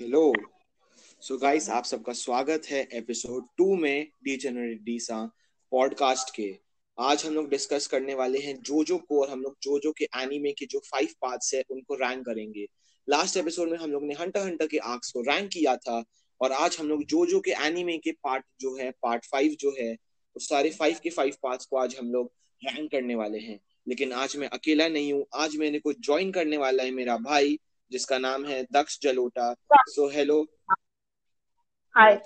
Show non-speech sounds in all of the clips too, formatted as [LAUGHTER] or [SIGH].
Hello so guys आप सबका स्वागत है एपिसोड टू में डी जनरेट डीसा पॉडकास्ट के। आज हम लोग डिस्कस करने वाले हैं जोजो को और हम लोग जोजो के एनीमे के जो फाइव पार्ट्स है, उनको रैंक करेंगे। लास्ट एपिसोड में हम लोग ने हंटर हंटर के आर्क्स को रैंक किया था और आज हम लोग जोजो के एनीमे के पार्ट जो है पार्ट फाइव जो है, उस सारे फाइव के फाइव पार्ट्स को आज हम लोग रैंक करने वाले हैं। लेकिन आज मैं अकेला नहीं हूँ। आज मेरे को ज्वाइन करने वाला है मेरा भाई जिसका नाम है दक्ष जलोटा। So hello. हाय।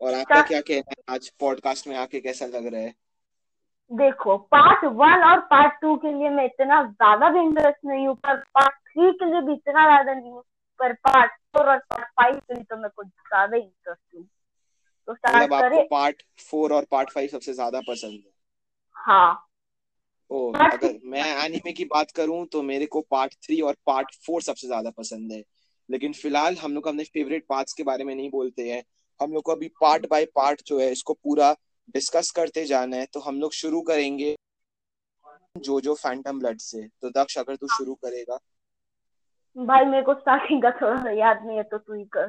और आपका क्या कहना है आज पॉडकास्ट में आके कैसा लग रहा है? देखो पार्ट वन और पार्ट टू के लिए मैं इतना ज़्यादा भी इंटरेस्ट नहीं हूँ पर पार्ट थ्री के लिए भी इतना ज़्यादा नहीं हूँ पर पार्ट फोर और पार्ट फाइव के लिए तो मैं कुछ ज़्यादा इंटरेस्ट हूँ। तो स्टार्ट मतलब करें। पार्ट फोर और पार्ट फाइव सबसे ज़्यादा पसंद है। हाँ। ओ अगर मैं एनीमे की बात करूँ तो मेरे को पार्ट थ्री और पार्ट फोर सबसे ज़्यादा पसंद है। लेकिन फ़िलहाल हम लोग अपने फेवरेट पार्ट्स के बारे में नहीं बोलते हैं। हम लोग को अभी पार्ट बाय पार्ट जो है इसको पूरा डिस्कस करते जाना है। तो हम लोग शुरू करेंगे जो जो फैंटम ब्लड से। तो दक्ष अगर तू शुरू करेगा। भाई मेरे को स्टार्टिंग का थोड़ा याद नहीं है तो तू ही कर।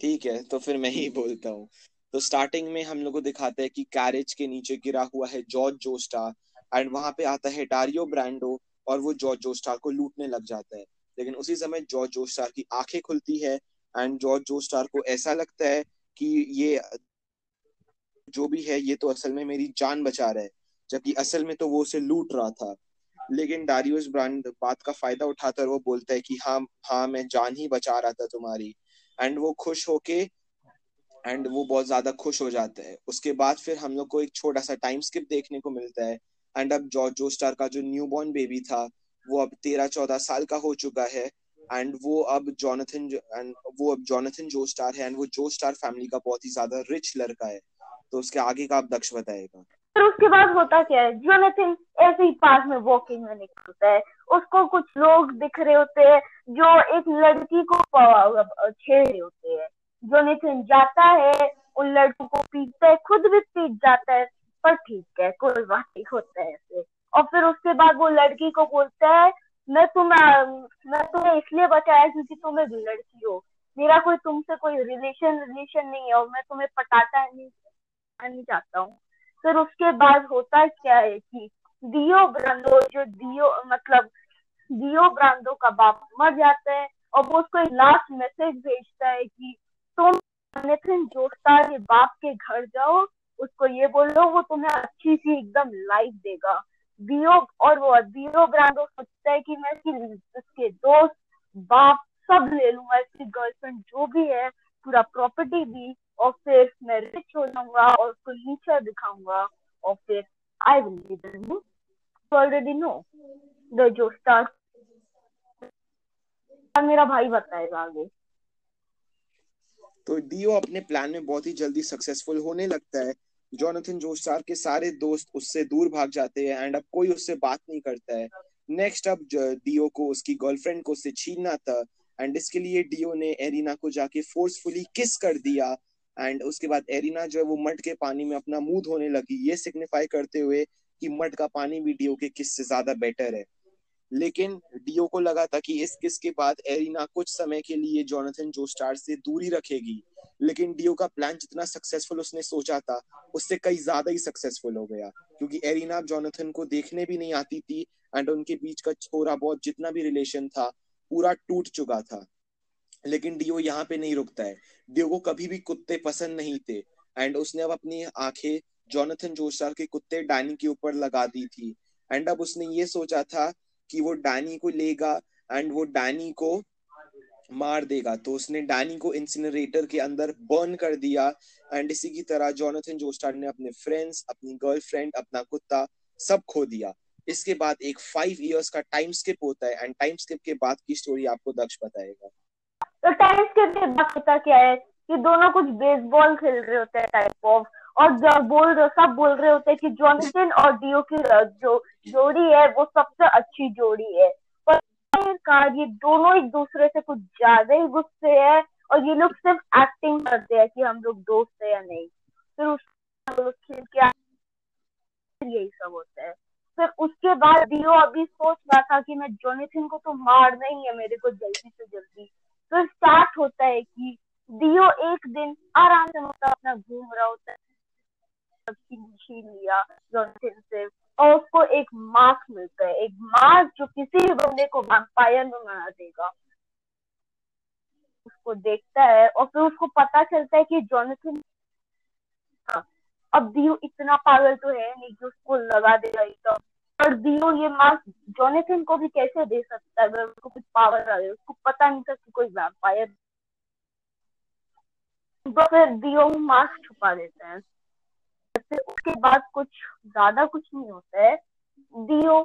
ठीक है तो फिर मैं ही बोलता हूँ। तो स्टार्टिंग में हम लोग को दिखाता है कि कैरेज के नीचे गिरा हुआ है जॉर्ज जोस्टार एंड वहाँ पे आता है डारियो ब्रांडो और वो जॉर्ज जोस्टार को लूटने लग जाता है। लेकिन उसी समय जॉर्ज जोस्टार की आँखें खुलती है एंड जॉर्ज जोस्टार को ऐसा लगता है कि ये जो भी है, ये तो असल में मेरी जान बचा रहा है, जबकि असल में तो वो उसे लूट रहा था। लेकिन डारियोस ब्रांड बात का फ़ायदा उठाता उठाकर वो बोलता है कि हाँ हाँ मैं जान ही बचा रहा था तुम्हारी। एंड वो खुश होके एंड वो बहुत ज़्यादा खुश हो जाता है। उसके बाद फिर हम लोग को एक छोटा सा टाइम स्किप देखने को मिलता है। एंड अब जॉर्ज जोस्टार का जो न्यू बॉर्न बेबी था, वो अब तेरह चौदह साल का हो चुका है। एंड वो अब जॉनथन एंड वो अब जॉनथन जोस्टार है। एंड वो जोस्टार फैमिली का बहुत ही ज़्यादा रिच लड़का है। तो उसके आगे का आप दक्ष बताएगा फिर उसके बाद होता क्या है? जोनाथन ऐसे ही पास में वॉकिंग में निकलता है। उसको कुछ लोग दिख रहे होते हैं, जो एक लड़की को छेड़ रहे होते हैं। जोनाथन जाता है, उन लड़कों को पीटता है, खुद भी पीट जाता है, पर ठीक है, कोई बात नहीं, होता है ऐसे। और फिर उसके बाद वो लड़की को बोलता है, मैं तुम्हें मैं तुम्हें इसलिए बचाया क्योंकि तुम एक लड़की हो। मेरा कोई, तुमसे कोई रिलेशन रिलेशन नहीं है और मैं तुम्हें पटाता नहीं नहीं चाहता हूँ। फिर उसके बाद होता क्या है कि दियो ब्रांडो, जो दियो मतलब दियो ब्रांडो का बाप मर जाता है और वो उसको एक लास्ट मैसेज भेजता है कि तुम नेथन जोस्टार के बाप के घर जाओ, उसको ये बोलो, वो तुम्हें अच्छी सी एकदम लाइफ देगा। दियो और वो दियो ब्रांडो सोचता है कि मैं इसकी उसके दोस्त, बाप सब ले लूँगा इसकी गर्लफ्रेंड जो भी है, पूरा प्रॉपर्टी भी, और फिर मैं रिच हो जाऊँगा और उसको नीचे दिखाऊँगा, और फिर I will be the already no the जो मेरा भाई बताएगा आगे। तो डियो अपने प्लान में बहुत ही जल्दी सक्सेसफुल होने लगता है। जॉनथन जोस्टार के सारे दोस्त उससे दूर भाग जाते हैं एंड अब कोई उससे बात नहीं करता है। नेक्स्ट अब डियो को, उसकी गर्लफ्रेंड को उससे छीनना था एंड इसके लिए डियो ने एरिना को जाके फोर्सफुली किस कर दिया एंड उसके बाद एरिना जो है वो मट के पानी में अपना मुँह धोने लगी। ये सिग्निफाई करते हुए कि मड का पानी भी डियो के किस से ज़्यादा बेटर है। लेकिन डियो को लगा था कि इस किस के बाद एरिना कुछ समय के लिए जॉनथन जोस्टार से दूरी रखेगी। लेकिन डीओ का प्लान जितना सक्सेसफुल उसने सोचा था, उससे कई ज़्यादा ही सक्सेसफुल हो गया। क्योंकि एरिना जोनाथन को देखने भी नहीं आती थी एंड उनके बीच का थोड़ा बहुत जितना भी रिलेशन था, पूरा टूट चुका था। लेकिन डियो यहाँ पे नहीं रुकता है। डीओ को कभी भी कुत्ते पसंद नहीं थे एंड उसने अब अपनी आँखें जोनाथन जोस्टार के कुत्ते डैनी के ऊपर लगा दी थी। एंड अब उसने ये सोचा था कि वो डैनी को लेगा एंड वो डैनी को मार देगा। तो उसने डैनी को इंसिनरेटर के अंदर बर्न कर दिया एंड इसी की तरह जॉनथन जोस्टार ने अपने फ्रेंड्स अपनी गर्लफ्रेंड अपना कुत्ता सब खो दिया। इसके बाद एक फाइव इयर्स का टाइम स्किप होता है एंड टाइम स्किप के बाद की स्टोरी आपको दक्ष बताएगा। तो टाइम स्किप के बाद होता क्या है कि दोनों कुछ बेसबॉल खेल रहे होते हैं टाइप ऑफ़ और बोल रहे, सब बोल रहे होते हैं कि जॉनसन और डियो की जो जोड़ी है, वो सबसे अच्छी जोड़ी है। पर कार ये दोनों एक दूसरे से कुछ ज़्यादा ही गुस्से है और ये लोग सिर्फ़ एक्टिंग करते हैं कि हम लोग दोस्त है या नहीं। फिर उस खेल के यही सब होता है। फिर उसके बाद डियो अभी सोच रहा था कि मैं जोनेथन को तो मारना ही है मेरे को जल्दी से जल्दी। फिर स्टार्ट होता है कि दियो एक दिन आराम से मतलब अपना घूम रहा होता है। छीन लिया जॉनसन से और उसको एक मास्क मिलता है। एक मास्क जो किसी भी बंदे को वैम्पायर में बना देगा। उसको देखता है और फिर उसको पता चलता है कि जॉनसन अब दियो इतना पागल तो है नहीं कि उसको लगा देगा एकदम पर दियो ये मास्क जोनेथन को भी कैसे दे सकता है? अगर उसको कुछ पावर आ रही उसको पता नहीं था कि कोई वैम्पायर तो फिर दियो मास्क छुपा देता है। फिर उसके बाद कुछ ज़्यादा कुछ नहीं होता है। दियो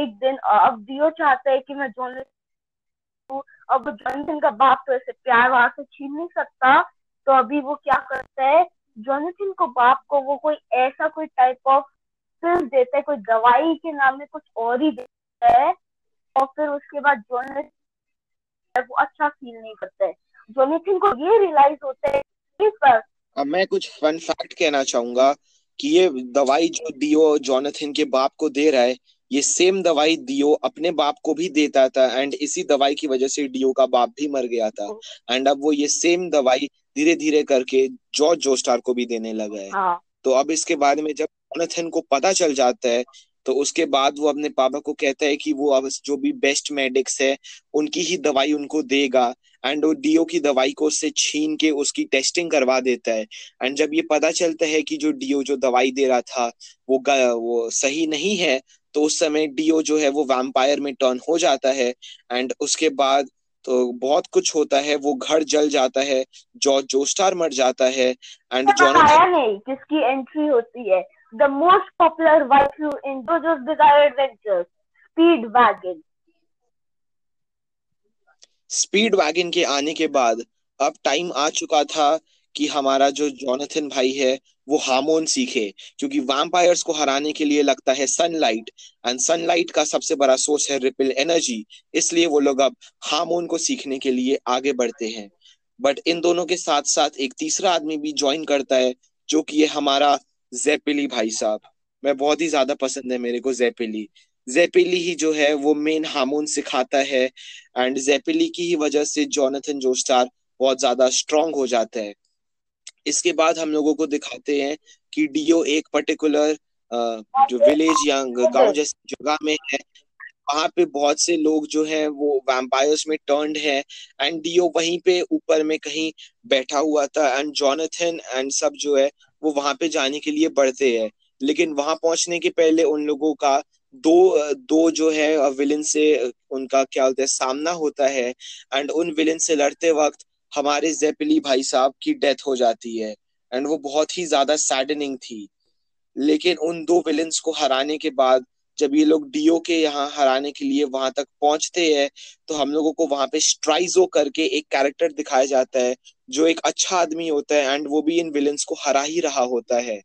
एक दिन अब दियो चाहता है कि मैं जोनेथन अब जोनेथन का बाप तो ऐसे प्यार वहाँ से छीन नहीं सकता। तो अभी वो क्या करता है? जोनेथन को बाप को वो कोई ऐसा कोई टाइप ऑफ़ पिल्स देता है, कोई दवाई के नाम में कुछ और ही देता है। और फिर उसके बाद जोनेथन वो अच्छा फील नहीं करता है। जोनेथन को ये रियलाइज़ होता है पर अब मैं कुछ फन फैक्ट कहना चाहूँगा कि ये दवाई जो दियो जोनाथन के बाप को दे रहा है ये सेम दवाई दियो अपने बाप को भी देता था एंड इसी दवाई की वजह से डियो का बाप भी मर गया था एंड अब वो ये सेम दवाई धीरे धीरे करके जॉर्ज जोस्टार को भी देने लगा है हाँ. तो अब इसके बारे में जब जोनाथन को पता चल जाता है तो उसके बाद वो अपने पापा को कहता है कि वो अब जो भी बेस्ट मेडिक्स है उनकी ही दवाई उनको देगा। एंड वो डीओ की दवाई को उससे छीन के उसकी टेस्टिंग करवा देता है। एंड जब ये पता चलता है कि जो डीओ जो दवाई दे रहा था वो वो सही नहीं है तो उस समय डीओ जो है वो वैम्पायर में टर्न हो जाता है। एंड उसके बाद तो बहुत कुछ होता है वो घर जल जाता है जॉर्ज जोस्टार मर जाता है। एंड जॉनथन नहीं किसकी एंट्री होती है। The most popular wife in JoJo's bizarre adventures Speed Wagon Speed Wagon के आने के बाद, अब टाइम आ चुका था कि हमारा जो जॉनथन भाई है, वो हार्मोन सीखे, क्योंकि वैम्पायर्स को हराने के लिए लगता है सनलाइट एंड सनलाइट का सबसे बड़ा सोर्स है रिपिल एनर्जी इसलिए वो लोग अब हार्मोन को सीखने के लिए आगे बढ़ते हैं। बट इन दोनों के साथ साथ एक तीसरा आदमी भी ज्वाइन करता है, जो कि ये हमारा जेपिली भाई साहब। मैं बहुत ही ज़्यादा पसंद है मेरे को जेपिली जेपिली ही जो है, वो मेन हार्मोन सिखाता है एंड जेपिली की ही वजह से जॉनथन जोस्टार बहुत ज़्यादा स्ट्रांग हो जाता है। इसके बाद हम लोगों को दिखाते हैं कि डीओ एक पर्टिकुलर जो विलेज या गाँव जैसी जगह में है, वहाँ पे बहुत से लोग जो है, वो वैम्पायर्स में टर्न्ड है एंड डीओ वहीं पे ऊपर में कहीं बैठा हुआ था एंड जॉनथन एंड सब जो है वो वहाँ पे जाने के लिए बढ़ते हैं। लेकिन वहाँ पहुँचने के पहले उन लोगों का दो दो जो है विलन से उनका क्या होता है, सामना होता है। एंड उन विलन से लड़ते वक्त हमारे जेपिली भाई साहब की डेथ हो जाती है। एंड वो बहुत ही ज़्यादा सैडनिंग थी। लेकिन उन दो विलन्स को हराने के बाद जब ये लोग डीओ के यहाँ हराने के लिए वहाँ तक पहुँचते हैं तो हम लोगों को वहाँ पे स्ट्राइजो करके एक कैरेक्टर दिखाया जाता है जो एक अच्छा आदमी होता है एंड वो भी इन विलन्स को हरा ही रहा होता है।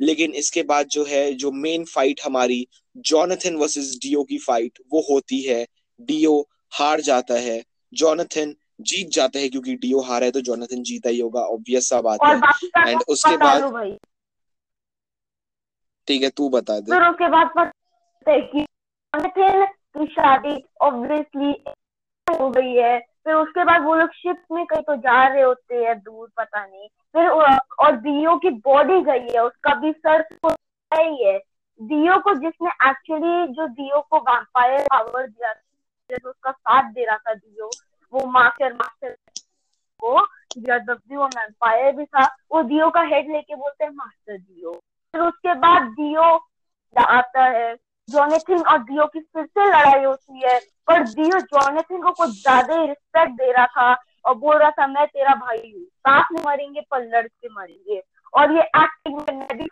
लेकिन इसके बाद जो है जो मेन फाइट हमारी जॉनथन वर्सेस डीओ की फाइट वो होती है। डीओ हार जाता है। जॉनथन जीत जाता है क्योंकि डीओ हारा है तो जॉनथन जीता ही होगा ऑब्वियस सा बात है। एंड उसके बाद ठीक है तू बता दे। फिर उसके बाद पता है कि जॉनथन की शादी ऑब्वियसली हो गई है। फिर उसके बाद वो लोग शिप में कहीं तो जा रहे होते हैं दूर, पता नहीं। फिर और दियो की बॉडी गई है, उसका भी सर तो ही है दियो को जिसने एक्चुअली जो दियो को वैम्पायर पावर दिया जो उसका साथ दे रहा था दियो, वो मास्टर मास्टर को वो वैम्पायर भी था, वो दियो का हेड लेके बोलते हैं मास्टर दियो। फिर उसके बाद दियो आता है। जोनेथिन और दियो की फिर से लड़ाई होती है। पर दियो जोनेथिन को कुछ ज़्यादा ही रिस्पेक्ट दे रहा था और बोल रहा था, मैं तेरा भाई हूँ। साथ में मरेंगे, पर लड़के मरेंगे। और ये एक्टिंग मैं भी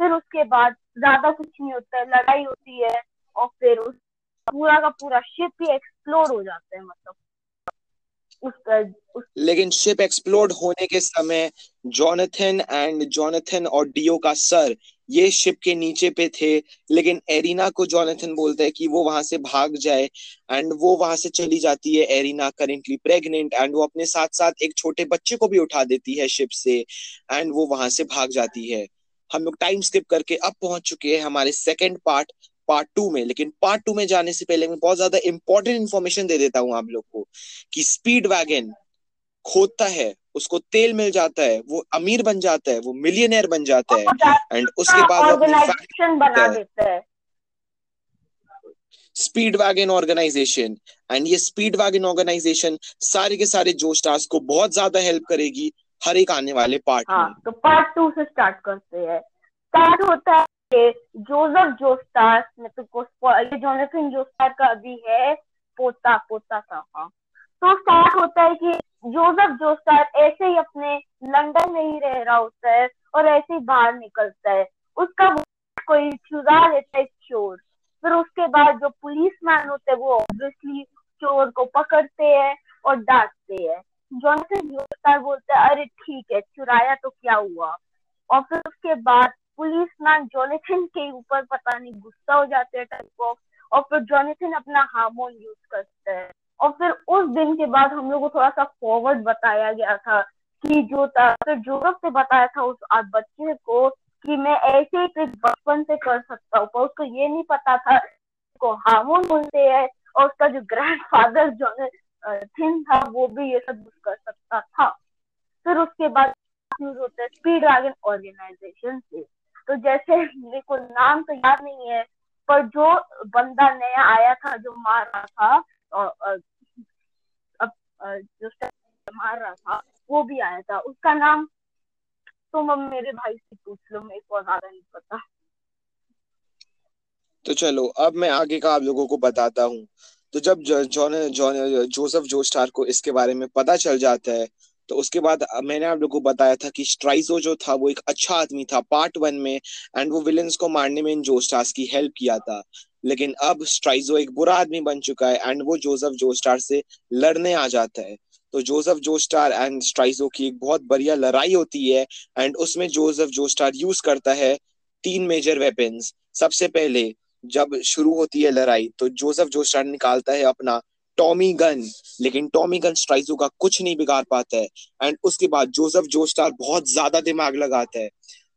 फिर उसके बाद ज़्यादा कुछ नहीं होता है। लड़ाई होती है और फिर उस पूरा का पूरा शिप ही एक्सप्लोर हो जाता है मतलब। उसका, उस... लेकिन शिप एक्सप्लोड होने के समय जोनाथन एंड जोनाथन और डियो का सर ये शिप के नीचे पे थे, लेकिन एरिना को जोनाथन बोलता है कि वो वहाँ से भाग जाए एंड वो वहाँ से चली जाती है एरिना करेंटली प्रेग्नेंट एंड वो अपने साथ साथ एक छोटे बच्चे को भी उठा देती है शिप से एंड वो वहाँ से भाग जाती है। हम लोग टाइम स्किप करके अब पहुँच चुके हैं हमारे सेकेंड पार्ट पार्ट टू में लेकिन पार्ट टू में जाने से पहले मैं बहुत ज़्यादा इंपॉर्टेंट इन्फॉर्मेशन दे देता हूँ आप लोग को कि स्पीड वैगन खोदता है उसको तेल मिल जाता है वो अमीर बन जाता है वो मिलियनर बन जाता है एंड उसके बाद बना देता है। स्पीड वैगन ऑर्गेनाइजेशन एंड ये स्पीड वैगन ऑर्गेनाइजेशन सारे के सारे जो स्टार्स को बहुत ज़्यादा हेल्प करेगी हर एक आने वाले पार्ट हाँ, में। तो पार्ट टू से स्टार्ट करते हैं। स्टार्ट होता है जोसेफ जोस्टार मैं तुमको ये जोनाथन जोस्टार का अभी है, पोता पोता का हाँ। तो स्टार्ट होता है कि जोसेफ जोस्टार ऐसे ही अपने लंदन में ही रह रहा होता है और ऐसे ही बाहर निकलता है। उसका कोई चुरा लेता है चोर। फिर उसके बाद जो पुलिस मैन होते हैं, वो ऑब्वियसली चोर को पकड़ते हैं और डांटते हैं। जॉनसन जोस्टार बोलता है, अरे ठीक है, चुराया तो क्या हुआ? और फिर उसके बाद पुलिस मैन जोनेथन के ऊपर पता नहीं गुस्सा हो जाते हैं ऑफ़ और फिर जोनेथन अपना हार्मोन यूज़ करता है। और फिर उस दिन के बाद हम लोग को थोड़ा सा फॉरवर्ड बताया गया था कि जो था, फिर जोरब से बताया था उस बच्चे को कि मैं ऐसे ही ट्रिक बचपन से कर सकता हूँ, पर उसको ये नहीं पता था को हार्मोन बोलते हैं और उसका जो ग्रैंड फादर जो थिन था, वो भी ये सब कर सकता था। फिर उसके बाद यूज़ होता है स्पीड ऑर्गेनाइजेशन से। तो जैसे मेरे को नाम तो याद नहीं है, पर जो बंदा नया आया था, जो मार रहा था और अब जो मार रहा था, वो भी आया था। उसका नाम तुम अब मेरे भाई से पूछ लो, मेरे को ज़्यादा नहीं पता। तो चलो, अब मैं आगे का आप लोगों को बताता हूँ। तो जब जॉन जॉन, जोसेफ जोस्टार को इसके बारे में पता चल जाता है तो उसके बाद मैंने आप लोगों को बताया था कि स्ट्राइजो जो था, वो एक अच्छा आदमी था पार्ट वन में एंड वो विलन्स को मारने में इन जोस्टार्स की हेल्प किया था। लेकिन अब स्ट्राइजो एक बुरा आदमी बन चुका है एंड वो जोसेफ जोस्टार से लड़ने आ जाता है। तो जोसेफ जोस्टार एंड स्ट्राइजो की एक बहुत बढ़िया लड़ाई होती है एंड उसमें जोसेफ जोस्टार यूज़ करता है तीन मेजर वेपन्स सबसे पहले, जब शुरू होती है लड़ाई तो जोसेफ जोस्टार निकालता है अपना टॉमी गन लेकिन टॉमी गन स्ट्राइजो का कुछ नहीं बिगाड़ पाता है। एंड उसके बाद जोसेफ जोस्टार बहुत ज़्यादा दिमाग लगाता है।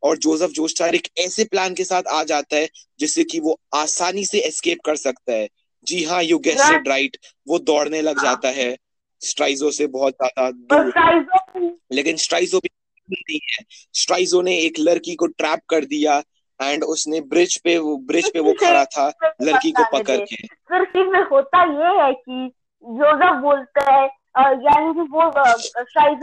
और जोसेफ जोस्टार एक ऐसे प्लान के साथ आ जाता है जिससे कि वो आसानी से एस्केप कर सकता है। जी हाँ यू गेस्ट राइट वो दौड़ने लग जाता है। स्ट्राइजो से बहुत ज़्यादा दूर। लेकिन स्ट्राइजो भी नहीं है। स्ट्राइजो ने एक लड़की को ट्रैप कर दिया। एंड उसने ब्रिज पे वो ब्रिज पे वो खड़ा था लड़की को पकड़ के। फिर फिर में होता ये है कि जोसेफ बोलता है यानी कि वो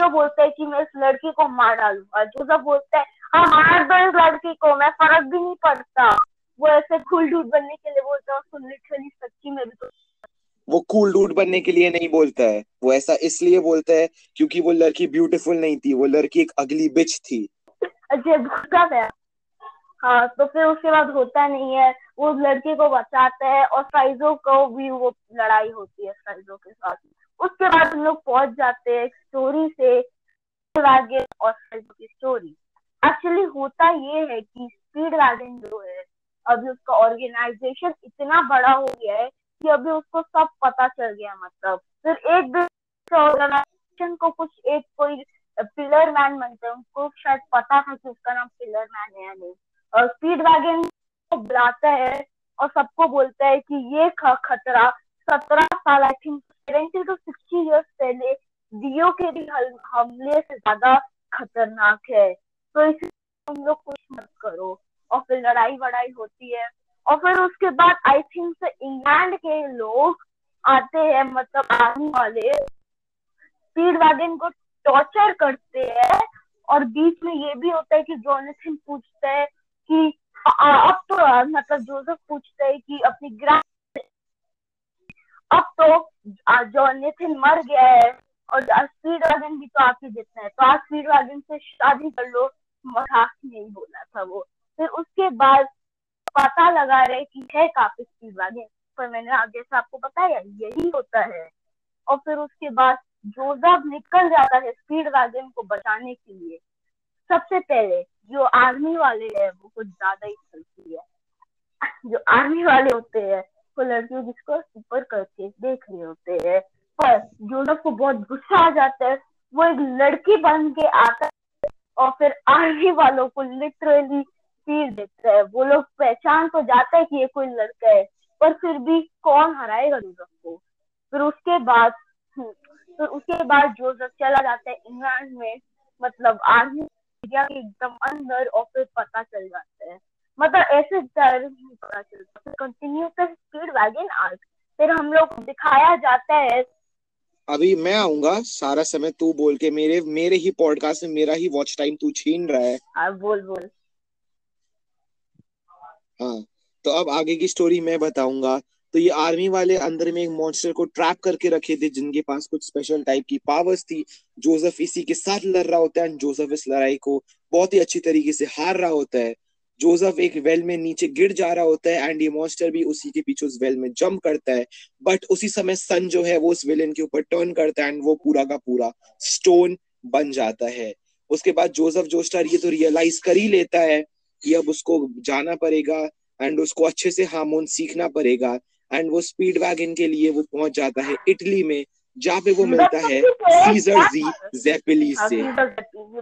बोलता है कि मैं इस लड़की को मार डालूँगा जोसेफ बोलता है हाँ मार दो इस लड़की को मैं फ़र्क भी नहीं पड़ता। वो ऐसे खुल डूट बनने के लिए बोलता है उसको लिटरली सच्ची में भी तो वो कूल डूड बनने के लिए नहीं बोलता है। वो ऐसा इसलिए बोलता है क्योंकि वो लड़की ब्यूटीफुल नहीं थी वो लड़की एक अगली बिच थी। अच्छा गुस्सा है हाँ तो फिर उसके बाद होता नहीं है। वो लड़के को बचाता है और साइजो को भी वो लड़ाई होती है साइजो के साथ। उसके बाद हम लोग पहुँच जाते हैं स्टोरी से वैगन और साइजो की स्टोरी एक्चुअली होता ये है कि स्पीड वैगन जो है, अभी उसका ऑर्गेनाइजेशन इतना बड़ा हो गया है कि अभी उसको सब पता चल गया मतलब। फिर एक दिन ऑर्गेनाइजेशन को कुछ एक कोई पिलर मैन बनते हैं, उनको शायद पता था कि उसका नाम पिलर मैन है या नहीं। स्पीड वैगन को बुलाता है और सबको बोलता है कि ये खतरा सत्रह साल I think seventy two sixty years पहले दियो के भी हमले से ज़्यादा खतरनाक है। तो इसलिए तुम लोग कुछ मत करो। और फिर लड़ाई वड़ाई होती है। और फिर उसके बाद आई थिंक इंग्लैंड के लोग आते हैं मतलब आर्मी वाले। स्पीड वैगन को टॉर्चर करते हैं। और बीच में ये भी होता है कि जोनेथन पूछता है कि अब तो मतलब जोसेफ पूछता है कि अपनी ग्रैंड अब तो जोनेथन मर गया है, और स्पीड वैगन भी तो आपके जितना है तो आप स्पीड वैगन से शादी कर लो मज़ाक नहीं बोला था वो। फिर उसके बाद पता लगा रहे कि है काफ़ी स्पीड वैगन पर मैंने आगे से आपको बताया, यही होता है। और फिर उसके बाद जोजब निकल जाता है स्पीड वैगन को बचाने के लिए। सबसे पहले जो आर्मी वाले हैं वो कुछ ज़्यादा ही चलती है। जो आर्मी वाले होते हैं वो लड़कियों जिसको ऊपर करके देख रहे होते हैं पर जोजब को बहुत गुस्सा आ जाता है वो एक लड़की बन के आता है और फिर आर्मी वालों को लिटरली तीर देता है। वो लोग पहचान तो जाता है कि ये कोई लड़का है पर फिर भी कौन हराएगा जोसेफ को? फिर उसके बाद हम्म, फिर उसके बाद जोसेफ चला जाता है इंग्लैंड में मतलब आर्मी इंडिया के एकदम अंदर और फिर पता चल जाता है। मतलब ऐसे डर नहीं पता चलता। है कंटिन्यू कर स्पीड वैगन आर्क फिर हम लोग दिखाया जाता है। अभी मैं आऊँगा। सारा समय तू बोल के मेरे मेरे ही पॉडकास्ट में मेरा ही वॉच टाइम तू छीन रहा है। आ, हाँ, बोल बोल। हाँ तो अब आगे की स्टोरी मैं बताऊँगा। तो ये आर्मी वाले अंदर में एक मॉन्स्टर को ट्रैप करके रखे थे, जिनके पास कुछ स्पेशल टाइप की पावर्स थी। जोसेफ इसी के साथ लड़ रहा होता है एंड जोसेफ इस लड़ाई को बहुत ही अच्छी तरीके से हार रहा होता है। जोसेफ एक वेल में नीचे गिर जा रहा होता है एंड ये मॉन्स्टर भी उसी के पीछे उस वेल में जंप करता है। बट उसी समय सन जो है, वो उस विलेन के ऊपर टर्न करता है एंड वो पूरा का पूरा स्टोन बन जाता है। उसके बाद जोसेफ जोस्टर ये तो रियलाइज़ कर ही लेता है कि अब उसको जाना पड़ेगा एंड उसको अच्छे से हार्मोन सीखना पड़ेगा। एंड वो स्पीड वैगन के लिए वो पहुँच जाता है इटली में जहाँ पे वो मिलता है सीजर जी जेपिली से।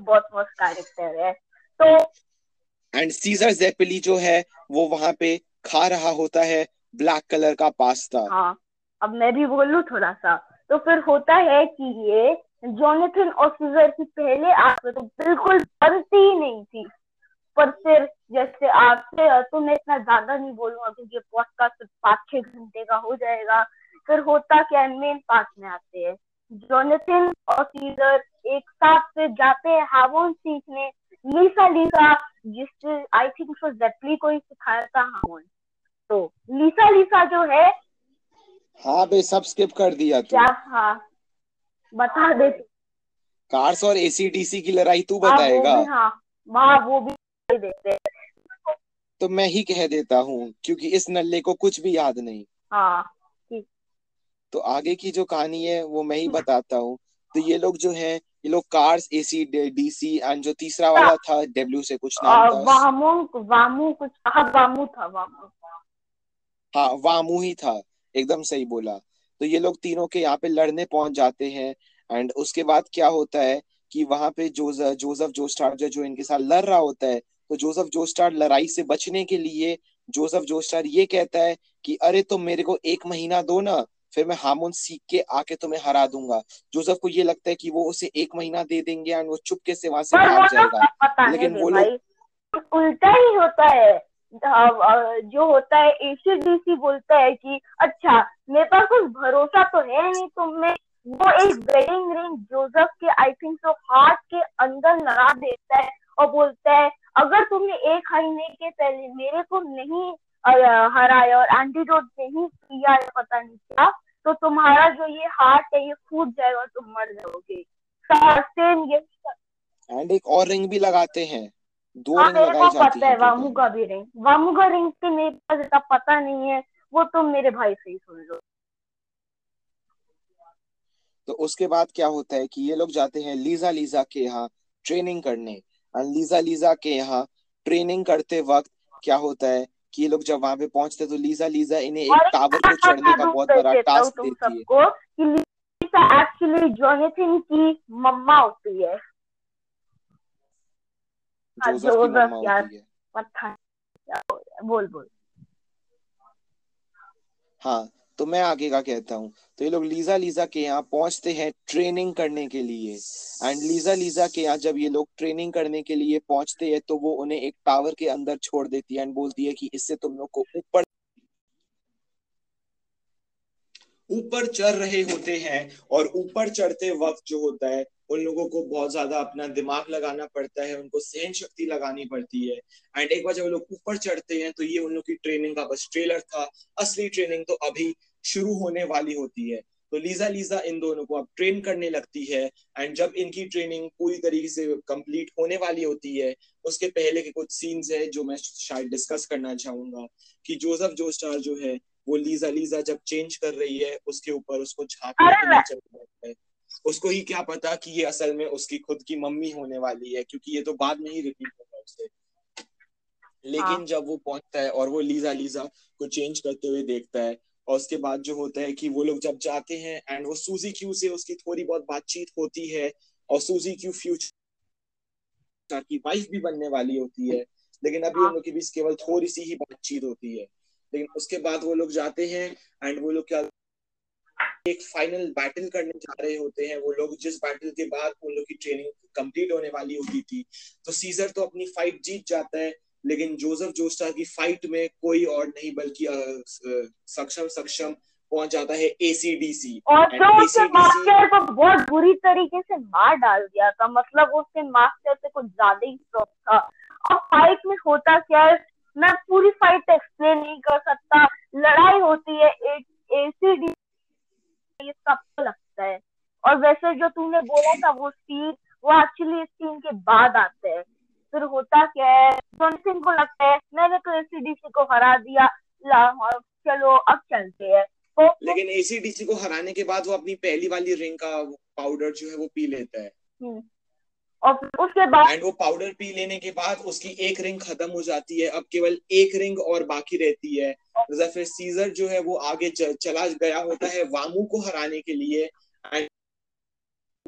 बहुत मस्त कैरेक्टर है। तो एंड सीजर जेपिली जो है वो वहाँ पे खा रहा होता है ब्लैक कलर का पास्ता हाँ अब मैं भी बोलू थोड़ा सा तो फिर होता है कि ये जोनेथन और सीजर की पहले आप तो बिल्कुल बनती ही नहीं थी। पर फिर जैसे आपसे तो मैं इतना ज़्यादा नहीं बोलूँगा क्योंकि पॉडकास्ट पाँच छह घंटे का हो जाएगा। फिर होता क्या मेन पार्ट में आते हैं। जोनेथन और सीजर एक साथ फिर जाते हैं हावोन सीखने लीसा लीसा जिस आई थिंक उसको जेपली को ही सिखाया था हावोन तो लीसा लीसा जो है हाँ बे सब स्किप कर दिया तू। क्या? हाँ। बता दे कार्स और एसीडीसी की लड़ाई तू बताएगा। हाँ। वहाँ वो भी। देते तो मैं ही कह देता हूँ क्योंकि इस नल्ले को कुछ भी याद नहीं। हाँ तो आगे की जो कहानी है वो मैं ही बताता हूँ। तो ये लोग जो है ये लोग कार्स एसी डीसी एंड जो तीसरा वाला था डब्ल्यू से कुछ नाम था। वामू वामू कुछ हाँ वामू था वामू। हाँ वामू ही था एकदम सही बोला। तो ये लोग तीनों के यहाँ पे लड़ने पहुँच जाते हैं एंड उसके बाद क्या होता है कि वहाँ पे जोजफ जोसफ जोस्टार जो जो इनके साथ लड़ रहा होता है तो जोसफ जोस्टार लड़ाई से बचने के लिए जोसफ जोस्टार ये कहता है कि अरे तुम मेरे को एक महीना दो ना फिर मैं हार्मोन सीख के आके तुम्हें हरा दूँगा। जोसफ को ये लगता है कि वो उसे एक महीना दे देंगे एंड वो चुपके से वहाँ से भाग जाएगा। लेकिन वो लोग उल्टा ही होता है। जो होता है एसीडीसी बोलता है कि अच्छा मेरे पास कुछ भरोसा तो है नहीं तुम में वो एक वेडिंग रिंग जोसफ के आई थिंक तो हार्ट के अंदर लगा देता है। और बोलता है अगर तुमने एक महीने के पहले मेरे को नहीं हराया और एंटीडोट नहीं किया है पता नहीं क्या तो तुम्हारा जो ये हार्ट है ये फूट जाएगा और तुम मर जाओगे। सेम ये एंड एक और रिंग भी लगाते हैं। दो हाँ, रिंग लगाई जाती है वामू का भी रिंग वामू का रिंग के मेरे पास इतना पता नहीं है वो तुम मेरे भाई से ही सुन लो। तो उसके बाद क्या होता है कि ये लोग जाते हैं लीजा लीजा के यहाँ ट्रेनिंग करने। लीजा लीजा के यहाँ ट्रेनिंग करते वक्त क्या होता है कि ये लोग जब वहाँ पे पहुँचते तो लीजा लीजा इन्हें एक टावर को चढ़ने का बहुत बड़ा टास्क देती है। कि लीजा एक्चुअली जोनाथन की मम्मा होती है। जोसेफ मम्मा होती है। बोल बोल। हाँ तो मैं आगे का कहता हूँ। तो ये लोग लीजा लीजा के यहाँ पहुँचते हैं ट्रेनिंग करने के लिए। एंड लीजा लीजा के यहाँ जब ये लोग ट्रेनिंग करने के लिए पहुँचते हैं तो वो उन्हें एक टावर के अंदर छोड़ देती है एंड बोलती है कि इससे तुम लोग को ऊपर ऊपर चढ़ रहे होते हैं और ऊपर चढ़ते वक्त जो होता है, उन लोगों को बहुत ज़्यादा अपना दिमाग लगाना पड़ता है, उनको सहन शक्ति लगानी पड़ती है। एंड एक बार जब लोग ऊपर चढ़ते हैं तो ये उन लोग की ट्रेनिंग का बस ट्रेलर था। असली ट्रेनिंग तो अभी शुरू होने वाली होती है। तो लीजा लीजा इन दोनों को अब ट्रेन करने लगती है एंड जब इनकी ट्रेनिंग पूरी तरीके से कंप्लीट होने वाली होती है उसके पहले के कुछ सीन्स है जो मैं शायद डिस्कस करना चाहूँगा कि जोसेफ जो स्टार जो है वो लीजा लीजा जब चेंज कर रही है उसके ऊपर उसको झांकने है। उसको ही क्या पता कि ये असल में उसकी खुद की मम्मी होने वाली है क्योंकि ये तो बाद में ही रिपीट होगा उससे लेकिन हाँ. जब वो पहुँचता है और वो लीजा लीजा को चेंज करते हुए देखता है और उसके बाद जो होता है कि वो लोग जब जाते हैं एंड वो सूजी क्यू से उसकी थोड़ी बहुत बातचीत होती है और सूजी क्यू फ्यूचर की वाइफ भी बनने वाली होती है, लेकिन अभी उन लोग के बीच केवल थोड़ी सी ही बातचीत होती है। लेकिन उसके बाद वो लोग जाते हैं एंड वो लोग क्या एक फाइनल बैटल करने जा रहे होते हैं। वो लोग जिस बैटल के बाद उन लोग की ट्रेनिंग कंप्लीट होने वाली होती थी तो सीजर तो अपनी फाइट जीत जाता है। लेकिन जोसेफ जोस्टा की फाइट में कोई और नहीं बल्कि सक्षम सक्षम पहुँच जाता है एसीडीसी और तो उसके मास्टर को बहुत बुरी तरीके से मार डाल दिया था। मतलब उसके मास्टर से कुछ ज़्यादा ही स्ट्रॉक था। और फाइट में होता क्या है? मैं पूरी फाइट एक्सप्लेन नहीं कर सकता। लड़ाई होती है एसीडी ये सबको लगता है। और वैसे जो तूने बोला था वो सीन वो एक्चुअली इस सीन के बाद आते हैं। फिर होता क्या है? सिंह को लगता है मैंने तो एसीडीसी को हरा दिया लाहौर चलो अब चलते हैं। तो, लेकिन एसीडीसी को हराने के बाद वो अपनी पहली वाली रिंग का पाउडर जो है वो पी लेता है। हम्म। और उसके बाद एंड वो पाउडर पी लेने के बाद उसकी एक रिंग खत्म हो जाती है। अब केवल एक रिंग और बाकी रहती है। फिर सीजर जो है वो आगे चला गया होता है वामू को हराने के लिए। एंड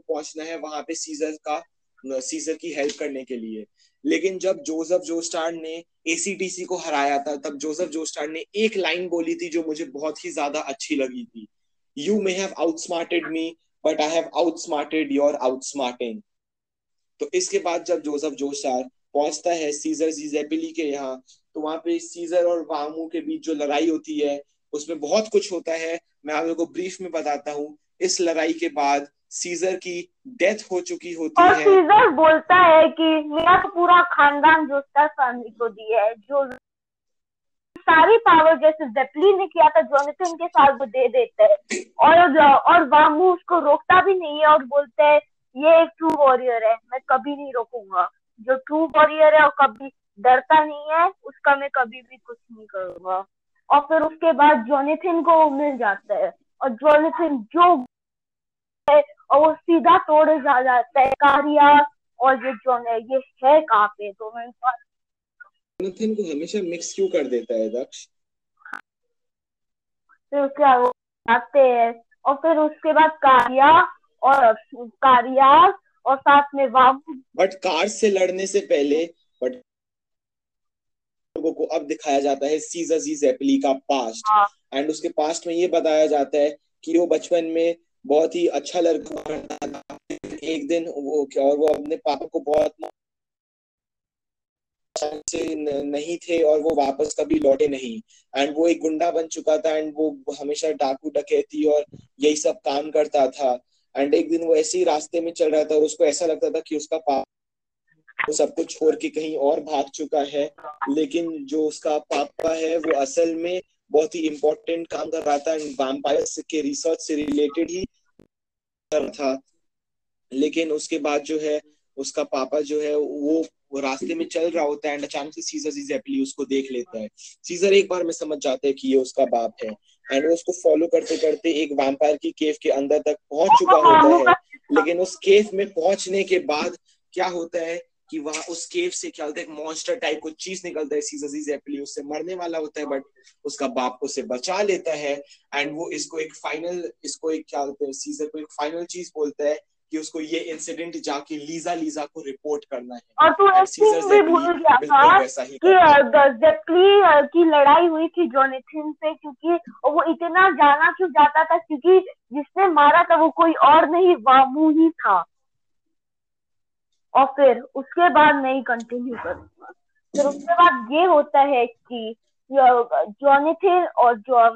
पहुँचना है वहाँ पे सीजर का सीजर की हेल्प करने के लिए। लेकिन जब जोसेफ जोस्टार ने एसीटीसी को हराया था, तब जोसेफ जोस्टार ने एक लाइन बोली थी जो मुझे बहुत ही ज़्यादा अच्छी लगी थी। You may have outsmarted me but I have outsmarted your outsmarting तो इसके बाद जब जोसेफ जोस्टार पहुँचता है सीजर जीजेपिली के यहाँ तो वहाँ पे सीजर और वामू के बीच जो लड़ाई होती है, उसमें बहुत कुछ होता है। मैं आप लोगों को ब्रीफ में बताता हूँ। इस लड़ाई के बाद सीजर की डेथ हो चुकी होती और है। सीजर बोलता है कि मेरा तो पूरा खानदान जोस्टर फैमिली को दिया है जो सारी पावर जैसे जेपली ने किया था जोनेथन के साथ वो दे देते हैं। और और वामू उसको रोकता भी नहीं है और बोलते हैं ये एक ट्रू वॉरियर है मैं कभी नहीं रोकूँगा। जो ट्रू वॉरियर है और कभी डरता नहीं है उसका मैं कभी भी कुछ नहीं करूँगा। और फिर उसके बाद जोनेथिन को मिल जाता है। और जोनेथिन जो है और वो सीधा तोड़े जा जाता है कारिया और ये जो है ये है कहाँ पे तो मैं नथिन को हमेशा मिक्स क्यों कर देता है दक्ष? फिर क्या आते हैं और फिर उसके बाद कारिया और कारिया और साथ में वामू बट कार से लड़ने से पहले बट लोगों को अब दिखाया जाता है सीजर जी जेपली का पास्ट हाँ. एंड उसके पास्ट में ये बताया जाता है कि वो बचपन में बहुत ही अच्छा लड़का एक दिन वो क्या, और वो अपने पापा को बहुत से नहीं थे और वो वापस कभी लौटे नहीं। एंड वो एक गुंडा बन चुका था एंड वो हमेशा डाकू डकैती और यही सब काम करता था। एंड एक दिन वो ऐसे ही रास्ते में चल रहा था और उसको ऐसा लगता था कि उसका पापा वो सब कुछ छोड़ के कहीं और भाग चुका है। लेकिन जो उसका पापा है वो असल में बहुत ही इम्पोर्टेंट काम कर रहा था वैम्पायर के रिसर्च से रिलेटेड ही कर था। लेकिन उसके बाद जो है, उसका पापा जो है, वो रास्ते में चल रहा होता है एंड अचानक से सीजर जीजेपली उसको देख लेता है। सीजर एक बार में समझ जाता है कि ये उसका बाप है। एंड वो उसको फॉलो करते करते एक वैम्पायर की केव के अंदर तक पहुँच चुका होता है। लेकिन उस केव में पहुँचने के बाद क्या होता है कि वहाँ उस केव से क्या होता है एक मॉन्स्टर टाइप को चीज़ निकलता है सीजर एप्पली उससे मरने वाला होता है बट उसका बाप उसे बचा लेता है एंड वो इसको एक फाइनल इसको एक क्या होता है सीजर को एक फाइनल चीज़ बोलता है कि उसको ये इंसिडेंट जाके लीजा लीजा को रिपोर्ट करना है। और तो सीजर भी भूल गया था कि जेप्ली की लड़ाई हुई थी जोनेथिन से क्योंकि वो इतना जाना क्यों जाता था क्योंकि जिसने मारा था वो कोई और नहीं वामू ही था। और फिर उसके बाद मैं कंटिन्यू करूँगा। फिर उसके बाद ये होता है कि जॉनिथिन और जो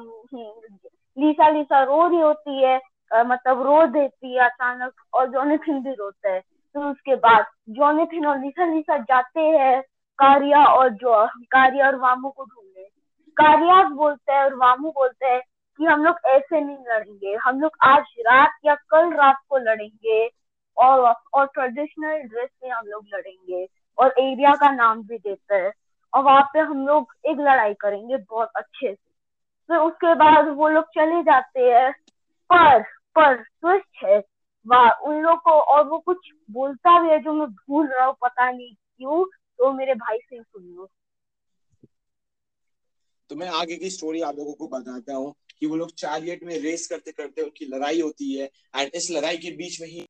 लीसा लीसा रो रही होती है मतलब रो देती है अचानक और जॉनिथिन भी रोता है। फिर तो उसके बाद जॉनिथिन और लीसा लीसा जाते हैं कारिया और जो, कारिया और वामू को ढूँढने। कारिया बोलते हैं और वामू बोलते हैं कि हम लोग ऐसे नहीं लड़ेंगे, हम लोग आज रात या कल रात को लड़ेंगे। और और ट्रेडिशनल ड्रेस में हम लोग लड़ेंगे और एरिया का नाम भी देते हैं। और वहाँ पे हम लोग एक लड़ाई करेंगे बहुत अच्छे से। फिर उसके बाद वो लोग चले जाते हैं। पर पर ट्विस्ट है, वाह उन लोग को और वो कुछ बोलता भी है जो मैं भूल रहा हूँ, पता नहीं क्यों तो मेरे भाई से सुन लो। तो मैं आगे की स्टोरी आप लोगों को बताता हूँ कि वो लोग चारियट में रेस करते करते उनकी लड़ाई होती है। एंड इस लड़ाई के बीच में ही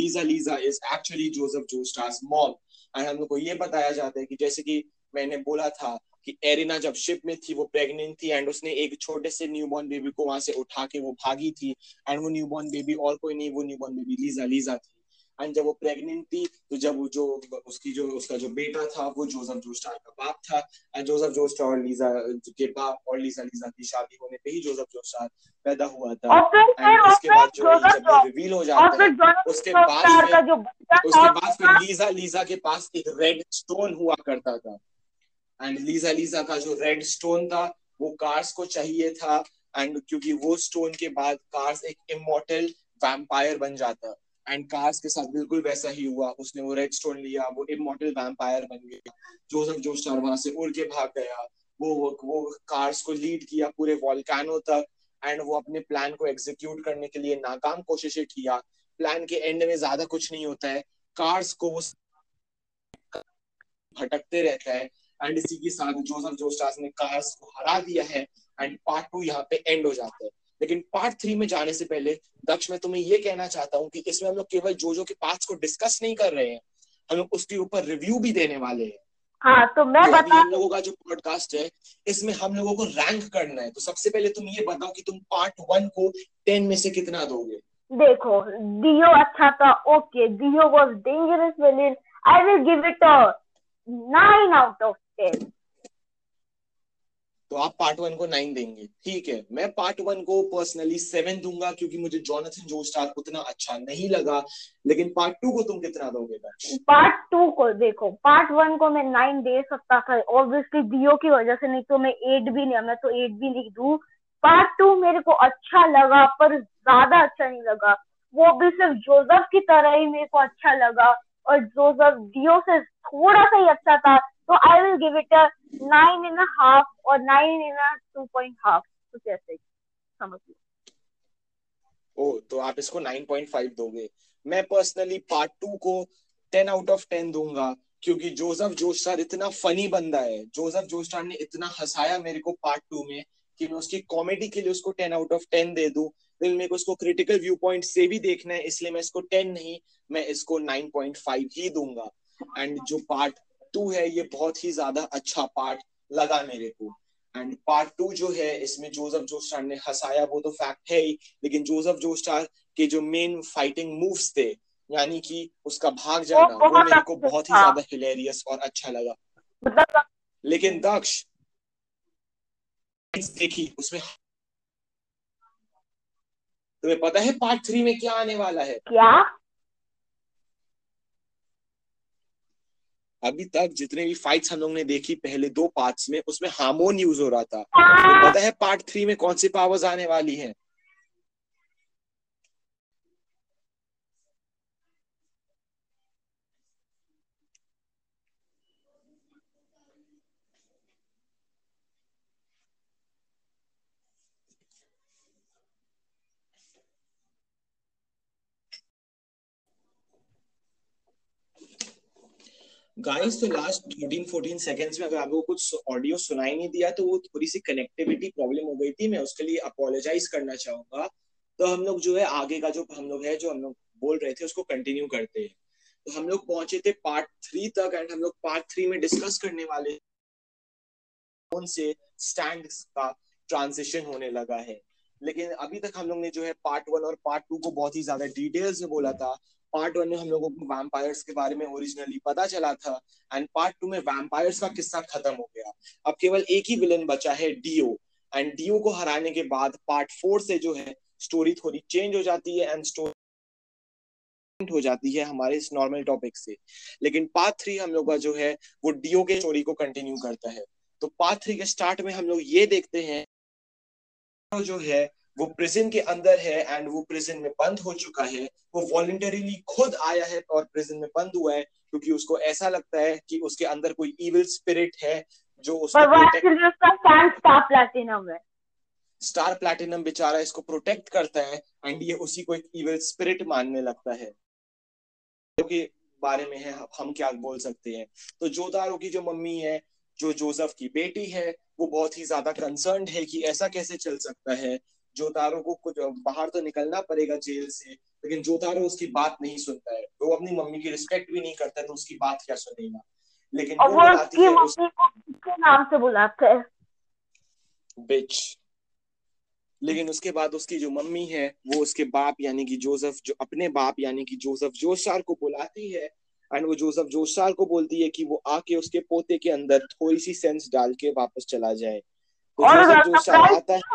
Lisa Lisa is actually Joseph Joestar's mom and हम लोग को ये बताया जाता है कि जैसे कि मैंने बोला था कि एरिना जब शिप में थी, वो प्रेग्नेंट थी एंड उसने एक छोटे से न्यूबॉर्न बेबी को वहाँ से उठा के वो भागी थी। एंड वो न्यूबॉर्न बेबी और कोई नहीं, वो न्यूबॉर्न बेबी लीजा लीजा थी। एंड जब वो प्रेग्नेंट थी तो जब वो जो उसकी जो उसका जो बेटा था वो जोसेफ जोस्टार का बाप था। एंड जोसेफ जोस्टार और लीजा के बाप और लीजा लीजा की शादी होने पे ही जोसेफ जोस्टार पैदा हुआ था। एंड उसके बाद जो जब रिवील हो जाता है उसके बाद उसके बाद फिर लीजा लीजा के पास एक रेड स्टोन हुआ करता था। एंड लीजा लीजा का जो रेड स्टोन था वो कार्स को चाहिए था। एंड क्योंकि वो स्टोन के बाद कार्स एक इमोर्टल वैम्पायर बन जाता। एंड कार्स के साथ बिल्कुल वैसा ही हुआ। उसने वो रेड स्टोन लिया, वो इमोर्टल वैम्पायर बन गया। जोसेफ जोस्टार वहाँ से उड़ के भाग गया। वो वो कार्स को लीड किया पूरे वॉल्कानो तक एंड वो अपने प्लान को एग्जीक्यूट करने के लिए नाकाम कोशिशें किया। प्लान के एंड में ज़्यादा कुछ नहीं होता है। कार्स को वो भटकते रहता है। एंड इसी के साथ जोसेफ जोस्टास ने कार्स को हरा दिया है। एंड पार्ट टू यहाँ पे एंड हो जाता है। लेकिन पार्ट थ्री में जाने से पहले दक्ष मैं तुम्हें ये कहना चाहता हूँ कि इसमें हम लोग केवल जो जो के पार्ट्स को डिस्कस नहीं कर रहे हैं हम लोग उसके ऊपर रिव्यू भी देने वाले हैं। हाँ तो मैं तो बता हम लोगों का जो पॉडकास्ट है इसमें हम लोगों को रैंक करना है। तो सबसे पहले तुम ये बताओ कि तुम पार्ट वन को टेन में से कितना दोगे? देखो दियो अच्छा था okay Dio was dangerous villain I will give it a nine out of ten तो आप पार्ट वन को नाइन देंगे। ठीक है, मैं पार्ट वन को पर्सनली सेवन दूँगा क्योंकि मुझे जॉनथन जो स्टार उतना अच्छा नहीं लगा। लेकिन पार्ट टू को तुम कितना दोगे पार्ट टू को देखो पार्ट वन को मैं नाइन दे सकता था। ऑब्वियसली दियो की वजह से नहीं तो मैं एट भी नहीं मैं तो एट भी नहीं दू। पार्ट टू मेरे को अच्छा लगा, पर ज़्यादा अच्छा नहीं लगा। वो भी सिर्फ़ जोजफ की तरह ही मेरे को अच्छा लगा। और जोजफ दियो से थोड़ा सा ही अच्छा था। तो I will give it a nine in half और nine in two point half कुछ ऐसे समझ लो। ओ तो आप इसको नाइन पॉइंट फाइव दोगे। मैं पर्सनली पार्ट टू को टेन आउट ऑफ़ टेन दूँगा, क्योंकि जोसेफ जोस्टार इतना फनी बंदा है। जोसेफ जोस्टार ने इतना हंसाया मेरे को पार्ट टू में कि मैं उसकी कॉमेडी के लिए उसको टेन आउट ऑफ़ टेन दे दूँ। फिर मेरे को उसको क्रिटिकल व्यू पॉइंट से भी देखना है, इसलिए मैं इसको टेन नहीं, मैं इसको नाइन पॉइंट फाइव ही दूँगा। एंड जो पार्ट टू है ये बहुत ही ज़्यादा अच्छा पार्ट लगा मेरे को। एंड पार्ट टू जो है इसमें जोसेफ जोस्टार ने हंसाया वो तो फैक्ट है ही। लेकिन जोसेफ जोस्टार के जो मेन फाइटिंग मूव्स थे यानी कि उसका भाग जाना वो, वो मेरे को बहुत ही ज़्यादा हिलेरियस और अच्छा लगा। मतलब लेकिन दक्ष देखी उसमें तुम्हें पता है पार्ट थ्री में क्या आने वाला है? क्या? अभी तक जितने भी फाइट्स हम लोग ने देखी पहले दो पार्ट्स में उसमें हार्मोन यूज़ हो रहा था। तो पता है पार्ट थ्री में कौन सी पावर्स आने वाली हैं? गाइस तो लास्ट थर्टीन फोर्टीन सेकेंड्स में अगर आपको कुछ ऑडियो सुनाई नहीं दिया तो वो थोड़ी सी कनेक्टिविटी प्रॉब्लम हो गई थी। मैं उसके लिए अपोलोजाइज करना चाहूँगा। तो हम लोग जो है, आगे का जो हम लोग है, जो हम लोग बोल रहे थे, उसको कंटिन्यू करते हैं। तो हम लोग पहुँचे थे पार्ट थ्री तक एंड हम लोग पार्ट थ्री में डिस्कस करने वाले कौन से स्टैंड का ट्रांजिशन होने लगा है। लेकिन अभी तक हम लोग ने जो है पार्ट वन और पार्ट टू को बहुत ही ज़्यादा डिटेल्स में बोला था। पार्ट वन में हम लोगों को वैम्पायर्स के बारे में ओरिजिनली पता चला था एंड पार्ट टू में वैम्पायर्स का किस्सा खत्म हो गया। अब केवल एक ही विलन बचा है डीओ एंड डीओ को हराने के बाद पार्ट फोर से जो है स्टोरी थोड़ी चेंज हो जाती है एंड स्टोरी हो जाती है हमारे इस नॉर्मल टॉपिक से। लेकिन पार्ट थ्री हम लोग का जो है, वो डीओ के स्टोरी को कंटिन्यू करता है। तो पार्ट थ्री के स्टार्ट में हम लोग ये देखते हैं, जो है वो प्रिजन के अंदर है एंड वो प्रिजन में बंद हो चुका है वो वॉलेंटरीली खुद आया है और प्रिजन में बंद हुआ है क्योंकि उसको ऐसा लगता है कि उसके अंदर कोई इविल स्पिरिट है जो उसको स्टार प्लैटिनम स्टार प्लैटिनम बेचारा इसको प्रोटेक्ट करता है एंड ये उसी को एक इविल स्पिरिट मानने लगता है। क्योंकि बारे में है हम क्या बोल सकते हैं? तो जोदारो की जो मम्मी है जो जोसेफ की बेटी है वो बहुत ही ज़्यादा कंसर्न है कि ऐसा कैसे चल सकता है। जोतारो को कुछ बाहर तो निकलना पड़ेगा जेल से लेकिन जोतारो उसकी बात नहीं सुनता है। वो अपनी मम्मी की रिस्पेक्ट भी नहीं करता तो उसकी बात क्या सुनेगा? लेकिन और वो उसकी मम्मी को किसके नाम से बुलाता है? बिच लेकिन उसके बाद उसकी जो मम्मी है वो उसके बाप यानी कि जोसेफ जो अपने बाप यानी कि जोसेफ जोशार को बुलाती है। एंड वो जोसेफ जोशार को बोलती है कि वो आके उसके पोते के अंदर थोड़ी सी सेंस डाल के वापस चला जाए। और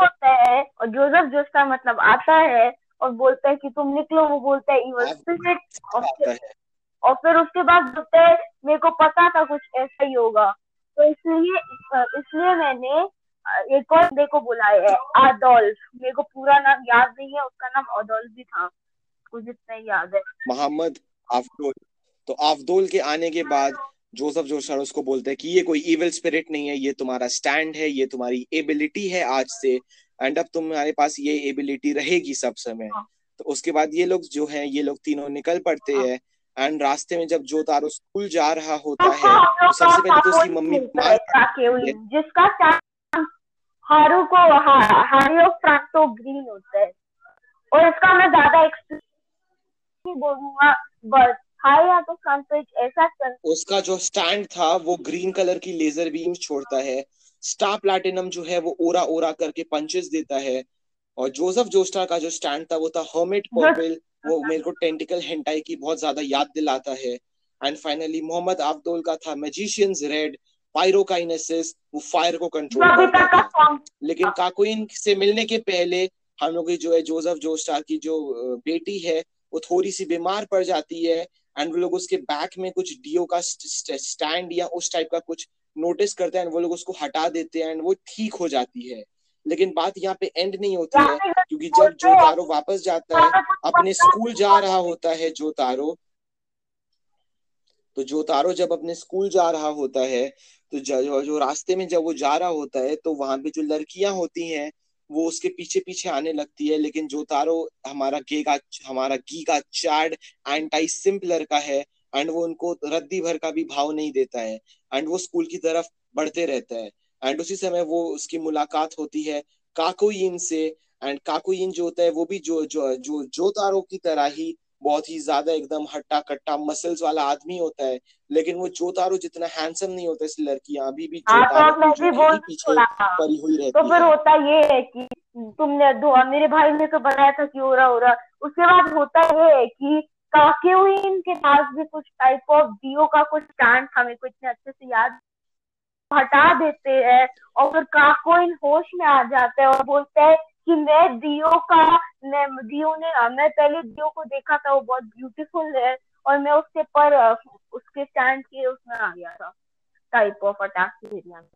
होता है? और जोसेफ जोस्टा मतलब आता है और बोलता है कि तुम निकलो वो बोलता है आप- स्पिरिट और फिर उसके बाद बोलता है मेरे को पता था कुछ ऐसा ही होगा। तो इसलिए इसलिए मैंने एक और बंदे को बुलाया है आदोल्फ। मेरे को पूरा नाम याद नहीं है उसका नाम अदोल्फ भी था। कुछ इतना याद है। मोहम्मद आफदोल। तो आफदोल के आने के बाद जोसेफ जोशार उसको बोलते हैं कि ये कोई इविल स्पिरिट नहीं है ये तुम्हारा स्टैंड है ये तुम्हारी एबिलिटी है आज से एंड अब तुम्हारे पास ये एबिलिटी रहेगी सब समय हाँ। तो उसके बाद ये लोग जो हैं ये लोग तीनों निकल पड़ते हाँ। हैं एंड रास्ते में जब जो तारो स्कूल जा रहा होता तो है तो सबसे पहले तो उसकी मम्मी बीमार जिसका हारू को हा, हारी और फ्रांटो ग्रीन होता है और इसका मैं ज़्यादा एक्सप्लेन नहीं बोलूँगा बस हाई या तो फ्रांटो एक ऐसा चल उसका जो स्टैंड था वो ग्रीन कलर की लेजर बीम छोड़ता है। स्टार प्लैटिनम जो है वो ओरा ओरा करके पंचेस देता है। और जोसेफ जोस्टार का जो स्टैंड था वो था हर्मिट पर्पल वो मेरे को टेंटिकल हेंटाई की बहुत ज़्यादा याद दिलाता है। एंड फाइनली मोहम्मद अब्दुल का था मैजिशियंस रेड पायरोकाइनेसिस वो फायर को कंट्रोल करता था। लेकिन काकुइन से मिलने के पहले हम लोग की जो है जोसेफ जोस्टार की जो बेटी है वो थोड़ी सी बीमार पड़ जाती है। एंड वो लोग उसके बैक में कुछ डीओ का स्टैंड या उस टाइप का कुछ नोटिस करते हैं वो लोग उसको हटा देते हैं एंड वो ठीक हो जाती है। लेकिन बात यहाँ पे एंड नहीं होती है क्योंकि जब जो तारो वापस जाता है अपने स्कूल जा रहा होता है जो तारो तो जो तारो जब अपने स्कूल जा रहा होता है तो जो, जो रास्ते में जब वो जा रहा होता है तो वहाँ पे जो लड़कियाँ होती हैं वो उसके पीछे पीछे आने लगती है, लेकिन जो तारो हमारा गे का हमारा गी का चैड एंटाई सिंपलर का है एंड वो उनको रद्दी भर का भी भाव नहीं देता है एंड वो स्कूल की तरफ़ बढ़ते रहता है एंड उसी समय वो उसकी मुलाकात होती है काकोइन से एंड काकोइन जो होता है वो भी जो जो जो जो तारो की तरह ही बहुत ही ज़्यादा एकदम हट्टा कट्टा मसल्स वाला आदमी होता है लेकिन वो जोतारो जितना हैंडसम नहीं होता इसलिए लड़कियाँ अभी भी जो हाँ तो तारो मैं की भी बोल पीछे पड़ी हुई तो फिर है। होता ये है कि तुमने दो मेरे भाई ने तो बताया था कि हो रहा हो रहा उसके बाद होता ये है कि काकेविन के पास भी कुछ टाइप ऑफ़ डीओ का कुछ स्टैंड था मेरे को इतने अच्छे से याद हटा देते हैं और फिर काकोइन होश में आ जाता है और बोलता है कि मैं दियो का, मैं दियो ने मैं पहले दियो को देखा था, वो बहुत ब्यूटीफुल है, और मैं उसके पर उसके स्टैंड के उसमें आ गया था टाइप ऑफ़ अटैक एरिया में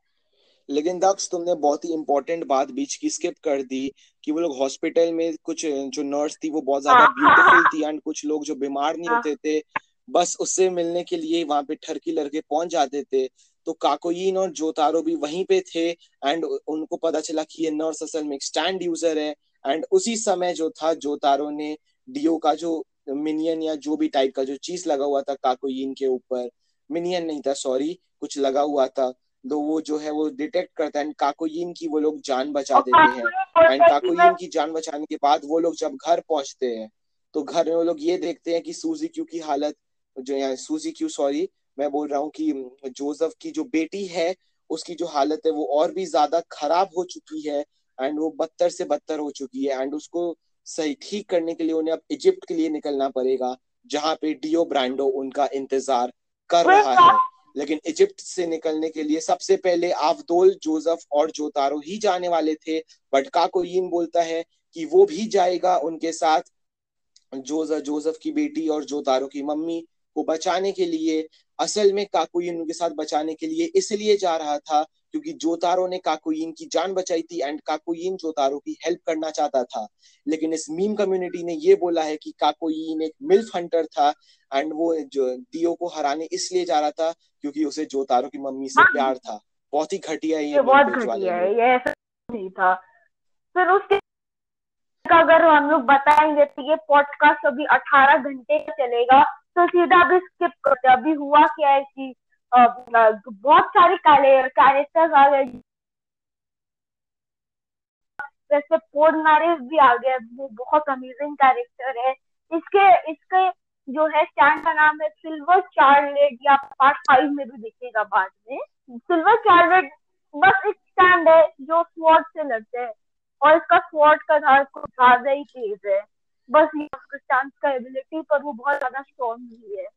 लेकिन दक्ष तुमने बहुत ही इम्पोर्टेंट बात बीच की स्किप कर दी, कि वो लोग हॉस्पिटल में कुछ, जो नर्स थी, वो बहुत ज़्यादा ब्यूटीफुल थी एंड कुछ लोग जो बीमार नहीं। होते थे, बस उससे मिलने के लिए वहाँ पे ठरकी लड़के पहुँच जाते थे तो काकोइन और जोतारो भी वहीं पे थे एंड उनको पता चला कि ये नर्स असल में एक स्टैंड यूज़र है एंड उसी समय जो था जोतारो ने डीओ का जो मिनियन या जो भी टाइप का जो चीज़ लगा हुआ था काकोइन के ऊपर मिनियन नहीं था सॉरी कुछ लगा हुआ था तो वो जो है वो डिटेक्ट करता है एंड काकोइन की वो लोग जान बचा देते हैं एंड काकोइन की जान बचाने के बाद वो लोग जब घर पहुँचते हैं तो घर में वो लोग ये देखते हैं कि सूजी क्यू की हालत जो यहाँ सूजी क्यू सॉरी मैं बोल रहा हूँ कि जोसेफ की जो बेटी है उसकी जो हालत है वो और भी ज़्यादा खराब हो चुकी है एंड वो बदतर से बदतर हो चुकी है एंड उसको सही ठीक करने के लिए उन्हें अब इजिप्ट के लिए निकलना पड़ेगा जहाँ पे डियो ब्रांडो उनका इंतज़ार कर रहा है। लेकिन इजिप्ट से निकलने के लिए सबसे पहले आफदोल जोसेफ और जोतारो ही जाने वाले थे बट काकोइन बोलता है कि वो भी जाएगा उनके साथ। जोसेफ जोसेफ की बेटी और जोतारो की मम्मी को बचाने के लिए असल में काकुइन उनके साथ बचाने के लिए इसलिए जा रहा था क्योंकि जोतारो ने काकुइन की जान बचाई थी एंड काकुइन जोतारो की हेल्प करना चाहता था। लेकिन इस मीम कम्युनिटी ने ये बोला है कि काकुइन एक मिल्फ हंटर था एंड वो जो दियो को हराने इसलिए जा रहा था क्योंकि उसे जोतारो की मम्मी से प्यार था। बहुत ही घटिया ये बहुत घटिया है ये ऐसा नहीं था। फिर उसके अगर हम लोग बताएँगे तो ये पॉडकास्ट अभी अठारह घंटे का चलेगा तो सीधा अभी स्किप करते। अभी हुआ क्या है कि बहुत सारे कैरेक्टर्स आ गए। वैसे पोर्न नारेव भी आ गया। वो बहुत अमेजिंग कैरेक्टर है। इसके इसके जो है स्टैंड का नाम है सिल्वर चार्लेट या पार्ट फाइव में भी दिखेगा बाद में। सिल्वर चार्लेट बस एक स्टैंड है जो स्वॉर्ड से लड़ते हैं। और इसका स्वॉर्ड का धार कुछ ज़्यादा ही तेज है। बस उसका का एबिलिटी पर वो बहुत ज़्यादा स्ट्रॉन्ग भी है।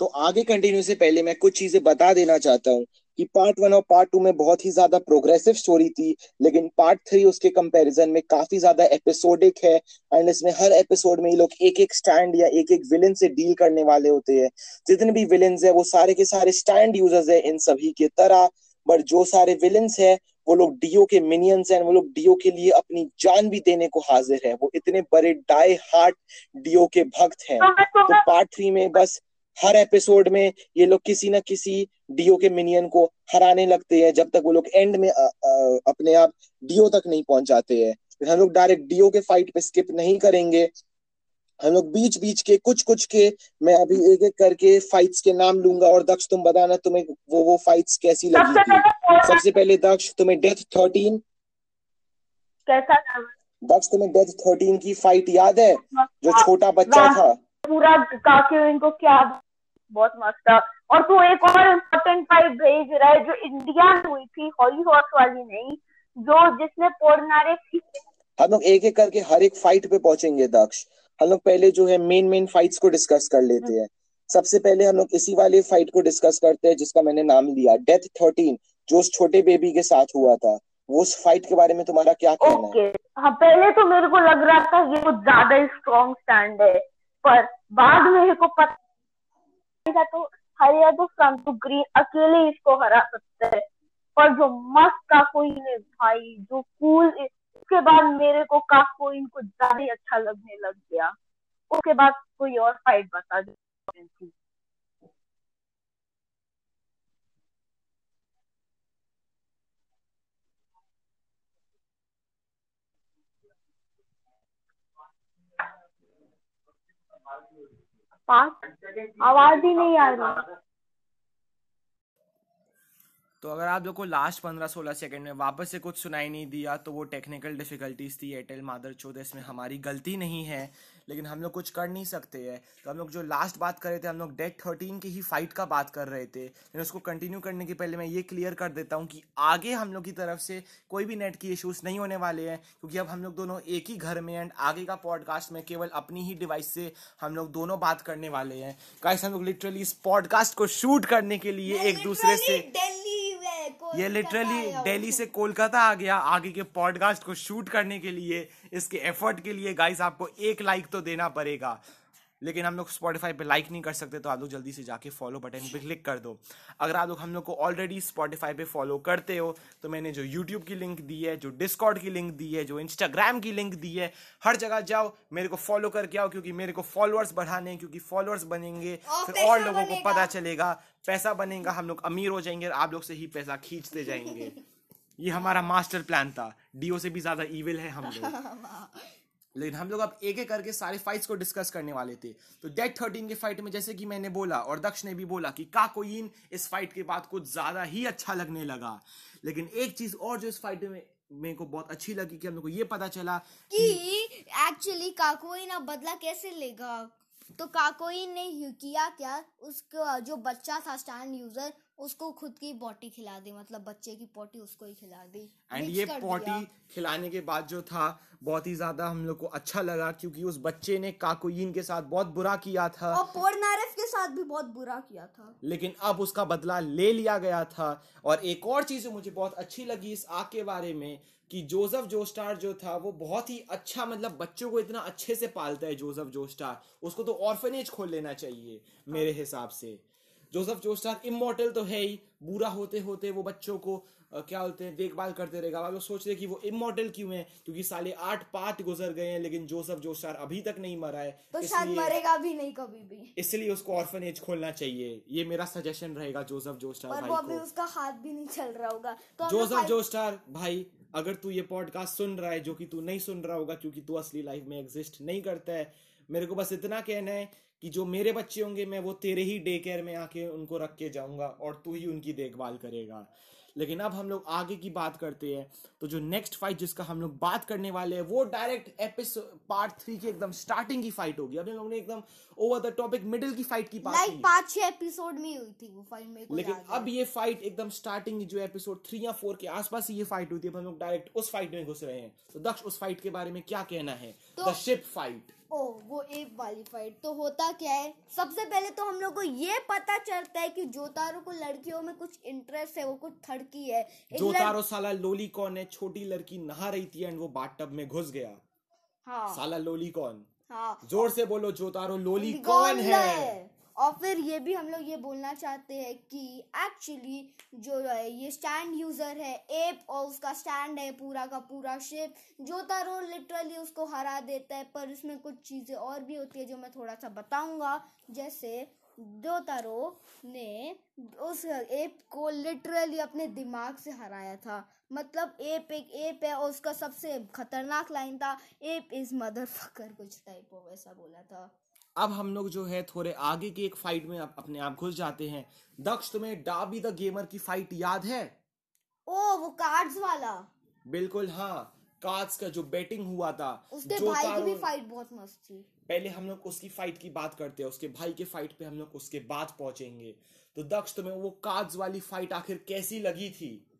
तो आगे कंटिन्यू से पहले मैं कुछ चीज़ें बता देना चाहता हूँ कि पार्ट वन और पार्ट टू में बहुत ही ज़्यादा प्रोग्रेसिव स्टोरी थी, लेकिन पार्ट थ्री उसके कंपैरिजन में काफ़ी ज़्यादा एपिसोडिक है एंड इसमें हर एपिसोड में ये लोग एक एक स्टैंड या एक एक विलन से डील करने वाले होते हैं। जितने भी विलन है, वो सारे के सारे स्टैंड यूज़र्स है इन सभी के तरह बट जो सारे विलन्स है वो लोग डीओ के मिनियंस हैं वो लोग डीओ के लिए अपनी जान भी देने को हाजिर है। वो इतने बड़े डाई हार्ट डीओ के भक्त हैं। तो पार्ट थ्री में बस हर एपिसोड में ये लोग किसी ना किसी डीओ के मिनियन को हराने लगते हैं जब तक वो लोग एंड में आ, आ, अपने आप डीओ तक नहीं पहुँच जाते हैं। हम लोग डायरेक्ट डीओ के फाइट पे स्किप नहीं करेंगे। हम लोग बीच बीच के कुछ कुछ के मैं अभी एक एक करके फाइट्स के नाम लूँगा और दक्ष तुम बताना तुम्हें वो वो फाइट्स कैसी लगी थी। सबसे पहले दक्ष तुम्हें डेथ थर्टीन कैसा दक्ष तुम्हें डेथ थर्टीन की फाइट याद है? जो छोटा बच्चा था। पूरा काके इनको क्या बहुत मस्त था। और तू एक और इम्पोर्टेंट फाइट भेज रहा है जो इंडिया में हुई थी हॉली हॉर्स वाली नहीं जो जिसमें पोर्नारे हम लोग एक एक करके हर एक फाइट पे पहुँचेंगे दक्ष। हम लोग पहले जो है मेन मेन फाइट्स को डिस्कस कर लेते हैं। सबसे पहले हम लोग इसी वाले फाइट को डिस्कस करते हैं जिसका मैंने नाम लिया। डेथ थर्टीन जो उस छोटे बेबी के साथ हुआ था। वो उस फाइट के बारे में तुम्हारा क्या कहना okay. है हाँ पहले तो मेरे को लग रहा था ये कुछ ज़्यादा स्ट्रॉन्ग स्टैंड है। पर बाद में मेरे को पता तो हरिया तो संतु ग्रीन अकेले इसको हरा सकते है। पर जो मस्त का कोई ने भाई जो कूल उसके बाद मेरे को काफोइन कुछ ज़्यादा अच्छा लगने लग गया। उसके बाद कोई और फाइट बता दो। आवाज़ ही नहीं आ रही। तो अगर आप लोग को लास्ट पंद्रह सोलह सेकंड में वापस से कुछ सुनाई नहीं दिया तो वो टेक्निकल डिफिकल्टीज थी एयरटेल मादर चौदह इसमें हमारी गलती नहीं है लेकिन हम लोग कुछ कर नहीं सकते हैं। तो हम लोग जो लास्ट बात कर रहे थे हम लोग डेट थर्टीन की ही फाइट का बात कर रहे थे। लेकिन उसको कंटिन्यू करने के पहले मैं ये क्लियर कर देता हूँ कि आगे हम लोग की तरफ़ से कोई भी नेट की इशूज़ नहीं होने वाले हैं क्योंकि अब हम लोग दोनों एक ही घर में एंड आगे का पॉडकास्ट में केवल अपनी ही डिवाइस से हम लोग दोनों बात करने वाले हैं। गाइस हम लोग लिटरली इस पॉडकास्ट को शूट करने के लिए एक दूसरे से ये लिटरली दिल्ली से कोलकाता आ गया आगे के पॉडकास्ट को शूट करने के लिए इसके एफर्ट के लिए गाइस आपको एक लाइक तो देना पड़ेगा। लेकिन हम लोग स्पॉटिफाई पे लाइक नहीं कर सकते तो आप लोग जल्दी से जाके फॉलो बटन पे क्लिक कर दो। अगर आप लोग हम लोग को ऑलरेडी स्पॉटिफाई पे फॉलो करते हो तो मैंने जो यूट्यूब की लिंक दी है जो डिस्कॉर्ड की लिंक दी है जो इंस्टाग्राम की लिंक दी है हर जगह जाओ मेरे को फॉलो करके आओ क्योंकि मेरे को फॉलोअर्स बढ़ाने क्योंकि फॉलोअर्स बनेंगे फिर और लोगों को पता चलेगा पैसा बनेगा हम लोग अमीर हो जाएँगे आप लोग से ही पैसा खींचते जाएँगे। [LAUGHS] ये हमारा मास्टर प्लान था। डीओ से भी ज़्यादा ईविल है हम लोग। [LAUGHS] लेकिन हम लोग अब एक एक करके सारे फाइट्स को डिस्कस करने वाले थे। तो डेट थर्टीन के फाइट में जैसे कि मैंने बोला और दक्ष ने भी बोला कि काकोइन इस फाइट के बाद कुछ ज़्यादा ही अच्छा लगने लगा। लेकिन एक चीज़ और जो इस फाइट में मेरे को बहुत अच्छी लगी कि हम लोग को ये पता चला कि एक्चुअली काकोइन अब बदला कैसे लेगा? तो काकोइन ने किया क्या? उसका जो बच्चा था स्टैंड यूज़र उसको खुद की पोटी खिला दी मतलब बच्चे की पोटी उसको ही खिला दी। एंड ये पोटी खिलाने के बाद जो था बहुत ही ज़्यादा हम लोग को अच्छा लगा क्योंकि उस बच्चे ने काकोइन के साथ बहुत बुरा किया था। और पोर्नारेफ के साथ भी बहुत बुरा किया था। लेकिन अब उसका बदला ले लिया गया था। और एक और चीज़ मुझे बहुत अच्छी लगी इस आग के बारे में कि जोसेफ जोस्टार जो था वो बहुत ही अच्छा मतलब बच्चों को इतना अच्छे से पालता है जोसेफ जोस्टार। उसको तो ऑर्फनेज खोल लेना चाहिए मेरे हिसाब से। जोसेफ जोस्टार इमोटल तो है ही। बुरा होते होते वो बच्चों को आ, क्या बोलते हैं देखभाल करते रहेगा। आप लोग सोच रहे कि वो इमोटल क्यों है? क्योंकि साले आठ पार्ट गुजर गए हैं लेकिन जोसेफ जोस्टार अभी तक नहीं मरा है। तो शायद मरेगा भी नहीं कभी भी। इसलिए उसको ऑर्फनेज खोलना चाहिए। ये मेरा सजेशन रहेगा जोसेफ जोस्टार भाई वो अभी उसका हाथ भी नहीं चल रहा होगा। तो जोसेफ जोस्टार भाई अगर तू ये पॉडकास्ट सुन रहा है जो कि तू नहीं सुन रहा होगा क्योंकि तू असली लाइफ में एग्जिस्ट नहीं करता है मेरे को बस इतना कहना है कि जो मेरे बच्चे होंगे मैं वो तेरे ही डे केयर में आके उनको रख के जाऊँगा और तू ही उनकी देखभाल करेगा। लेकिन अब हम लोग आगे की बात करते हैं तो जो नेक्स्ट फाइट जिसका हम लोग बात करने वाले हैं वो डायरेक्ट एपिसोड पार्ट थ्री की एकदम स्टार्टिंग की फाइट होगी। अभी हम लोग ने एकदम ओवर द टॉपिक मिडिल की फाइट की बात लाइक पाँच छह एपिसोड में हुई थी वो फाइट मेरे को लेकिन अब ये फाइट एकदम स्टार्टिंग जो एपिसोड थ्री या फोर के आसपास ही ये फाइट हुई थी अब हम लोग डायरेक्ट उस फाइट में घुस रहे हैं। तो दक्ष उस फाइट के बारे में क्या कहना है? द शिप फाइट ओ वो एक वाली फाइट तो होता क्या है? सबसे पहले तो हम लोग को ये पता चलता है कि जोतारो को लड़कियों में कुछ इंटरेस्ट है वो कुछ थड़की है। जोतारो लड़- साला लोली कौन है? छोटी लड़की नहा रही थी एंड वो बाथटब में घुस गया। हाँ। साला लोली कौन? हाँ। ज़ोर से बोलो जोतारो लोली कौन है? और फिर ये भी हम लोग ये बोलना चाहते हैं कि एक्चुअली जो है, ये स्टैंड यूज़र है एप और उसका स्टैंड है पूरा का पूरा शेप जो तारो लिटरली उसको हरा देता है, पर इसमें कुछ चीज़ें और भी होती है जो मैं थोड़ा सा बताऊँगा। जैसे जो तारो ने उस एप को लिटरली अपने दिमाग से हराया था। मतलब एप एक एप है और उसका सबसे खतरनाक लाइन था एप इज़ मदर फकर कुछ टाइप ऑफ़ ऐसा बोला था। अब हम लोग जो है थोड़े आगे की एक फाइट में अप- अपने आप घुस जाते हैं। दक्ष तुम्हें डाबी द गेमर की फाइट याद है? ओ वो कार्ड्स वाला। बिल्कुल हाँ। कार्ड्स का जो बेटिंग हुआ था उसके जो भाई की भी फाइट बहुत मस्त थी। पहले हम लोग उसकी फाइट की बात करते हैं उसके भाई के फाइट पे हम लोग उसके बाद पहुँचेंगे। तो दक्ष तुम्हें वो कार्ड्स वाली फाइट आखिर कैसी लगी थी?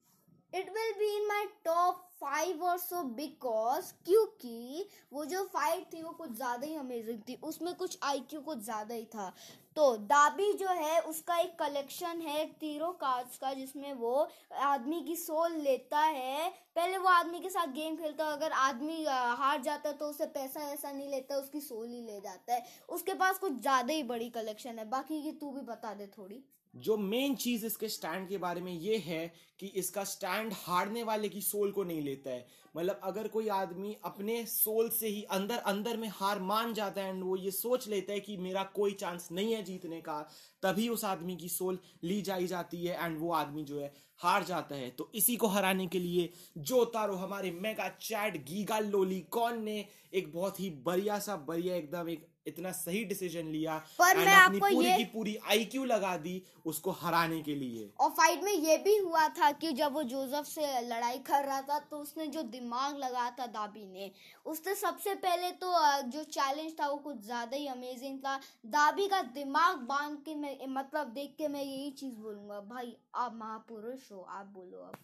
It will be in my top five और सो बिकॉज़ क्योंकि वो जो फाइट थी वो कुछ ज़्यादा ही अमेजिंग थी। उसमें कुछ आईक्यू कुछ ज़्यादा ही था। तो दाबी जो है, उसका एक कलेक्शन है तीरों कार्ड्स का, जिसमें वो आदमी की सोल लेता है। पहले वो आदमी के साथ गेम खेलता है, अगर आदमी हार जाता है तो उसे पैसा वैसा नहीं लेता, उसकी सोल ही ले जाता है। उसके पास कुछ ज़्यादा ही बड़ी कलेक्शन है। बाकी की तू भी बता दे थोड़ी। जो मेन चीज़ इसके स्टैंड के बारे में ये है कि इसका स्टैंड हारने वाले की सोल को नहीं लेता है। मतलब अगर कोई आदमी अपने सोल से ही अंदर अंदर में हार मान जाता है एंड वो ये सोच लेता है कि मेरा कोई चांस नहीं है जीतने का, तभी उस आदमी की सोल ली जाई जाती है एंड वो आदमी जो है हार जाता है। तो इसी को हराने के लिए जो तारो हमारे मेगा चैट गीगा लोली कौन ने एक बहुत ही बढ़िया सा, बढ़िया एकदम एक इतना सही डिसीज़न लिया पर मैं अपनी आपको पूरी ये- की पूरी आईक्यू लगा दी उसको हराने के लिए। और फाइट में ये भी हुआ था कि जब वो जोसेफ से लड़ाई कर रहा था तो उसने जो दिमाग लगाया था दाबी ने उसने सबसे पहले तो जो चैलेंज था वो कुछ ज़्यादा ही अमेजिंग था। दाबी का दिमाग बाँध के मैं मतलब देख के मैं यही चीज़ बोलूँगा भाई आप महापुरुष हो आप बोलो अब।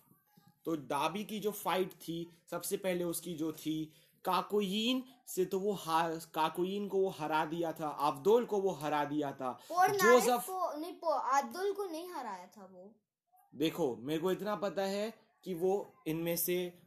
तो डाबी की जो फाइट थी सबसे पहले उसकी जो थी काकोयीन से तो वो काकोयीन को वो हरा दिया था अब्दुल को वो हरा दिया था। और को नहीं पो अब्दुल को नहीं हराया था वो। देखो मेरे को इतना पता है कि वो इनमें से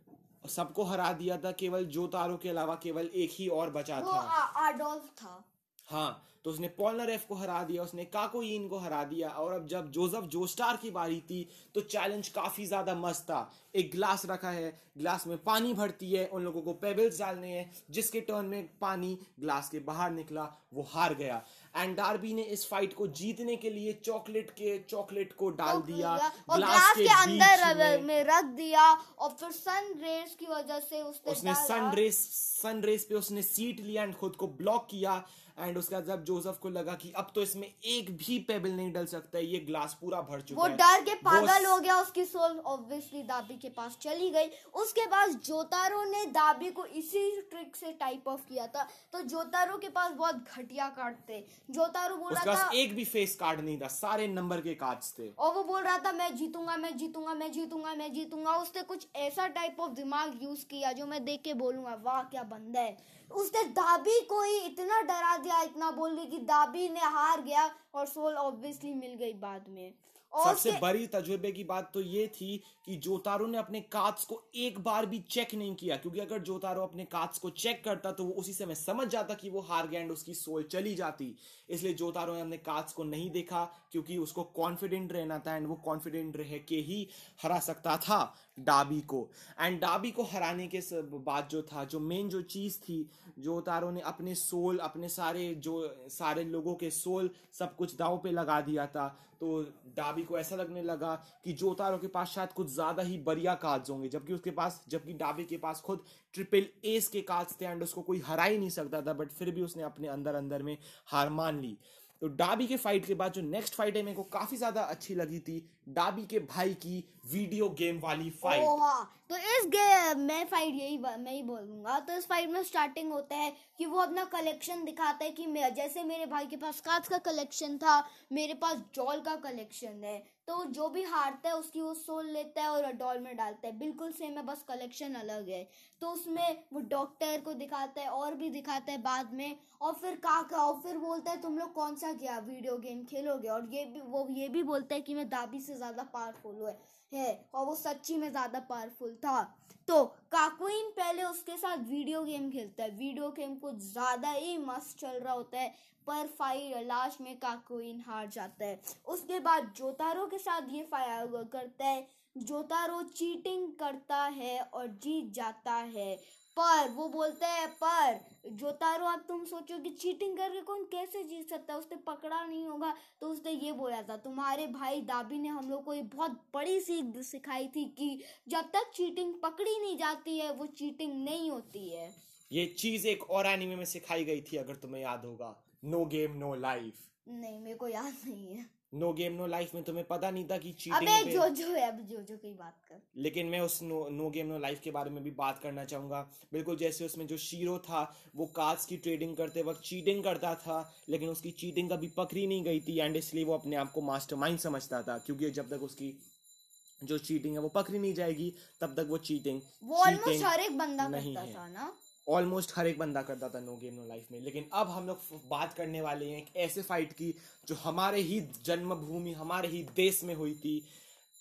सबको हरा दिया था केवल जो तारों के अलावा केवल एक ही और बचा वो था। आ- आडोल्फ था। हाँ तो उसने पॉलनरेफ को हरा दिया उसने काकोइन को हरा दिया और अब जब जोसेफ जोस्टार की बारी थी तो चैलेंज काफ़ी ज़्यादा मस्त था। एक ग्लास रखा है ग्लास में पानी भरती है उन लोगों को पेबल्स डालने हैं जिसके टर्न में पानी ग्लास के बाहर निकला वो हार गया। एंड डार्बी ने इस फाइट को जीतने के लिए चॉकलेट के चॉकलेट को डाल दिया और ग्लास के अंदर में। रख दिया और फिर सन रेस की वजह से उसने। सन रेस सन रेस पे उसने सीट लिया एंड खुद को ब्लॉक किया। एंड उसके बाद जब जोसेफ को लगा कि अब तो इसमें एक भी पेबल नहीं डल सकता है ये ग्लास पूरा भर चुका वो है। डर के पागल हो गया उसकी सोल ऑब्वियसली दाबी के पास चली गई। उसके बाद जोतारो ने दाबी को इसी ट्रिक से टाइप ऑफ़ किया था। तो जोतारो के पास बहुत घटिया कार्ड थे। जोतारो बोल रहा था एक भी फेस कार्ड नहीं था सारे नंबर के कार्ड्स थे। और वो बोल रहा था मैं जीतूँगा मैं जीतूँगा मैं जीतूँगा मैं जीतूँगा। उसने कुछ ऐसा टाइप ऑफ़ दिमाग यूज़ किया जो मैं देख के बोलूँगा वाह क्या बंदा है। उसने दाबी को ही इतना डरा दिया इतना बोल दिया कि दाबी ने हार गया और सोल ऑब्वियसली मिल गई बाद में। और सबसे बड़ी तजुर्बे की बात तो ये थी कि जोतारो ने अपने काट्स को एक बार भी चेक नहीं किया क्योंकि अगर जोतारो अपने काट्स को चेक करता तो वो उसी समय समझ जाता कि वो हार गया एंड उसकी सोल चली जाती। इसलिए जोतारो ने अपने कार्ड्स को नहीं देखा, क्योंकि उसको कॉन्फिडेंट रहना था एंड वो कॉन्फिडेंट रह के ही हरा सकता था डाबी को। एंड डाबी को हराने के बाद जो था, जो मेन जो चीज़ थी जो जोतारो ने अपने सोल अपने सारे जो, सारे लोगों के सोल सब कुछ दाव पे लगा दिया था। तो डाबी को ऐसा लगने लगा कि जोतारो के पास शायद कुछ ज़्यादा ही बढ़िया कार्ड्स होंगे, जबकि उसके पास, जबकि डाबी के पास खुद ट्रिपल एस के कार्ड्स थे एंड उसको कोई हरा ही नहीं सकता था बट फिर भी उसने अपने अंदर अंदर में हार मान ली। तो डाबी के फाइट के बाद जो नेक्स्ट फाइट है, मेरे को काफ़ी ज़्यादा अच्छी लगी थी। डाबी के भाई की वीडियो गेम वाली फाइट ओ हाँ। तो इस गेम मैं फाइट यही मैं ही बोलूँगा। तो इस फाइट में स्टार्टिंग होता है कि वो अपना कलेक्शन दिखाता है कि मैं, जैसे मेरे भाई के पास कार्ड्स का कलेक्शन था, मेरे पास डॉल का कलेक्शन है। तो जो भी हारता है, उसकी वो सोल लेता है और डॉल में डालता है। बिल्कुल सेम है, बस कलेक्शन अलग है। तो उसमें वो डॉक्टर को दिखाता है, और भी दिखाता है बाद में। और फिर काका, और फिर बोलता है, तुम लोग कौन सा क्या वीडियो गेम खेलोगे? और ये भी, वो ये भी बोलता है कि मैं दाबी से ज़्यादा पावरफुल है है, और वो सच्ची में ज़्यादा पावरफुल था। तो काकुइन पहले उसके साथ वीडियो गेम खेलता है। वीडियो गेम कुछ ज़्यादा ही मस्त चल रहा होता है, पर फाइट लास्ट में काकुइन हार जाता है। उसके बाद जोतारो के साथ ये फायर करता है। जोतारो चीटिंग करता है और जीत जाता है। पर वो बोलते हैं पर जोतारो अब तुम सोचो कि चीटिंग करके कौन कैसे जीत सकता है? उसने पकड़ा नहीं होगा तो उसने ये बोला था तुम्हारे भाई दाबी ने हम लोग को ये बहुत बड़ी सीख सिखाई थी कि जब तक चीटिंग पकड़ी नहीं जाती है वो चीटिंग नहीं होती है. ये चीज़ एक और एनिमे में सिखाई गई थी अगर तुम्हें याद होगा। नो गेम नो लाइफ नहीं मेरे को याद नहीं है। नो गेम नो लाइफ में तुम्हें पता नहीं था कि चीटिंग अबे पे जो जो है अब जो जो की बात कर। लेकिन मैं उस no no game no life के बारे में भी बात करना चाहूँगा। बिल्कुल जैसे उसमें जो शीरो था वो कार्ड्स की ट्रेडिंग करते वक्त चीटिंग करता था लेकिन उसकी चीटिंग कभी पकड़ी नहीं गई थी एंड इसलिए वो अपने आप को मास्टरमाइंड समझता था क्योंकि जब तक उसकी जो चीटिंग है वो पकड़ी नहीं जाएगी तब तक वो चीटिंग वो ऑलमोस्ट हर एक बंदा करता था ना? ऑलमोस्ट हर एक बंदा करता था नो गेम नो लाइफ में। लेकिन अब हम लोग बात करने वाले हैं एक ऐसे फाइट की जो हमारे ही जन्मभूमि हमारे ही देश में हुई थी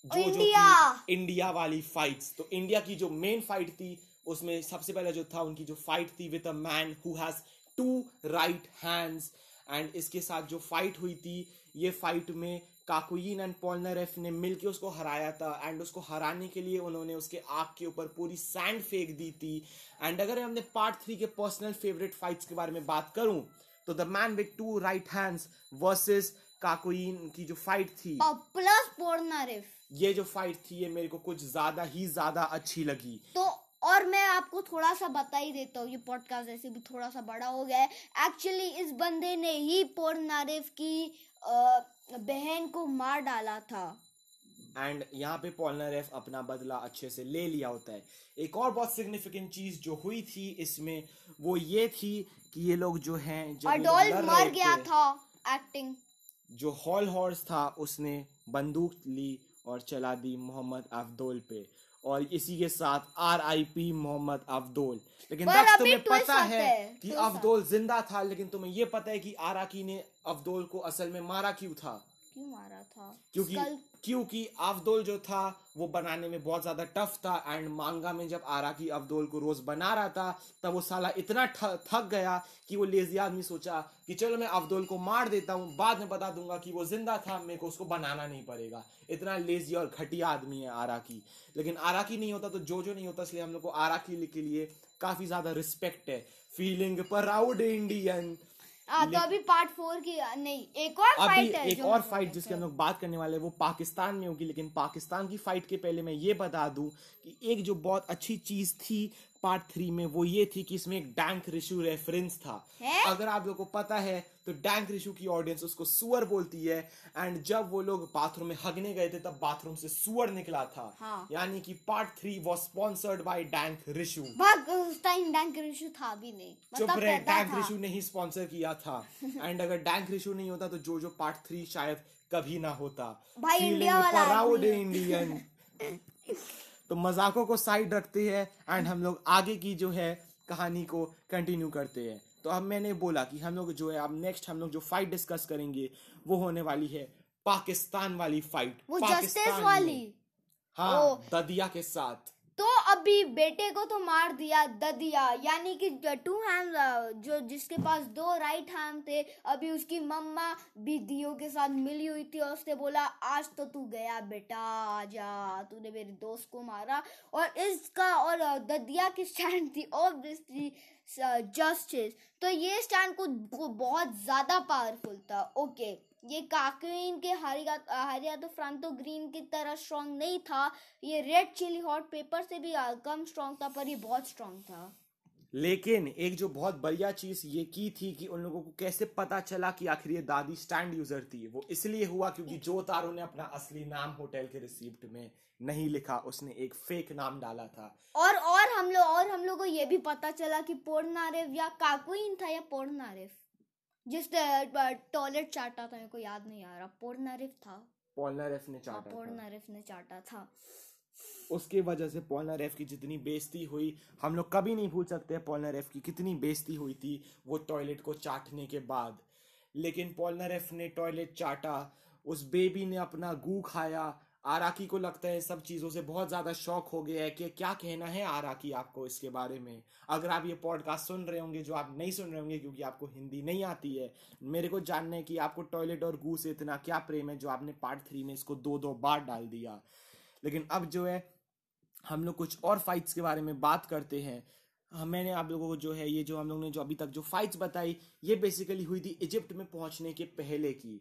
जो जो इंडिया! कि इंडिया वाली फाइट्स तो इंडिया की जो मेन फाइट थी उसमें सबसे पहले जो था उनकी जो फाइट थी with a man who has two right hands and इसके साथ जो फाइट हुई थी ये फाइट में काकुइन एंड पॉलनरेफ ने मिलके उसको हराया था एंड उसको हराने के लिए उन्होंने उसके आग के ऊपर पूरी सैंड फेंक दी थी। एंड अगर हमने पार्ट थ्री के पर्सनल फेवरेट फाइट्स के बारे में बात करूँ तो the man with two right hands versus Kakyoin की जो फाइट थी। प्लस पोर्नारिफ ये जो फाइट थी ये मेरे को कुछ ज़्यादा ही ज़्यादा अच्छी लगी। तो और मैं आपको थोड़ा सा बता ही देता हूँ ये पॉडकास्ट ऐसे भी थोड़ा सा बड़ा हो गया है। एक्चुअली इस बंदे ने ही पोर्नारिफ की अ, बहन को मार डाला था। एंड यहाँ पे पॉलनरेफ अपना बदला अच्छे से ले लिया होता है। एक और बहुत सिग्निफिकेंट चीज़ जो हुई थी इसमें वो ये थी कि ये लोग जो हैं लड़ मर गया था एक्टिंग जो हॉल हॉर्स था उसने बंदूक ली और चला दी मोहम्मद अफदोल पे। और इसी के साथ R I P Mohammed Avdol लेकिन बस तुम्हें पता है है, कि अफदोल ज़िंदा था लेकिन तुम्हें यह पता है कि आराकी ने अफदोल को असल में मारा क्यों था? क्यों मारा था? क्योंकि Skull- क्योंकि अफदोल जो था वो बनाने में बहुत ज़्यादा टफ था एंड मांगा में जब आराकी अफदोल को रोज बना रहा था तब वो साला इतना थक गया कि वो लेजी आदमी सोचा कि चलो मैं अफदोल को मार देता हूँ बाद में बता दूँगा कि वो ज़िंदा था मेरे को उसको बनाना नहीं पड़ेगा। इतना लेजी और घटिया आदमी है आराकी लेकिन आराकी नहीं होता तो जो जो नहीं होता इसलिए हम लोग को आराकी के लिए काफ़ी ज़्यादा रिस्पेक्ट है। फीलिंग प्राउड इंडियन हाँ तो अभी पार्ट फोर की नहीं एक और अभी फाइट है एक और फाइट जिसके जिसकी हम लोग बात करने वाले हैं वो पाकिस्तान में होगी लेकिन पाकिस्तान की फाइट के पहले मैं ये बता दूँ कि एक जो बहुत अच्छी चीज़ थी पार्ट थ्री में वो ये थी कि इसमें एक डैंक रिशु रेफरेंस था। है? अगर आप लोगों को पता है तो डैंक रिशु की ऑडियंस उसको सुअर बोलती है एंड जब वो लोग बाथरूम में हगने गए थे तब बाथरूम से सुअर निकला था। हाँ। यानी कि part three was sponsored by dank Rishu उस टाइम डैंक इशू था भी नहीं। चुप मतलब रहे डैंक रिशु ने ही स्पॉन्सर किया था। [LAUGHS] एंड अगर डैंक रिशु नहीं होता तो जो जो पार्ट थ्री शायद कभी ना होता। भाई, इंडिया वाला प्राउड इंडियन [LAUGHS] तो मजाकों को साइड रखते हैं एंड हम लोग आगे की जो है कहानी को कंटिन्यू करते हैं। तो अब मैंने बोला कि हम लोग जो है अब नेक्स्ट हम लोग जो फाइट डिस्कस करेंगे वो होने वाली है पाकिस्तान वाली फाइट वो पाकिस्तान जस्टिस वाली। हाँ ओ। ददिया के साथ। तो अभी बेटे को तो मार दिया ददिया यानी कि टू हैंड जो जिसके पास दो राइट हैंड थे, अभी उसकी मम्मा भी दियो के साथ मिली हुई थी और उसने बोला, आज तो तू गया बेटा, आजा तूने मेरे दोस्त को मारा और इसका और ददिया की स्टैंड थी ऑब्वियसली जस्टिस तो ये स्टैंड को बहुत ज़्यादा पावरफुल था। ओके ये काकुइन के हरिया हरिया तो फ्रांतो ग्रीन की तरह स्ट्रांग नहीं था। ये रेड चिली हॉट पेपर से भी कम स्ट्रांग था पर ये बहुत स्ट्रांग था। लेकिन एक जो बहुत बढ़िया चीज़ ये की थी कि उन लोगों को कैसे पता चला कि आखिर ये दादी स्टैंड यूज़र थी वो इसलिए हुआ क्योंकि [LAUGHS] जो तारो ने अपना असली नाम होटल के रिसिप्ट में नहीं लिखा उसने एक फेक नाम डाला था। और और हम लोग और हम लोग को ये भी पता चला कि पोर्नारेव या काकुइन था या पोर्नारेव। जिस टॉयलेट चाटा था मेरे को याद नहीं आ रहा। पोर्नारेव था। पॉलनारेफ ने हाँ चाटा था। पोर्नारेव ने चाटा था। उसकी वजह से पॉलनारेफ की जितनी बेइज्जती हुई हम लोग कभी नहीं भूल सकते पॉलनारेफ की कितनी बेइज्जती हुई थी वो टॉयलेट को चाटने के बाद। लेकिन पॉलनारेफ ने टॉयलेट चाटा उस बेबी ने अपना गू खाया आराकी को लगता है सब चीज़ों से बहुत ज़्यादा शौक हो गया है कि क्या कहना है आराकी आपको इसके बारे में? अगर आप ये पॉडकास्ट सुन रहे होंगे जो आप नहीं सुन रहे होंगे क्योंकि आपको हिंदी नहीं आती है मेरे को जानना है कि आपको टॉयलेट और गू से इतना क्या प्रेम है जो आपने पार्ट थ्री में इसको दो दो बार डाल दिया। लेकिन अब जो है हम लोग कुछ और फाइट्स के बारे में बात करते हैं। हाँ, मैंने आप लोगों को जो है ये जो हम लोग ने जो अभी तक जो फाइट्स बताई ये बेसिकली हुई थी इजिप्ट में पहुँचने के पहले की।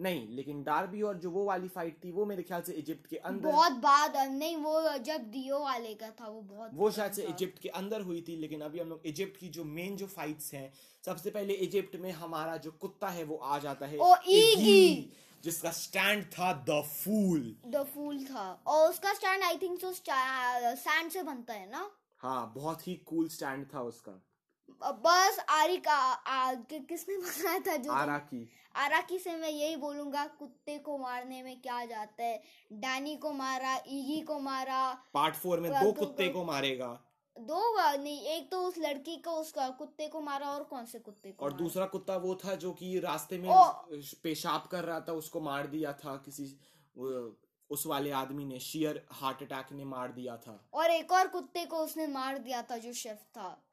नहीं लेकिन डार्बी और जो वो वाली फाइट थी वो मेरे ख्याल से इजिप्ट के अंदर बहुत बाद नहीं वो जब दियो वाले का था वो बहुत वो शायद से इजिप्ट के अंदर हुई थी लेकिन अभी हम लोग इजिप्ट की जो मेन जो फाइट्स हैं सबसे पहले इजिप्ट में हमारा जो कुत्ता है वो आ जाता है ओ, ईगी। जिसका स्टैंड था द फूल द फूल था। और उसका stand I think so sand से बनता है ना? हाँ बहुत ही कूल स्टैंड था उसका। बस आरी का आ, कि, किसने [LAUGHS] बनाया था जो आरा की। आराकी से मैं यही बोलूँगा कुत्ते को मारने में क्या जाता है? डैनी को मारा ईगी को मारा। पार्ट फोर में दो कुत्ते को मारेगा। दो नहीं एक तो उस लड़की को उसका कुत्ते को मारा और कौन से कुत्ते को और मारा? दूसरा कुत्ता वो था जो कि रास्ते में पेशाब कर रहा था उसको मार दिया था किसी उस वाले आदमी ने शियर हार्ट अटैक ने मार दिया था। और एक और कुत्ते को उसने मार दिया था जो शेफ था।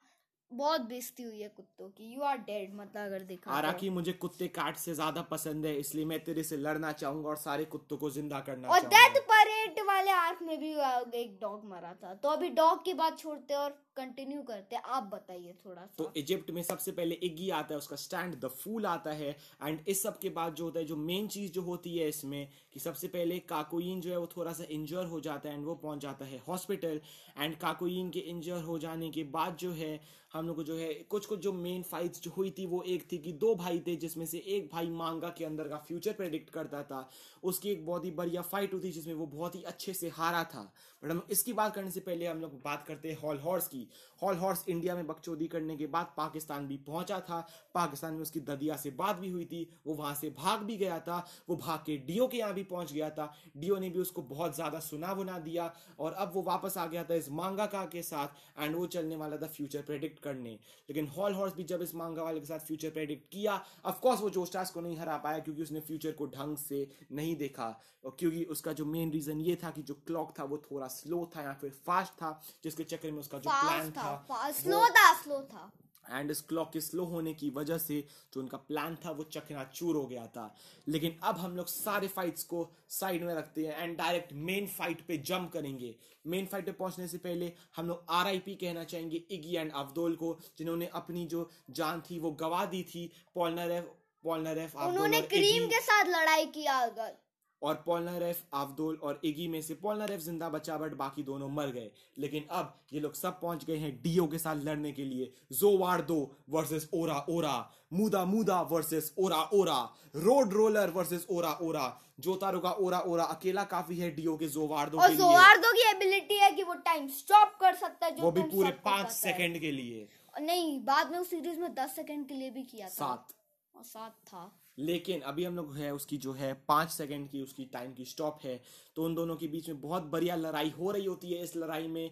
बहुत बेइज्जती हुई है कुत्तों की। यू आर डेड मतलब अगर देखा आरा। की मुझे कुत्ते काट से ज़्यादा पसंद है इसलिए मैं तेरे से लड़ना चाहूँगा और सारे कुत्तों को ज़िंदा करना और डेथ परेड वाले आर्क में भी एक डॉग मरा था। तो अभी डॉग की बात छोड़ते और कंटिन्यू करते आप बताइए थोड़ा सा। तो इजिप्ट में सबसे पहले इग्गी आता है उसका स्टैंड द फूल आता है। एंड इस सब के बाद जो होता है जो मेन चीज़ जो होती है इसमें कि सबसे पहले काकोइन जो है वो थोड़ा सा इंजर हो जाता है एंड वो पहुँच जाता है हॉस्पिटल एंड काकोइन के इंजर हो जाने के बाद जो है हम लोग को जो है, कुछ कुछ जो मेन फाइट्स जो हुई थी वो एक थी कि दो भाई थे जिसमें से एक भाई मांगा के अंदर का फ्यूचर प्रेडिक्ट करता था। उसकी एक बहुत ही बढ़िया फाइट हुई थी जिसमें वो बहुत ही अच्छे से हारा था। हम इसकी बात करने से पहले हम लोग बात करते हैं हॉल हॉर्स की। हॉल हॉर्स इंडिया में बकचोदी करने के बाद पाकिस्तान भी पहुँचा था। पाकिस्तान में उसकी ददिया से बात भी हुई थी। वो वहाँ से भाग भी गया था। वो भाग के डीओ के यहाँ भी पहुँच गया था। डीओ ने भी उसको बहुत ज़्यादा सुना वुना दिया। और अब वो वापस आ गया था इस मांगा का के साथ। एंड वो चलने वाला था फ्यूचर प्रेडिक्ट करने। लेकिन हॉल हॉर्स भी जब इस मांगा वाले के साथ फ्यूचर प्रेडिक्ट किया ऑफकोर्स वो जोस्टास को नहीं हरा पाया क्योंकि उसने फ्यूचर को ढंग से नहीं देखा। क्योंकि उसका जो मेन रीजन ये था कि जो क्लॉक था वो थोड़ा स्लो था या फिर फास्ट था जिसके चक्कर में उसका जो प्लान था था स्लो था स्लो था। एंड इस क्लॉक के स्लो होने की वजह से जो उनका प्लान था वो चकनाचूर हो गया था। लेकिन अब हम लोग सारे फाइट्स को साइड में रखते हैं एंड डायरेक्ट मेन फाइट पे जंप करेंगे। मेन फाइट पे पहुँचने से पहले हम लोग आरआईपी कहना चाहेंगे इगी एंड अब्दुल को जिन्होंने अपनी जो जान थी वो गवा दी थी। पॉलनरेफ पॉलनरेफ उन्होंने क्रीम के साथ लड़ाई किया अगर और पॉलनारेफ अब्दुल और इगी में से पॉलनारेफ ज़िंदा बचा बट बाकी दोनों मर गए। लेकिन अब ये लोग सब पहुँच गए हैं डीओ के साथ लड़ने के लिए। जोवार्डो वर्सेस ओरा ओरा मुदा मुदा वर्सेस ओरा ओरा रोड रोलर वर्सेस ओरा ओरा जोतारो का ओरा ओरा अकेला काफ़ी है डीओ के जोवार्दो और के लिए। जोवार्दो की एबिलिटी है कि वो टाइम स्टॉप कर सकता है जो वो भी पूरे पाँच सेकंड के लिए। नहीं बाद में उस सीरीज़ में दस सेकंड के लिए भी किया था। सात। और सात था। लेकिन अभी हम लोग है उसकी जो है पाँच सेकंड की उसकी टाइम की स्टॉप है तो उन दोनों के बीच में बहुत बढ़िया लड़ाई हो रही होती है इस लड़ाई में।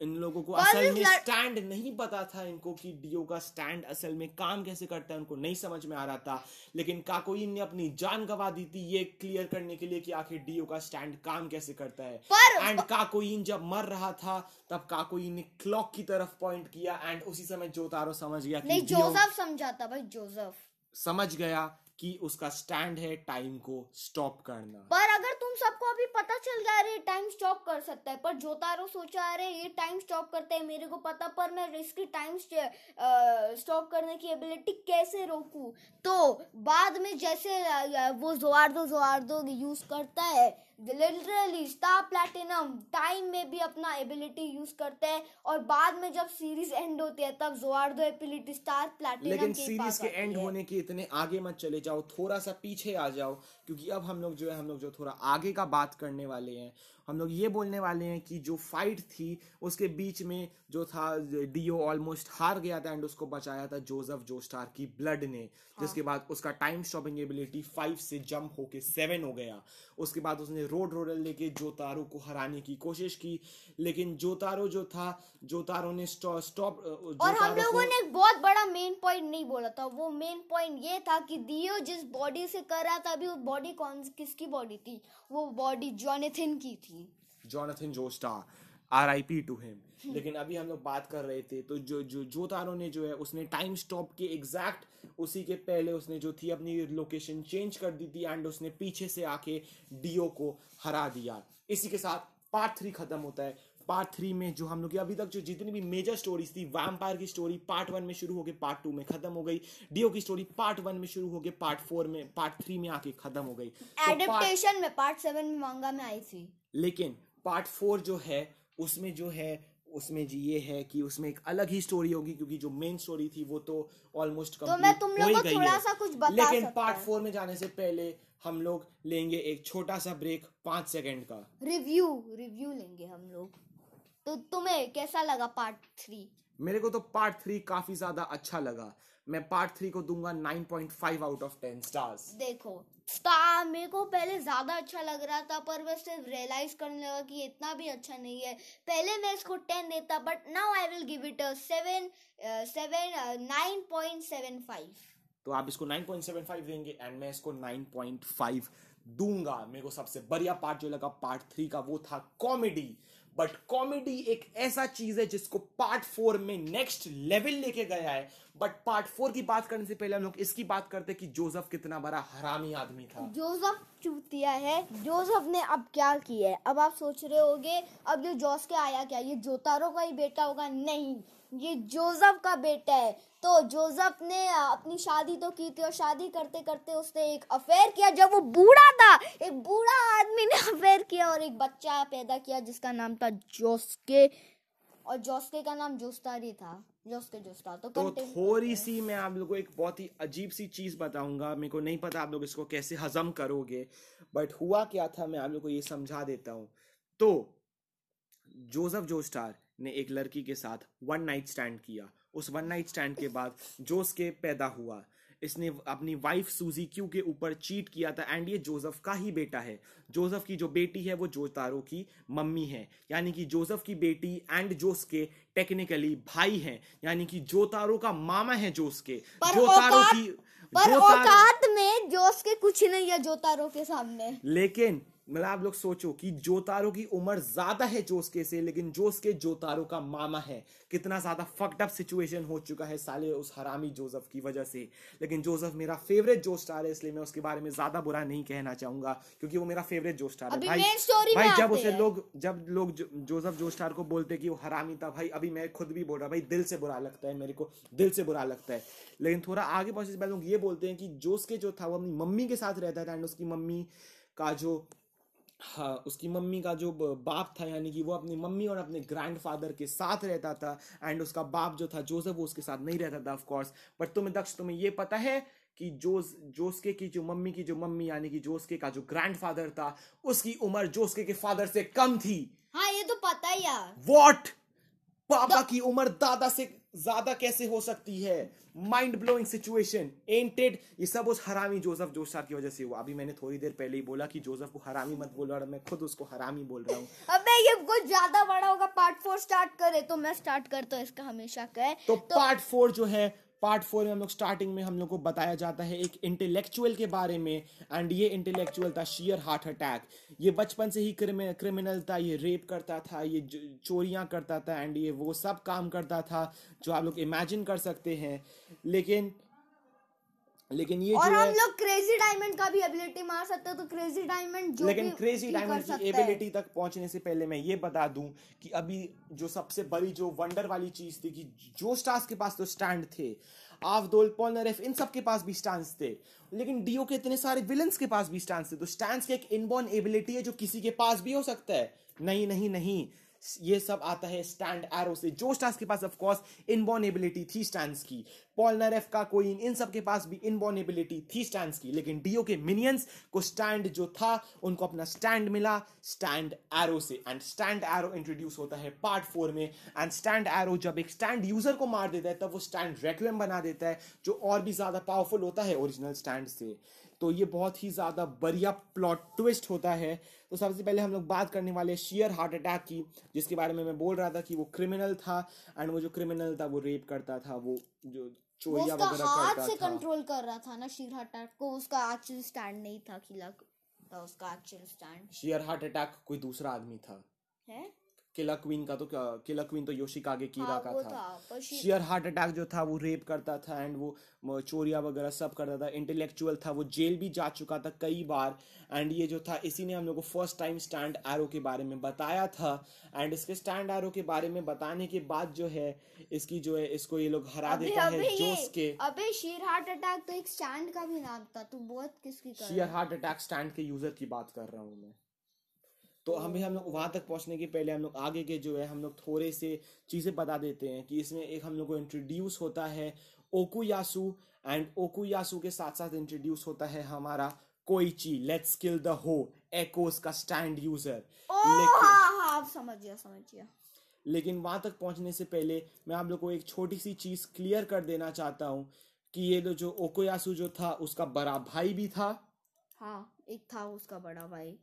इन लोगों को असल में स्टैंड नहीं पता था इनको कि डीओ का स्टैंड असल में काम कैसे करता है उनको नहीं समझ में आ रहा था। लेकिन काकोइन ने अपनी जान गवा दी थी ये क्लियर करने के लिए कि आखिर डीओ का स्टैंड काम कैसे करता है। एंड काकोइन जब मर रहा था तब काकोइन ने क्लॉक की तरफ़ पॉइंट किया एंड उसी समय जोतारो समझ गया कि नहीं जोसेफ समझा था भाई जोसेफ। समझ गया कि उसका स्टैंड है टाइम को स्टॉप करना। पर अगर तुम सबको अभी पता चल गया, अरे टाइम स्टॉप कर सकता है, पर जोतारो सोचा, अरे, ये टाइम स्टॉप करते हैं, मेरे को पता, पर मैं इसकी टाइम स्टॉप करने की एबिलिटी कैसे रोकूं? तो बाद में जैसे वो जोआर दो जोआर दो यूज़ करता है लिटरली स्टार प्लैटिनम टाइम में भी अपना एबिलिटी यूज़ करते हैं और बाद में जब सीरीज़ एंड होती है तब जोआर्डो एबिलिटी स्टार प्लैटिनम लेकिन के सीरीज़ के एंड होने के इतने आगे मत चले जाओ थोड़ा सा पीछे आ जाओ क्योंकि अब हम लोग जो है हम लोग जो थोड़ा आगे का बात करने वाले हैं। हम लोग ये बोलने वाले हैं कि जो फाइट थी उसके बीच में जो था डीओ ऑलमोस्ट हार गया था एंड उसको बचाया था जोसेफ जोस्टार की ब्लड ने। हाँ। जिसके बाद उसका टाइम स्टॉपिंग एबिलिटी फाइव से जंप होके सेवन हो गया। उसके बाद उसने रोड रोलर लेके जोतारो को हराने की कोशिश की लेकिन जोतारो जो था जोतारो ने स्टॉप और हम लोगों ने एक बहुत बड़ा मेन पॉइंट नहीं बोला था। वो मेन पॉइंट ये था कि दियो जिस बॉडी से कर रहा था अभी वो बॉडी कौन किसकी बॉडी थी? वो बॉडी जॉनेथिन की थी। Jonathan Joestar R I P to him लेकिन अभी हम लोग बात कर रहे थे तो जो जो जो तारो ने जो है उसने टाइम स्टॉप के एग्जैक्ट उसी के पहले उसने जो थी अपनी लोकेशन चेंज कर दी थी एंड उसने पीछे से आके डीओ को हरा दिया। इसी के साथ पार्ट थ्री खत्म होता है। पार्ट थ्री में जो हम लोग अभी तक जो जितनी भी मेजर स्टोरीज थी वैम्पायर की स्टोरी पार्ट वन में शुरू होकर पार्ट टू में खत्म हो गई। डीओ की स्टोरी पार्ट वन में शुरू होकर पार्ट फोर में पार्ट थ्री में आके खत्म हो गई। तो एडेप्टेशन में पार्ट सेवन में मांगा में आई थी। लेकिन पार्ट फोर जो है उसमें जो है उसमें जी ये है कि उसमें एक अलग ही स्टोरी होगी क्योंकि जो मेन स्टोरी थी वो तो ऑलमोस्ट तो मैं तुम लोग को थोड़ा सा कुछ बता लेकिन पार्ट फोर में जाने से पहले हम लोग लेंगे एक छोटा सा ब्रेक पाँच सेकंड का। रिव्यू रिव्यू लेंगे हम लोग। तो तुम्हें कैसा लगा पार्ट थ्री मेरे को तो पार्ट थ्री काफ़ी ज़्यादा अच्छा लगा। मैं पार्ट थ्री को दूँगा 9.5 आउट ऑफ़ 10 स्टार्स देखो स्टार मेरे को पहले ज़्यादा अच्छा लग रहा था पर वैसे रियलाइज़ करने लगा कि इतना भी अच्छा नहीं है। पहले मैं इसको टेन देता but now I will give it seven seven nine point seven five तो आप इसको 9.75 देंगे एंड मैं इसको 9.5 दूँगा। मेरे को सबसे बढ़िया पार्ट जो लगा पार्ट थ्री का वो था कॉमेडी बट कॉमेडी एक ऐसा चीज़ है जिसको पार्ट फोर में नेक्स्ट लेवल लेके गया है। बट पार्ट फोर की बात करने से पहले हम लोग इसकी बात करते हैं कि जोसेफ कितना बड़ा हरामी आदमी था। जोसेफ चूतिया है। जोसेफ ने अब क्या किया है? अब आप सोच रहे होगे, अब जो जोस के आया क्या? ये जोतारो का ही बेटा होगा? नहीं। ये जोसफ का बेटा है। तो जोसफ ने अपनी शादी तो की थी और शादी करते करते उसने एक अफेयर किया जब वो बूढ़ा था। एक बूढ़ा आदमी ने [LAUGHS] अफेयर किया और एक बच्चा पैदा किया जिसका नाम था जोस्के। और जोस्के का नाम जोस्तारी था। जोस्के जोस्ता तो, तो थोड़ी सी मैं आप लोगों को एक बहुत ही अजीब सी चीज़ बताऊँगा। मेरे को नहीं पता आप लोग इसको कैसे हजम करोगे बट हुआ क्या था मैं आप लोग को ये समझा देता हूँ। तो जोसेफ जोस्टार ने एक लड़की के साथ वन नाइट स्टैंड किया। उस वन नाइट स्टैंड के बाद जोस के पैदा हुआ। इसने अपनी वाइफ सूजी क्यू के ऊपर चीट किया था एंड ये जोसेफ का ही बेटा है। जोसेफ की जो बेटी है वो जोतारो की मम्मी है। यानी कि जोसेफ की बेटी एंड जोस के टेक्निकली भाई हैं। यानी कि जोतारो का मामा है जोस के जोतारो की पर जोतारो- में जोस के कुछ नहीं है जोतारो के सामने। लेकिन मतलब आप लोग सोचो कि जोतारो की उम्र ज़्यादा है जोसके से लेकिन जोसके जोतारो का मामा है। कितना ज़्यादा फक्ड अप सिचुएशन हो चुका है साले उस हरामी जोसेफ की वजह से। लेकिन जोसेफ मेरा फेवरेट जो स्टार है इसलिए मैं उसके बारे में ज़्यादा बुरा नहीं कहना चाहूँगा क्योंकि वो मेरा फेवरेट जो स्टार है। भाई भाई जब उसे लोग जब लोग जोसेफ जो स्टार को बोलते कि वो हरामी था भाई अभी मैं खुद भी बोल रहा भाई दिल से बुरा लगता है मेरे को दिल से बुरा लगता है। लेकिन थोड़ा आगे पहुँचने से पहले लोग ये बोलते हैं कि जोस के जो था वो अपनी मम्मी के साथ रहता था एंड उसकी मम्मी का जो हाँ उसकी मम्मी का जो बाप था यानी कि वो अपनी मम्मी और अपने ग्रैंडफादर के साथ रहता था एंड उसका बाप जो था जोसेफ वो उसके साथ नहीं रहता था ऑफ़ कोर्स बट तुम्हें दक्ष तुम्हें ये पता है कि जोस जोसके की जो मम्मी की जो मम्मी यानी कि जोसके का जो ग्रैंडफादर था उसकी उम्र जोसके के फादर से कम थी. हाँ ये तो पता ही यार वॉट पापा की उम्र दादा से ज़्यादा कैसे हो सकती है? माइंड ब्लोइंग सिचुएशन एंटेड ये सब उस हरामी जोसेफ जोशार की वजह से हुआ। अभी मैंने थोड़ी देर पहले ही बोला कि जोसफ को हरामी मत बोलो और मैं खुद उसको हरामी बोल रहा हूँ। अबे ये कुछ ज़्यादा बड़ा होगा पार्ट फोर स्टार्ट करे तो मैं स्टार्ट करता हूँ इसका हमेशा कहे? तो पार्ट फोर जो है पार्ट फोर में हम लोग स्टार्टिंग में हम लोग को बताया जाता है एक इंटेलेक्चुअल के बारे में एंड ये इंटेलेक्चुअल था शियर हार्ट अटैक ये बचपन से ही क्रिमिनल था, ये रेप करता था, ये चोरियाँ चोरियाँ करता था एंड ये वो सब काम करता था जो आप लोग इमेजिन कर सकते हैं. लेकिन लेकिन ये और हम लोग क्रेजी डायमंड का भी एबिलिटी मार सकते हैं तो क्रेजी डायमंड जो लेकिन क्रेजी डायमंड की एबिलिटी तक पहुँचने से पहले मैं ये बता दूँ कि अभी जो सबसे बड़ी जो वंडर वाली चीज़ थी कि जो स्टार्स के पास तो स्टैंड थे आवदोल पॉलनरेफ इन सब के पास भी स्टैंड थे। लेकिन डीओ के इतने सारे विलन्स के पास भी स्टैंड थे। तो स्टैंड की एक इनबॉर्न एबिलिटी है जो किसी के पास भी हो सकता है। नहीं नहीं नहीं। ये सब आता है स्टैंड एरो से। जो स्टार्स के पास ऑफ़ कोर्स इनबॉर्न एबिलिटी थी स्टैंड्स की। पॉलनरेफ का कोइन इन सब के पास भी इनबॉर्न एबिलिटी थी स्टैंड्स की। लेकिन डीओ के मिनियंस को स्टैंड जो था, उनको अपना स्टैंड मिला स्टैंड एरो से। एंड स्टैंड एरो इंट्रोड्यूस होता है पार्ट फोर में। एंड स्टैंड एरो जब एक स्टैंड यूज़र को मार देता है, तब वो स्टैंड रेक्वेम बना देता है, जो और भी ज़्यादा पावरफुल होता है ओरिजिनल स्टैंड से। तो ये बहुत ही ज़्यादा बढ़िया प्लॉट ट्विस्ट होता है। तो सबसे पहले हम लोग बात करने वाले शेयर हार्ट अटैक की जिसके बारे में मैं बोल रहा था कि वो क्रिमिनल था एंड वो जो क्रिमिनल था वो रेप करता था वो जो चोरिया वगैरह करता से था। कंट्रोल कर रहा था ना शेयर हार्ट अटैक को उसका एक्चुअल स्टैंड नहीं था खिला था उसका actual stand Sheer Heart Attack कोई दूसरा आदमी था। है? किला क्वीन का तो किला क्वीन तो योशिकागे कीरा हाँ, का था। शेयर हार्ट अटैक जो था वो रेप करता था एंड वो चोरिया वगैरह सब करता था। इंटेलेक्चुअल था वो जेल भी जा चुका था कई बार। एंड ये जो था इसी ने हम लोग को फ़र्स्ट टाइम स्टैंड एरो के बारे में बताया था। एंड इसके स्टैंड एरो के बारे में बताने के बाद जो है इसकी जो है इसको ये लोग हरा अबे देता अबे है जोस के। अबे शीर हार्ट अटैक तो एक स्टैंड का भी नाम था तू बहुत किसकी शेयर हार्ट अटैक स्टैंड के यूज़र की बात कर रहा हूँ मैं। तो हमें हम लोग वहाँ तक पहुँचने के पहले हम लोग आगे के जो है हम लोग थोड़े से चीज़ें बता देते हैं कि इसमें एक हम लोग को इंट्रोड्यूस होता है ओकुयासु एंड ओकुयासु के साथ साथ इंट्रोड्यूस होता है हमारा कोइची लेट्स किल द हो एकोस का स्टैंड यूज़र लेकिन हाँ हाँ समझ गया समझ गया। लेकिन वहाँ तक पहुँचने से पहले मैं आप लोग को एक छोटी सी चीज़ क्लियर कर देना चाहता हूँ कि ये जो ओकोयासु जो था उसका बड़ा भाई भी था। हाँ एक था उसका बड़ा भाई।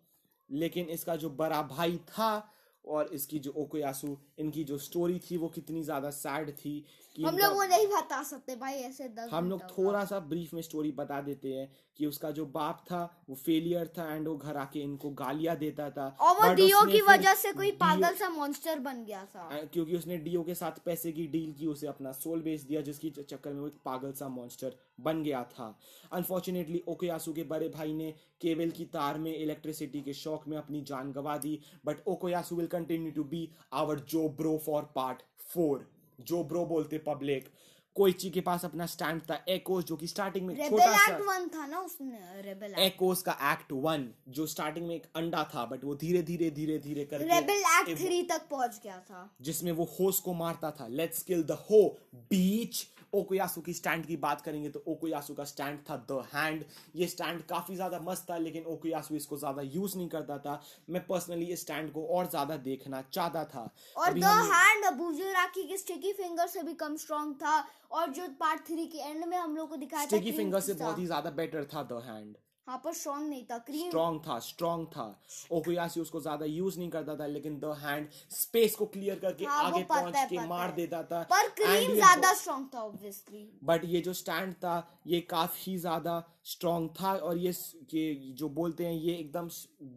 लेकिन इसका जो बड़ा भाई था और इसकी जो ओकोयासु, इनकी जो स्टोरी थी वो कितनी ज़्यादा सैड थी। हम लोग वो नहीं बता सकते भाई ऐसे दस हम लोग थोड़ा सा ब्रीफ में स्टोरी बता देते हैं कि उसका जो बाप था वो फेलियर था एंड वो घर आके इनको गालियाँ देता था। और वो डीओ की वजह से कोई पागल सा मॉन्स्टर बन गया था। क्योंकि उसने डीओ के साथ पैसे की डील की उसे अपना सोल बेच दिया जिसकी चक्कर में वो एक पागल सा मॉन्स्टर बन गया था। अनफॉर्चुनेटली ओकोयासु के बड़े भाई ने केबल की तार में इलेक्ट्रिसिटी के शौक में अपनी जान गंवा दी but Okuyasu will continue to be our जो ब्रो फॉर पार्ट फोर जो ब्रो बोलते पब्लिक कोइची के पास अपना स्टैंड था एकोस जो कि स्टार्टिंग में छोटा एक्ट सा वन था ना उसने रेबल एकोस का एक्ट वन जो स्टार्टिंग में एक अंडा था बट वो धीरे धीरे धीरे धीरे करके रेबल एक्ट थ्री तक पहुँच गया था। जिसमें वो होस को मारता था लेट्स किल द हो बीच ओकोयासु की स्टैंड की बात करेंगे तो ओकोयासु का स्टैंड था द हैंड। ये स्टैंड काफ़ी ज़्यादा मस्त था लेकिन ओकोयासु इसको ज़्यादा यूज़ नहीं करता था। मैं पर्सनली इस स्टैंड को और ज़्यादा देखना चाहता था। और द हैंड बुजुराकी के स्टिकी फिंगर से भी कम स्ट्रांग था। और जो पार्ट थ्री के एंड में हम लोग को दिखाया था स्टिकी फिंगर से बहुत ही ज़्यादा बेटर था द हैंड। हाँ पर स्ट्रांग नहीं था क्रीम स्ट्रॉन्ग था स्ट्रॉन्ग था। ओकोयासी उसको ज़्यादा यूज़ नहीं करता था लेकिन द हैंड स्पेस को क्लियर करके हाँ, आगे पहुँच के मार देता था। पर क्रीम ज़्यादा स्ट्रांग था ऑब्वियसली बट ये जो स्टैंड था ये काफ़ी ज़्यादा स्ट्रॉन्ग था और ये ये जो बोलते हैं ये एकदम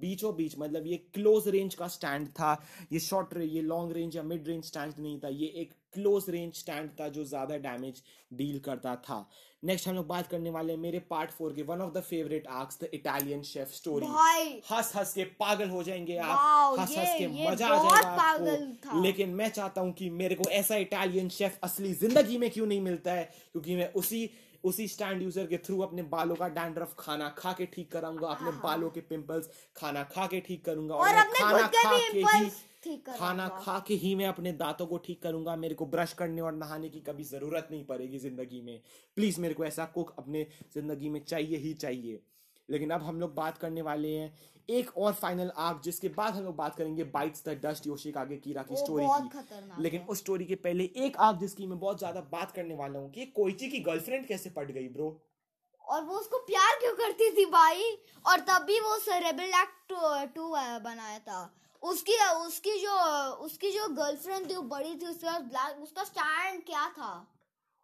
बीचों बीच मतलब ये क्लोज रेंज का स्टैंड था। ये शॉर्ट ये लॉन्ग रेंज या मिड रेंज स्टैंड नहीं था। ये एक क्लोज रेंज स्टैंड था जो ज़्यादा डैमेज डील करता था। नेक्स्ट हम लोग बात करने वाले हैं मेरे पार्ट फोर के one of the favourite arcs the Italian chef story हंस हंस के पागल हो जाएँगे आप। हंस हंस के मज़ा आ जाएगा आपको। लेकिन मैं चाहता हूँ कि मेरे को ऐसा इटालियन शेफ असली ज़िंदगी में क्यों नहीं मिलता है? क्योंकि मैं उसी उसी स्टैंड यूज़र के थ्रू अपने बालों का डैंड्रफ खाना खा के ठीक कराऊँगा अपने बालों के पिंपल्स खाना खा के ठीक करूँगा और अपने खाना खा के ही। खाना खा के ही मैं अपने दांतों को ठीक करूँगा मेरे को ब्रश करने और नहाने की कभी ज़रूरत नहीं पड़ेगी ज़िंदगी में। प्लीज़ मेरे को ऐसा कुक अपने ज़िंदगी में चाहिए ही चाहिए। लेकिन अब हम लोग बात करने वाले हैं एक और फाइनल आर्क जिसके बाद हम लोग बात करेंगे बाइट्स द डस्ट योशी आगे कीरा की स्टोरी की। लेकिन उस स्टोरी के पहले एक आर्क जिसकी मैं बहुत ज़्यादा बात करने वाला हूँ कि कोइची की गर्लफ्रेंड कैसे पट गई ब्रो और वो उसको प्यार क्यों करती थी भाई? और तब भी वो रेबेल एक्ट टू बनाया था। उसकी उसकी जो उसकी जो गर्लफ्रेंड थी, वो बड़ी थी, उसके उसका ब्लैक उसका स्टैंड क्या था?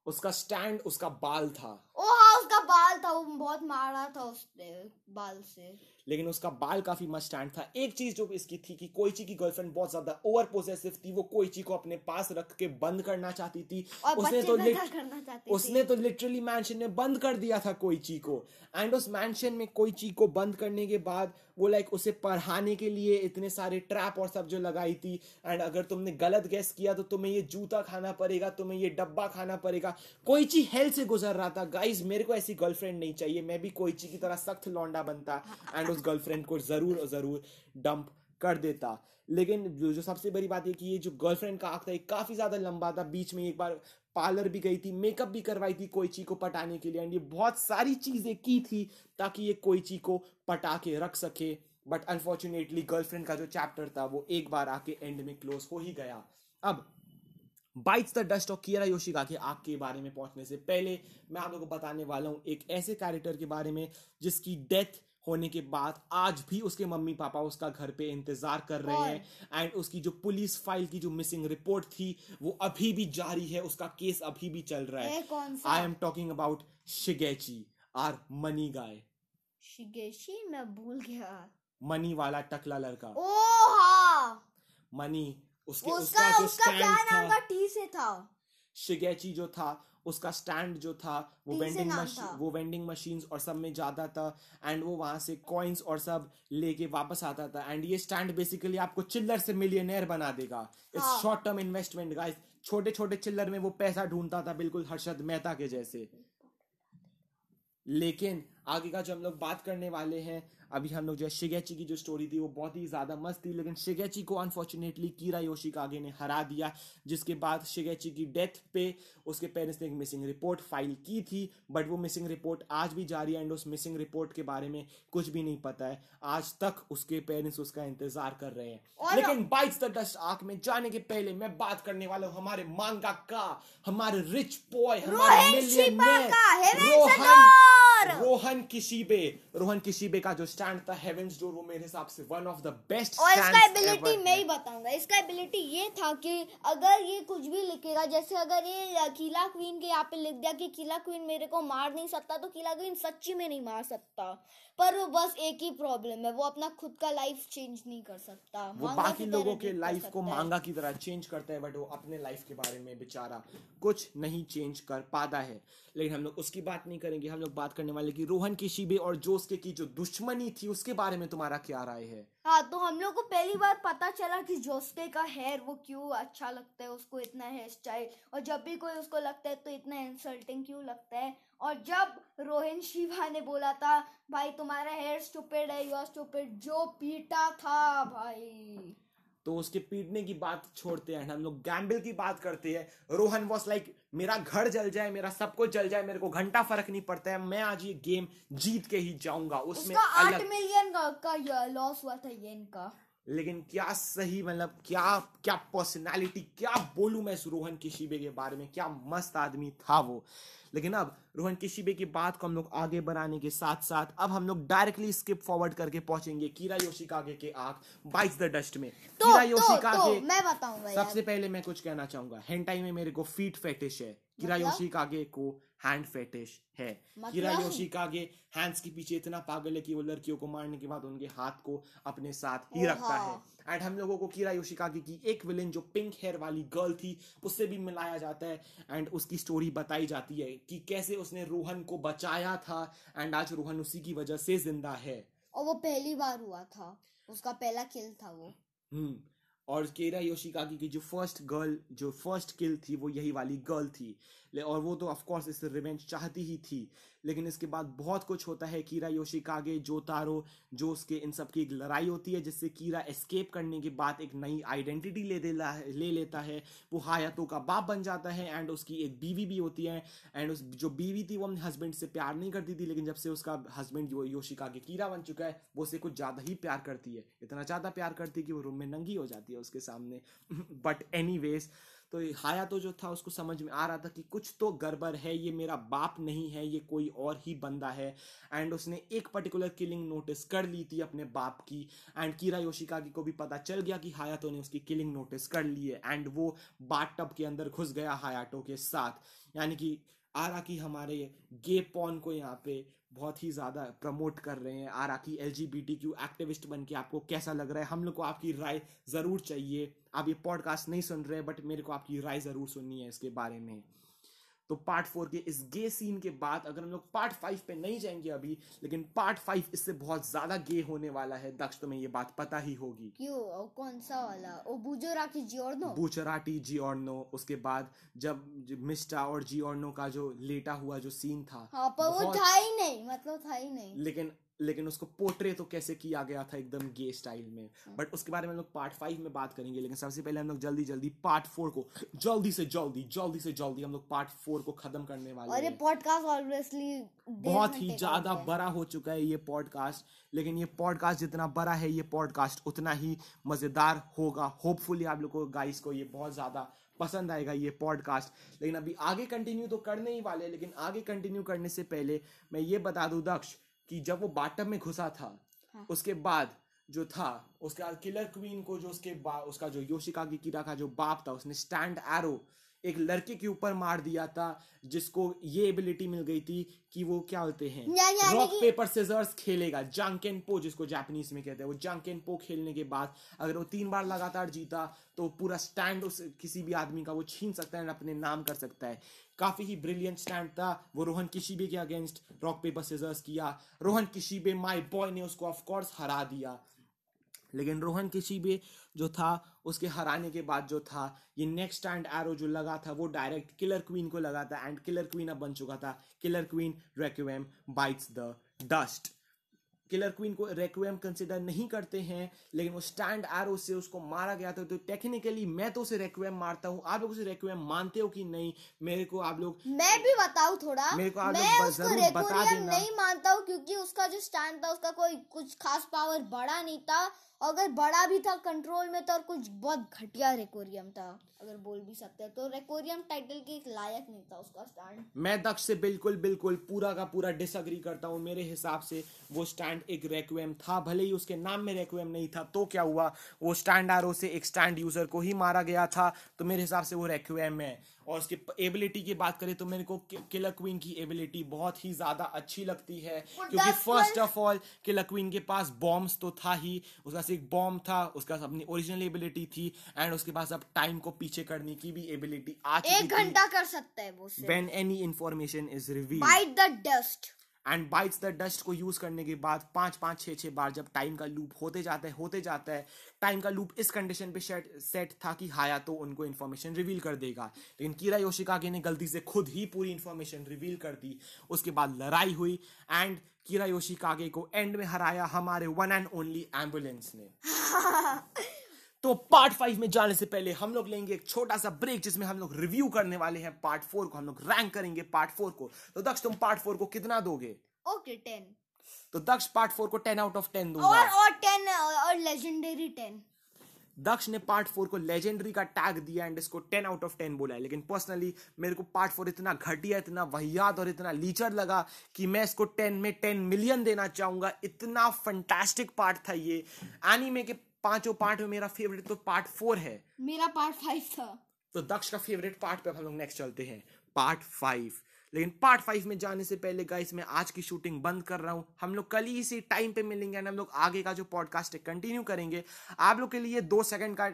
उसका स्टैंड उसका बाल था। ओ हाँ उसका बाल था वो बहुत मारा था उसने बाल से। लेकिन उसका बाल काफ़ी मस्त स्टैंड था। एक चीज़ जो इसकी थी कि कोईची की गर्लफ्रेंड बहुत ज़्यादा ओवर पोजेसिव थी वो कोईची को अपने पास रख के बंद करना चाहती थी। और उसने तो lit- करना चाहती उसने थी। तो लिटरली मैंशन में बंद कर दिया था कोईची को। एंड उस मैंशन में कोईची को बंद करने के बाद वो लाइक उसे पढ़ाने के लिए इतने सारे ट्रैप और सब जो लगाई थी। एंड अगर तुमने गलत गैस किया तो तुम्हें ये जूता खाना पड़ेगा तुम्हें ये डब्बा खाना पड़ेगा। कोईची हेल से गुजर रहा था गाइस मेरे को ऐसी गर्लफ्रेंड नहीं चाहिए। मैं भी कोईची की तरह सख्त लौंडा बनता एंड उस गर्लफ्रेंड को ज़रूर ज़रूर डंप कर देता। लेकिन जो, जो सबसे बड़ी बात है कि ये जो गर्लफ्रेंड का आँख था ये काफ़ी ज़्यादा लंबा था। बीच में एक बार पार्लर भी गई थी मेकअप भी करवाई थी कोईची को पटाने के लिए एंड ये बहुत सारी चीज़ें की थी ताकि ये कोईची को पटा के रख सके। बट अनफॉर्चुनेटली गर्लफ्रेंड का जो चैप्टर था वो एक बार आके एंड में क्लोज हो ही गया। अब बाइट्स द डस्ट ऑफ़ किरा योशिका के आग के बारे में पहुँचने से पहले मैं आप लोगों को बताने वाला हूँ एक ऐसे कैरेक्टर के बारे में जिसकी डेथ होने के बाद आज भी उसके मम्मी पापा उसका घर पे इंतज़ार कर रहे हैं। एंड उसकी जो पुलिस फ़ाइल की जो मिसिंग रिपोर्ट थी वो अभी भी जारी है उसका केस अभी भी चल रहा है। आई एम टॉकिंग अबाउट शिगेची आर मनी गाय शिगेशी मैं भूल गया। मनी वाला टकला लड़का। ओ हाँ। मनी उसके उसका उसका जो क्या स्टैंड नाम था टी से था। शिगेची जो था उसका स्टैंड जो था वो वेंडिंग मशीन वो वेंडिंग मशीन्स और सब में जाता था एंड वो वहाँ से कॉइन्स और सब लेके वापस आता था। एंड ये स्टैंड बेसिकली आपको चिल्लर से मिलियनेयर बना देगा। It's. Short term investment guys छोटे छोटे चिल्लर में वो पैसा ढूंढता था बिल्कुल हर्षद मेहता के जैसे। लेकिन आगे का जो हम लोग बात करने वाले हैं अभी हम लोग जो है शिगेची की जो स्टोरी थी वो बहुत ही ज़्यादा मस्त थी लेकिन शिगेची को अनफॉर्चुनेटली कीरा योशिकागे ने हरा दिया जिसके बाद शिगेची की डेथ पे उसके पेरेंट्स ने एक मिसिंग रिपोर्ट फ़ाइल की थी बट वो मिसिंग रिपोर्ट आज भी जारी है एंड उस मिसिंग रिपोर्ट के बारे में कुछ भी नहीं पता है। आज तक उसके पेरेंट्स उसका इंतज़ार कर रहे हैं। लेकिन बाइट्स द डस्ट आर्क में जाने के पहले मैं बात करने वाला हूँ हमारे मांगा का हमारे रिच बॉय हमारे रोहन रोहन किशीबे रोहन किशीबे का जो स्टैंड था हेवेंस डोर वो मेरे हिसाब से वन ऑफ़ द बेस्ट और इसका एबिलिटी मैं ही बताऊँगा इसका एबिलिटी ये था कि अगर ये कुछ भी लिखेगा जैसे अगर ये किला क्वीन के यहाँ पे लिख दिया कि किला क्वीन मेरे को मार नहीं सकता तो किला क्वीन सच्ची में नहीं मार सकता। पर वो बस एक ही प्रॉब्लम है वो अपना खुद का लाइफ चेंज नहीं कर सकता। वो बाकी लोगों के लाइफ को मांगा की तरह चेंज करता है बट वो अपने लाइफ के बारे में बेचारा कुछ नहीं चेंज कर पाता है। लेकिन हम लोग उसकी बात नहीं करेंगे हम लोग बात करने वाले कि रोहन किशिबे और जोस्के की जो दुश्मनी थी उसके बारे में तुम्हारा क्या राय है? हाँ तो हम लोग को पहली बार पता चला कि जोस्के का हेयर वो क्यों अच्छा लगता है उसको इतना हेयर स्टाइल और जब भी कोई उसको लगता है तो इतना इंसल्टिंग क्यों लगता है? और जब रोहन शिवा ने बोला था भाई तुम्हारा हेयर स्टूपिड है यू आर स्टूपिड जो पीटा था भाई। तो उसके पीटने की बात छोड़ते हैं हम लोग गैम्बल की बात करते हैं। रोहन वॉस लाइक मेरा घर जल जाए मेरा सब कुछ जल जाए मेरे को घंटा फ़र्क नहीं पड़ता है मैं आज ये गेम जीत के ही जाऊँगा उसमें उसका आठ मिलियन का, का लॉस हुआ था येन का। लेकिन क्या सही मतलब क्या क्या पर्सनालिटी क्या बोलूँ मैं इस रोहन किशिबे के बारे में? क्या मस्त आदमी था वो। लेकिन अब रोहन किशिबे की बात को हम लोग आगे बढ़ाने के साथ साथ अब हम लोग डायरेक्टली स्किप फॉरवर्ड करके पहुँचेंगे कीरा योशिकागे के आग बाइट्स द डस्ट में। तो कीरा तो, योशिकागे तो मैं बताऊँगा सबसे पहले मैं कुछ कहना चाहूँगा। हेंटाई में मेरे को फीट फेटिश है। किरा मतलब? योशिकागे को हैंड फेटिश है। मतलब? किरा योशिकागे हैंड्स के पीछे इतना पागल है कि वो लड़कियों को मारने के बाद उनके हाथ को अपने साथ ही रखता है। हाँ। एंड हम लोगों को किरा योशिकागे की एक विलेन जो पिंक हेयर वाली गर्ल थी उससे भी मिलाया जाता है। एंड उसकी स्टोरी बताई जाती है कि कैसे उसने रोहन को बचाया था। एंड आज रोहन उसी की वजह से ज़िंदा है। और वो पहली बार हुआ था। उसका पहला किल था वो। हम्म। और केरा योशिकागी की जो फ़र्स्ट गर्ल जो फ़र्स्ट किल थी, वो यही वाली गर्ल थी। ले- और वो तो ऑफ़ कोर्स इससे रिवेंज चाहती ही थी। लेकिन इसके बाद बहुत कुछ होता है कीरा योशिकागे जोतारो जो उसके इन सब की एक लड़ाई होती है, जिससे कीरा एस्केप करने के बाद एक नई आइडेंटिटी ले देला ले लेता है। वो हायातो का बाप बन जाता है एंड उसकी एक बीवी भी होती है। एंड उस, जो बीवी थी, वो अपने हस्बैंड से प्यार नहीं करती थी, लेकिन जब से उसका हस्बैंड जो योशिकागे कीरा बन चुका है, वो उसे कुछ ज़्यादा ही प्यार करती है। इतना ज़्यादा प्यार करती है कि वो रूम में नंगी हो जाती है। उसके सामने। बट एनी तो हाया तो जो था उसको समझ में आ रहा था कि कुछ तो गड़बड़ है, ये मेरा बाप नहीं है, ये कोई और ही बंदा है। एंड उसने एक पर्टिकुलर किलिंग नोटिस कर ली थी अपने बाप की। एंड कीरा योशिकागी को भी पता चल गया कि हायातो ने उसकी किलिंग नोटिस कर ली है। एंड वो बाट टब के अंदर घुस गया हायाटो के साथ। यानी कि आरा की हमारे गे पॉन को यहाँ पे बहुत ही ज़्यादा प्रमोट कर रहे हैं आर आखिर L G B T Q activist बन के आपको कैसा लग रहा है? हम लोग को आपकी राय ज़रूर चाहिए। आप ये पॉडकास्ट नहीं सुन रहे बट मेरे को आपकी राय ज़रूर सुननी है इसके बारे में। तो पार्ट फोर के इस गे सीन के बाद अगर हम लोग पार्ट फाइव पे नहीं जाएँगे अभी लेकिन पार्ट फाइव इससे बहुत ज़्यादा गे होने वाला है। दक्ष तुम्हें ये बात पता ही होगी। क्यों? और कौन सा वाला? ओ बुजोरा की जियोर्नो बूचराटी जियोर्नो उसके बाद जब जब मिस्टा और जी जियोर्नो का जो लेटा हुआ जो सीन था हाँ पर वो था ही नहीं। मतलब था ही नहीं। लेकिन लेकिन उसको पोर्ट्रे तो कैसे किया गया था एकदम गे स्टाइल में? बट उसके बारे में हम लोग पार्ट फाइव में बात करेंगे लेकिन सबसे पहले हम लोग जल्दी जल्दी पार्ट फोर को जल्दी से जल्दी जल्दी से जल्दी हम लोग पार्ट फोर को खत्म करने वाले और ये पॉडकास्ट ऑब्वियसली बहुत ही ज़्यादा बड़ा हो चुका है ये पॉडकास्ट लेकिन ये पॉडकास्ट जितना बड़ा है ये पॉडकास्ट उतना ही मज़ेदार होगा। होपफुली आप लोग को गाइस को ये बहुत ज़्यादा पसंद आएगा ये पॉडकास्ट लेकिन अभी आगे कंटिन्यू तो करने ही वाले हैं, लेकिन आगे कंटिन्यू करने से पहले मैं ये बता दूँ दक्ष कि जब वो बाटम में घुसा था हाँ। उसके बाद जो था उसके बाद किलर क्वीन को जो उसके बाद उसका जो योशिकागी कीरा का जो बाप था उसने स्टैंड एरो एक लड़के के ऊपर मार दिया था जिसको ये एबिलिटी मिल गई थी कि वो क्या बोलते हैं रॉक पेपर सीजर्स खेलेगा जंकेन पो जिसको जापानीज में कहते हैं वो जंकेन पो खेलने के बाद अगर वो तीन बार लगातार जीता तो पूरा स्टैंड उस किसी भी आदमी का वो छीन सकता है और अपने नाम कर सकता है काफ़ी ही ब्रिलियंट स्टैंड था। वो रोहन किशीबे के अगेंस्ट रॉक पेपर सीजर्स किया। रोहन किशीबे माई बॉय ने उसको ऑफकोर्स हरा दिया। लेकिन रोहन किशीबे जो था, उसके हराने के बाद जो था, ये नेक्स्ट स्टैंड एरो जो लगा था, वो डायरेक्ट किलर क्वीन को लगा था। एंड किलर क्वीन अब बन चुका था। Killer queen requiem bites the dust killer queen को रेक्वेम कंसिडर नहीं करते हैं लेकिन वो स्टैंड एरो से उसको मारा गया था। तो टेक्निकली मैं तो उसे रेक्वेम मारता हूँ। आप लोग उसे रेक्वेम मानते हो कि नहीं? मेरे को आप लोग मैं भी बताऊँ थोड़ा। मेरे को आप मैं लोग उसको ज़रूर बता देना। नहीं मानता हूँ क्योंकि उसका जो स्टैंड था उसका कोई कुछ खास पावर बड़ा नहीं था। अगर बड़ा भी था कंट्रोल में था और कुछ बहुत घटिया रेकोरियम था, अगर बोल भी सकते हैं। तो रेकोरियम टाइटल के लायक नहीं था उसका स्टैंड मैं दक्ष से बिल्कुल बिल्कुल पूरा का पूरा डिसअग्री करता हूँ। मेरे हिसाब से वो स्टैंड एक रेक्वेम था, भले ही उसके नाम में रेक्वेम नहीं था। तो क्या हुआ? वो स्टैंड आरो से एक स्टैंड यूज़र को ही मारा गया था। तो मेरे हिसाब से वो रेक्वेम है। और उसकी एबिलिटी की बात करें तो मेरे को किलर क्वीन की एबिलिटी बहुत ही ज़्यादा अच्छी लगती है क्योंकि first of all Killer Queen के पास बॉम्ब्स तो था ही उसका एक बॉम्ब था उसका अपनी ओरिजिनल एबिलिटी थी एंड उसके पास अब टाइम को पीछे करने की भी एबिलिटी आ चुकी एक घंटा कर सकता है वो when any information is revealed by Bite the Dust and Bites the Dust को यूज़ करने के बाद पाँच पाँच, छह छह बार जब टाइम का लूप होते जाता है, होते जाता है टाइम का लूप इस कंडीशन पे सेट सेट था कि हाया तो उनको इन्फॉर्मेशन रिवील कर देगा। लेकिन कीरा योशिकागे ने गलती से खुद ही पूरी इन्फॉर्मेशन रिवील कर दी। उसके बाद लड़ाई हुई एंड कीरा योशिकागे को एंड में हराया हमारे वन एंड ओनली एंबुलेंस ने। [LAUGHS] तो पार्ट फाइव में जाने से पहले हम लोग लेंगे एक छोटा सा ब्रेक जिसमें हम लोग रिव्यू करने वाले हैं पार्ट फोर को। हम लोग रैंक करेंगे पार्ट फोर को। तो दक्ष तुम पार्ट फोर को कितना दोगे? ओके टेन तो दक्ष पार्ट फोर को टेन आउट ऑफ़ टेन और दूँगा। और टेन और लेजेंडरी टेन दक्ष ने पार्ट फोर को लेजेंडरी का टैग दिया एंड इसको टेन आउट ऑफ़ टेन बोला है। लेकिन पर्सनली मेरे को पार्ट फोर इतना घटिया इतना वहियात और इतना लीचर लगा कि मैं इसको टेन में टेन मिलियन देना चाहूँगा। इतना फंटास्टिक पार्ट था ये। एनीमे के पाँचों पार्ट में मेरा फेवरेट तो पार्ट फोर है। मेरा पार्ट फाइव था। तो दक्ष का फेवरेट पार्ट पे हम लोग नेक्स्ट चलते हैं। पार्ट फाइव लेकिन पार्ट फाइव में जाने से पहले गाइस मैं आज की शूटिंग बंद कर रहा हूँ। हम लोग कल ही इसी टाइम पे मिलेंगे एंड हम लोग आगे का जो पॉडकास्ट है कंटिन्यू करेंगे। आप लोग के लिए दो सेकंड का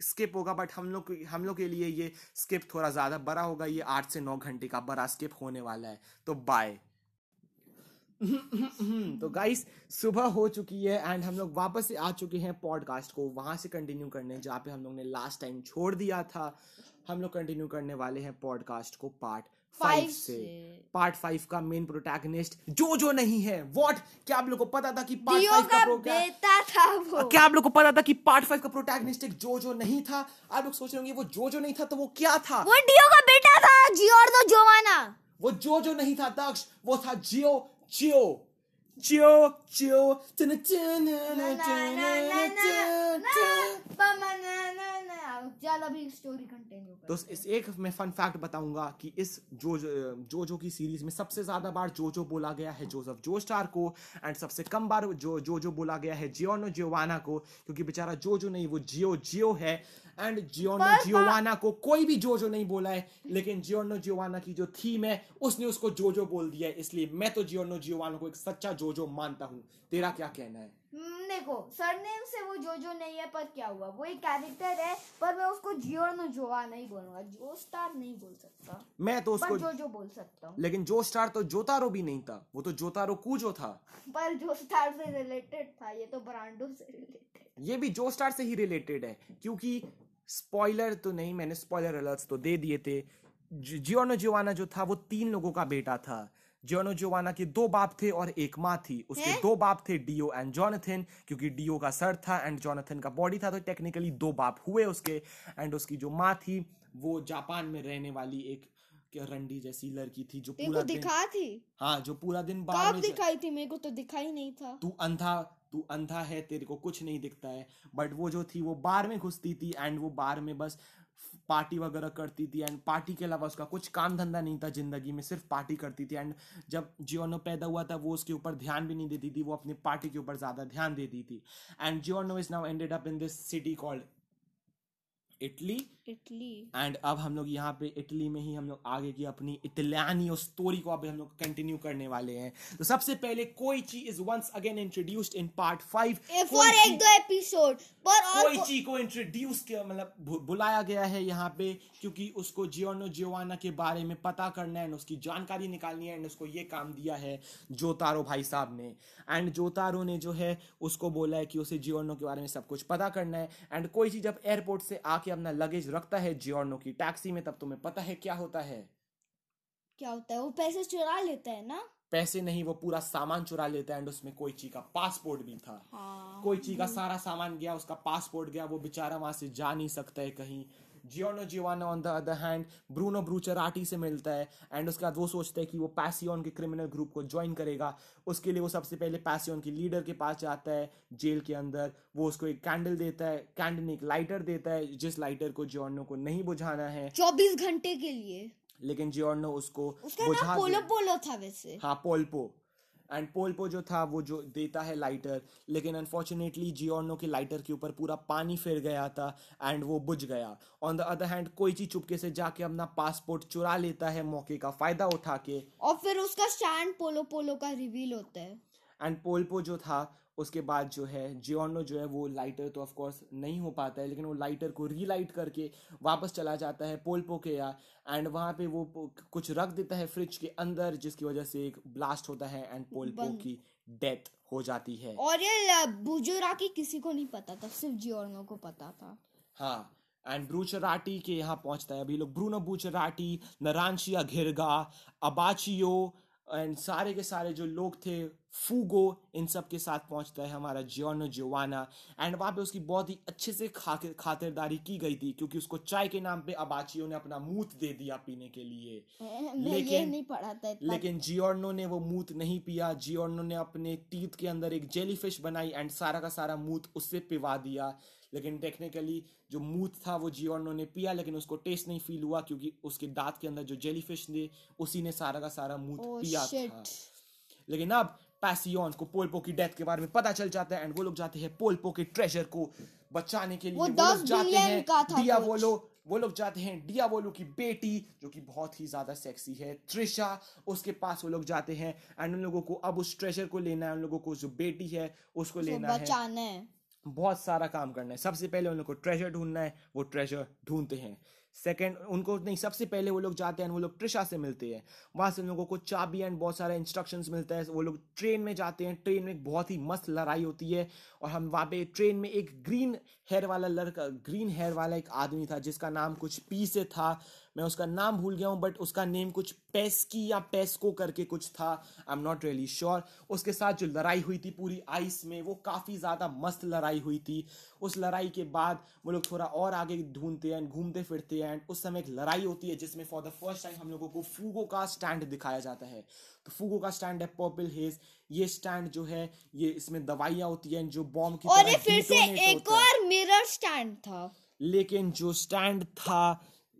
स्किप होगा बट हम लोग हम लोग के लिए ये स्किप थोड़ा ज़्यादा बड़ा होगा। ये आठ से नौ घंटे का बड़ा स्किप होने वाला है। तो बाय [LAUGHS] तो गाइस सुबह हो चुकी है एंड हम लोग वापस से आ चुके हैं पॉडकास्ट को। वहाँ से कंटिन्यू करने जहाँ पे हम लोग ने लास्ट टाइम छोड़ दिया था। हम लोग कंटिन्यू करने वाले हैं पॉडकास्ट को पार्ट फाइव से। पार्ट फाइव का मेन प्रोटैगनिस्ट जो जो नहीं है। व्हाट क्या आप लोग को पता था कि पार्ट फाइव का का बेटा था वो। क्या आप लोग को पता था कि पार्ट फाइव का प्रोटैगनिस्ट एक जो जो नहीं था? आप लोग सोच रहे होंगे वो जो जो नहीं था तो वो क्या था? वो डियो का बेटा था जियोर्दो जोवाना वो जो जो नहीं था दक्ष वो था जियो जियो जियो जियो टन चल अभी स्टोरी कंटिन्यू तो इस एक मैं फन फैक्ट बताऊँगा कि इस जो जो जो की सीरीज़ में सबसे ज़्यादा बार जो जो बोला गया है जोसेफ जो स्टार को एंड सबसे कम बार जो जो जो बोला गया है जियोनो जियोवाना को क्योंकि बेचारा जो जो नहीं वो जियो जियो है एंड जियोनो जियोवाना को कोई भी जो जो नहीं बोला है लेकिन जियोनो जियोवाना की जो थीम है उसने उसको जो जो बोल दिया है इसलिए मैं तो जियोनो जियोवाना को एक सच्चा जो जो मानता हूँ। तेरा क्या कहना है? देखो सरनेम से वो जो जो नहीं है पर क्या हुआ? वो एक कैरेक्टर है पर मैं उसको जियोनो जोआ नहीं बोलूँगा। जो स्टार नहीं बोल सकता। मैं तो उसको पर जो जो बोल सकता हूँ। लेकिन जो स्टार तो जोतारो भी नहीं था। वो तो जोतारो कूजो था। पर जो स्टार से रिलेटेड था ये तो ब्रांडो से रिलेटेड ये भी जो स्टार से ही रिलेटेड है क्योंकि स्पॉइलर तो नहीं मैंने स्पॉइलर अलर्ट्स तो दे दिए थे। जियोनो जियोवाना जो था वो तीन लोगों का बेटा था। जियोनो जियोवाना के दो बाप थे और एक माँ थी। उसके हैं? दो बाप थे डियो एंड जॉनथन क्योंकि डियो का सर था एंड जॉनथन का बॉडी था तो टेक्निकली दो बाप हुए उसके। एंड उसकी जो माँ थी वो जापान में रहने वाली एक रंडी जैसी लड़की थी जो पूरा दिखा थी? हाँ जो पूरा दिन बाहर दिखाई थी? मेरे को तो दिखाई नहीं था। तू अंधा तू अंधा है तेरे को कुछ नहीं दिखता है। बट वो जो थी वो बार में घुसती थी एंड वो बार में बस पार्टी वगैरह करती थी एंड पार्टी के अलावा उसका कुछ काम धंधा नहीं था ज़िंदगी में, सिर्फ़ पार्टी करती थी एंड जब जियोनो पैदा हुआ था, वो उसके ऊपर ध्यान भी नहीं देती थी, वो अपनी पार्टी के ऊपर ज़्यादा ध्यान देती थी. And Giorno is now ended up in this city called Italy Italy. And अब हम लोग यहाँ पे इटली में ही हम लोग आगे की अपनी इटलियानी स्टोरी को अब हम लोग कंटिन्यू करने वाले हैं। तो सबसे पहले कोई चीज़ is once again introduced in part five for एक दो एपिसोड पर और कोई चीज़ को इंट्रोड्यूस किया मतलब बुलाया गया है यहाँ पे क्योंकि उसको जियोनो जियोवाना के बारे में पता करना है उसकी जानकारी निकालनी है एंड उसको ये काम दिया है जोतारो भाई साहब ने। एंड जोतारो ने जो है उसको बोला है कि उसे जियोनो के बारे में सब कुछ पता करना है। एंड कोई चीज़ जब एयरपोर्ट से आके अपना लगेज रखता है जियोर्नो की टैक्सी में तब तुम्हें पता है क्या होता है। क्या होता है? वो पैसे चुरा लेता है ना? पैसे नहीं वो पूरा सामान चुरा लेता है एंड उसमें कोई चीज़ का पासपोर्ट भी था। हाँ। कोई चीज़ का सारा सामान गया उसका पासपोर्ट गया वो बेचारा वहाँ से जा नहीं सकता है कहीं। Giorno Giovanna on the other hand Bruno Bucciarati से मिलता है एंड उसके बाद वो सोचता है कि वो पैसियन के क्रिमिनल ग्रुप को ज्वाइन करेगा। उसके लिए वो सबसे पहले पैसियन के लीडर के पास जाता है जेल के अंदर। वो उसको एक कैंडल देता है कैंडल में एक लाइटर देता है जिस लाइटर को जियोनो को नहीं बुझाना है। चौबीस घंटे के लिए। लेकिन जियोनो उसको उसका बुझा पोलो पोलो था वैसे। हाँ पोल्पो। एंड पोल्पो जो था वो जो देता है लाइटर लेकिन अनफॉर्चुनेटली जियोनो के लाइटर के ऊपर पूरा पानी फिर गया था एंड वो बुझ गया। ऑन द अदर हैंड कोई चीज़ चुपके से जाके अपना पासपोर्ट चुरा लेता है मौके का फ़ायदा उठा के। और फिर उसका स्टैंड पोलो पोलो का रिवील होता है। एंड पोलपो जो था उसके बाद जो है जियोनो जो है वो लाइटर तो ऑफ़ कोर्स नहीं हो पाता है लेकिन वो लाइटर को रीलाइट करके वापस चला जाता है पोल्पो के यहाँ एंड वहाँ पे वो कुछ रख देता है फ्रिज के अंदर जिसकी वजह से एक ब्लास्ट होता है एंड पोल्पो। की डेथ हो जाती है। और ये बुजुरा की किसी को नहीं पता था सिर्फ़ जियोर्नो को पता था। हाँ एंड ब्रूचराटी के यहाँ पहुँचता है। अभी लोग ब्रूनो ब्रूचराटी नरांशिया घिरगा अबाचियो एंड सारे के सारे जो लोग थे फूगो इन सब के साथ पहुँचता है हमारा जियोनो जियोवाना। एंड वहाँ पे उसकी बहुत ही अच्छे से खा खातिरदारी की गई थी क्योंकि उसको चाय के नाम पे अबाचियो ने अपना मूत दे दिया पीने के लिए। [LAUGHS] लेकिन- नहीं पढ़ा था इतना। लेकिन जियोर्नो ने वो मूत नहीं पिया। जियोर्नो ने अपने टीथ के अंदर एक जेलीफिश बनाई एंड सारा का सारा मूत उससे पिवा दिया। लेकिन टेक्निकली जो मूथ था वो जियोर्नो ने पिया लेकिन उसको टेस्ट नहीं फील हुआ क्योंकि उसके दांत के अंदर जो जेलीफिश थे उसी ने सारा का सारा मूत Oh, पिया shit. था लेकिन अब पैसियन को पोल्पो की डेथ के बारे में पता चल जाता है एंड वो लोग जाते हैं पोल्पो के ट्रेजर को बचाने के लिए। वो लोग जाते हैं था डियावोलो वो लोग जाते हैं डिया डियावोलो की बेटी जो कि बहुत ही ज़्यादा सेक्सी है त्रिशा उसके पास वो लोग जाते हैं एंड उन लोगों को अब उस ट्रेजर को लेना है उन लोगों को जो बेटी है उसको लेना है। बहुत सारा काम करना है। सबसे पहले उन लोग को ट्रेजर ढूंढना है, वो ट्रेजर ढूंढते हैं। सेकंड उनको नहीं, सबसे पहले वो लोग जाते हैं, वो लोग ट्रिशा से मिलते हैं। वहाँ से उन लोगों को चाबी एंड बहुत सारे इंस्ट्रक्शंस मिलता है। वो लोग ट्रेन में जाते हैं। ट्रेन में एक बहुत ही मस्त लड़ाई होती है और हम वहाँ पे ट्रेन में एक ग्रीन हेयर वाला लड़का ग्रीन हेयर वाला एक आदमी था, जिसका नाम कुछ पी से था। मैं उसका नाम भूल गया हूँ बट उसका नेम कुछ पेस्की या पेस्को करके कुछ था। I am not really sure उसके साथ जो लड़ाई हुई थी पूरी आइस में वो काफ़ी ज़्यादा मस्त लड़ाई हुई थी। उस लड़ाई के बाद वो लोग थोड़ा और आगे ढूंढते हैं घूमते फिरते हैं एंड उस समय एक लड़ाई होती है जिसमें फॉर द फ़र्स्ट टाइम हम लोगों को फूगो का स्टैंड दिखाया जाता है। तो फूगो का स्टैंड है पर्पल हेज ये स्टैंड जो है ये इसमें दवाइयाँ होती हैं जो बॉम्ब की और फिर से एक और मिरर स्टैंड था। लेकिन जो स्टैंड था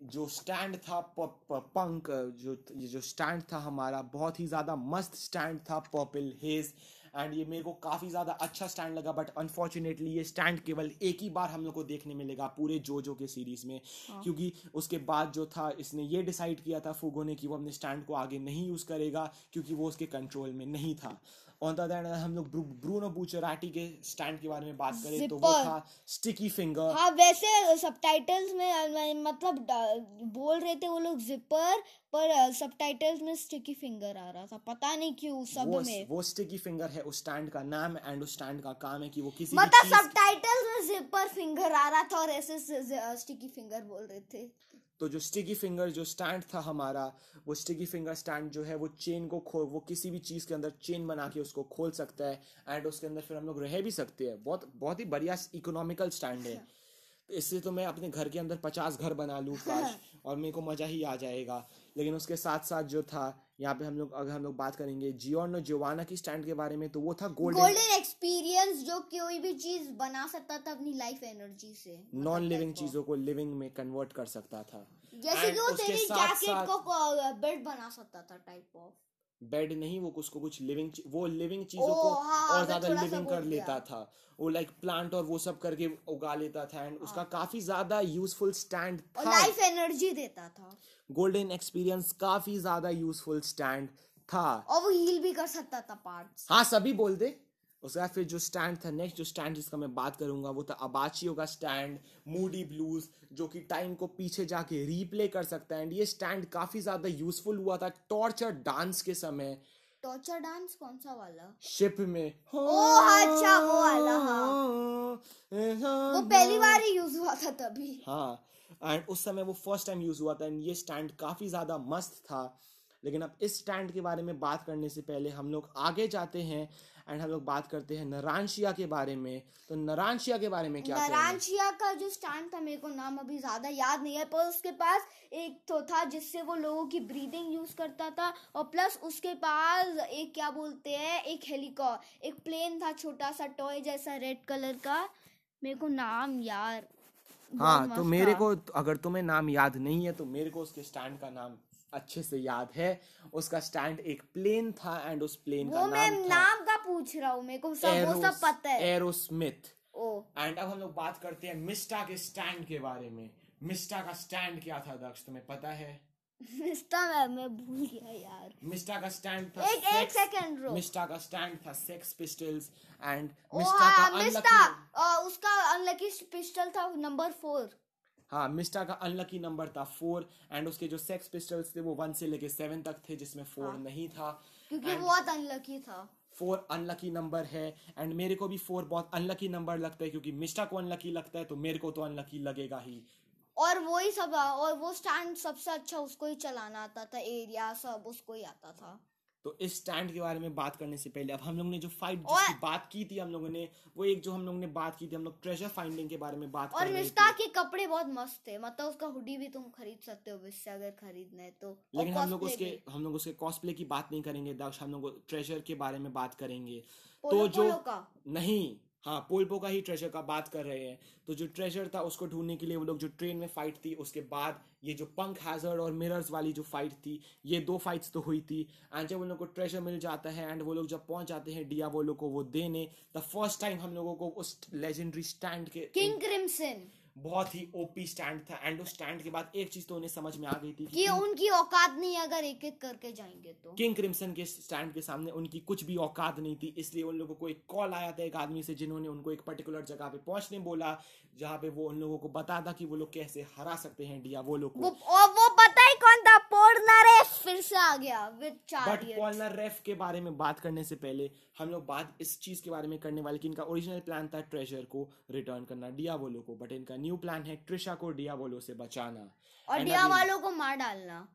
जो स्टैंड था पंक जो ये जो स्टैंड था हमारा बहुत ही ज़्यादा मस्त स्टैंड था पर्पल हेज एंड ये मेरे को काफ़ी ज़्यादा अच्छा स्टैंड लगा बट अनफॉर्चुनेटली ये स्टैंड केवल एक ही बार हम लोग को देखने मिलेगा पूरे जोजो के सीरीज़ में। क्योंकि उसके बाद जो था इसने ये डिसाइड किया था फूगो ने कि वो अपने स्टैंड को आगे नहीं यूज़ करेगा क्योंकि वो उसके कंट्रोल में नहीं था। ऑन द अदर हम लोग ब्रू, ब्रूनो बूचराटी के स्टैंड के बारे में बात करें तो वो था स्टिकी फिंगर हाँ वैसे सबटाइटल्स में मतलब बोल रहे थे वो लोग जिपर पर सबटाइटल्स में स्टिकी फिंगर आ रहा था। पता नहीं क्यों सब वो में। वो स्टिकी फिंगर है उस स्टैंड का नाम एंड उस स्टैंड का काम है कि वो किसी मतलब सबटाइटल्स में जिपर फिंगर आ रहा था और ऐसे स्टिकी फिंगर बोल रहे थे। तो जो स्टिकी फिंगर जो स्टैंड था हमारा वो स्टिकी फिंगर स्टैंड जो है वो चेन को खो वो किसी भी चीज़ के अंदर चेन बना के उसको खोल सकता है एंड उसके अंदर फिर हम लोग रह भी सकते हैं। बहुत बहुत ही बढ़िया इकोनॉमिकल स्टैंड है। तो इससे तो मैं अपने घर के अंदर पचास घर बना लूँ काश [LAUGHS] और मेरे को मज़ा ही आ जाएगा। लेकिन उसके साथ साथ जो था यहाँ पे हम लोग अगर हम लोग बात करेंगे जियोनो जोवाना की स्टैंड के बारे में तो वो था गोल्डन गोल्डन एक्सपीरियंस जो कोई भी चीज़ बना सकता था अपनी लाइफ एनर्जी से। नॉन लिविंग चीज़ों को लिविंग में कन्वर्ट कर सकता था। जैसे कि वो तेरी जैकेट को बेड बना सकता था टाइप ऑफ़ बेड नहीं वो उसको कुछ लिविंग वो लिविंग चीज़ों को हाँ, और ज़्यादा लिविंग कर लेता था। वो लाइक प्लांट और वो सब करके उगा लेता था एंड उसका काफ़ी ज़्यादा यूजफुल स्टैंड था। लाइफ एनर्जी देता था। गोल्डन एक्सपीरियंस काफ़ी ज़्यादा यूजफुल स्टैंड था। और वो हील भी कर सकता था पार्ट्स हाँ सभी बोल दे। उसके बाद फिर जो स्टैंड था नेक्स्ट जो स्टैंड जिसका मैं बात करूँगा वो था अबाचियो का स्टैंड मूडी ब्लूज जो कि टाइम को पीछे जाके रीप्ले कर सकता है। एंड ये स्टैंड काफ़ी ज़्यादा यूजफुल हुआ था टॉर्चर डांस के समय। टॉर्चर डांस कौन सा वाला? शिप में। ओ अच्छा वो वाला हाँ। वो पहली बार ही यूज़ हुआ था तभी। हाँ एंड उस समय वो फ़र्स्ट टाइम यूज़ हुआ था। एंड ये स्टैंड काफ़ी ज़्यादा मस्त था। लेकिन अब इस स्टैंड के बारे में बात करने से पहले हम लोग आगे जाते हैं। एंड हम लोग बात करते हैं नरानशिया के बारे में। तो नरानशिया के बारे में क्या नरानशिया का जो स्टैंड था मेरे को नाम अभी ज़्यादा याद नहीं है पर उसके पास एक तो था जिससे वो लोगों की ब्रीदिंग यूज़ करता था और प्लस उसके पास एक क्या बोलते हैं एक हेलीकॉप्टर एक प्लेन था छोटा सा टॉय जैसा रेड कलर का। मेरे को नाम यार हाँ तो मेरे को अगर तुम्हें नाम याद नहीं है तो मेरे को उसके स्टैंड का नाम अच्छे से याद है। उसका स्टैंड एक प्लेन था एंड उस प्लेन का नाम था नाम का पूछ रहा हूँ मेरे को सब वो सब पता है। Aerosmith O. एंड अब हम लोग बात करते हैं मिस्टा के स्टैंड के बारे में। मिस्टा का स्टैंड क्या था दक्ष तुम्हें पता है? मिस्टा मैं मैं भूल गया यार। मिस्टा का स्टैंड था एक एक सेकंड रो मिस्टा का स्टैंड था सेक्स पिस्टल्स एंड मिस्टा का हाँ, मिस्टा अनलकी उसका अनलकी पिस्टल था नंबर फोर हाँ मिस्टा का अनलकी नंबर था फोर एंड उसके जो सेक्स पिस्टल्स थे वो वन से लेके सेवन तक थे जिसमें फोर हाँ। नहीं था। क्योंकि And- वो बहुत अनलकी था। फोर अनलकी नंबर है। एंड मेरे को भी फोर बहुत अनलकी नंबर लगता है क्योंकि मिस्टा को अनलकी लगता है तो मेरे को तो अनलकी लगेगा ही। और वो ही सब और वो स्टैंड सबसे अच्छा उसको ही चलाना आता था एरिया सब उसको ही आता था। तो इस स्टैंड के बारे में बात करने से पहले अब हम लोग ने जो फाइट और- जिसकी बात की थी हम लोगों ने वो एक जो हम लोग ने बात की थी हम लोग ट्रेजर फाइंडिंग के बारे में बात और कर रहे मिस्टा थे। के कपड़े बहुत मस्त थे मतलब उसका हुडी भी तुम खरीद सकते हो इससे अगर खरीदना है तो। लेकिन हम लोग उसके हम लोग उसके कॉस्प्ले की बात नहीं करेंगे दक्ष हम लोग ट्रेजर के बारे में बात करेंगे। तो जो नहीं हाँ पोल्पो का ही ट्रेजर का बात कर रहे हैं। तो जो ट्रेजर था उसको ढूँढने के लिए वो लोग जो ट्रेन में फाइट थी, उसके बाद ये जो पंख हैजर्ड और मिरर्स वाली जो फाइट थी, ये दो फाइट्स तो हुई थी। एंड जब उन लोग को ट्रेजर मिल जाता है एंड वो लोग जब पहुँच जाते हैं डिया वो लोग को वो देने द फ़र्स्ट टाइम हम लोगों को उस लेजेंडरी स्टैंड के किंग क्रिम्सन बहुत ही ओपी स्टैंड था एंड उस स्टैंड के बाद एक चीज़ तो उन्हें समझ में आ गई थी कि उनकी औकात नहीं है अगर एक एक करके जाएँगे तो। किंग क्रिमसन के स्टैंड के सामने उनकी कुछ भी औकात नहीं थी इसलिए उन लोगों को एक कॉल आया था एक आदमी से जिन्होंने उनको एक पर्टिकुलर जगह पे पहुँचने बोला जहाँ पे वो उन लोगों को बता था कि वो लोग कैसे हरा सकते हैं इंडिया वो को। वो, वो पता ही कौन था पोर्नरे फिर से आ गया विद चार बट चार्डियट रेफ के बारे में बात करने से पहले हम लोग बात इस चीज़ के बारे में करने वाले कि इनका ओरिजिनल प्लान था ट्रेजर को रिटर्न करना डियावोलो को बट इनका न्यू प्लान है ट्रिशा को डियावोलो से बचाना। और And डिया अभी- को मार डालना।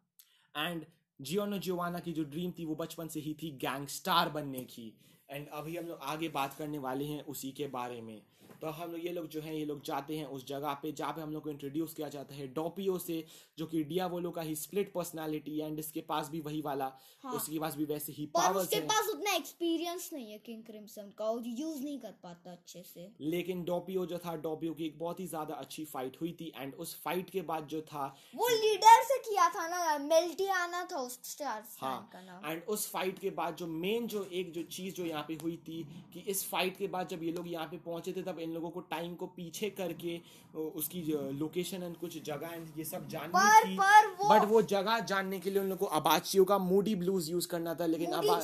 एंड जियोनो जियोवाना की जो ड्रीम थी वो बचपन से ही थी गैंगस्टार बनने की। एंड अभी हम लोग आगे बात करने वाले हैं उसी के बारे में। तो हम लोग ये लोग जो है ये लोग जाते हैं उस जगह पे जहाँ पे हम लोग को इंट्रोड्यूस किया जाता है डोपियो से जो कि डियावोलो का ही स्प्लिट पर्सनालिटी एंड इसके पास भी वही वाला हाँ। उसके पास भी वैसे ही पर पावर्स उसके पास उतना एक्सपीरियंस नहीं है किंग क्रिम्सन का और यूज़ नहीं कर पाता अच्छे से। लेकिन डोपियो जो था डोपियो की एक बहुत ही ज़्यादा अच्छी फाइट हुई थी एंड उस फाइट के बाद जो था वो लीडर से किया था ना मेल्टियाना था उस स्टार हाँ एंड उस फाइट के बाद जो मेन जो एक जो चीज़ जो यहाँ पे हुई थी कि इस फाइट के बाद जब ये लोग यहाँ पे पहुँचे थे तब इन लोगों को टाइम को पीछे करके उसकी लोकेशन एंड कुछ जगह एंड ये सब जाननी पर थी पर वो बट वो जगह जानने के लिए उन लोगों को अबाचियो का मूडी ब्लूज यूज़ करना था लेकिन अबा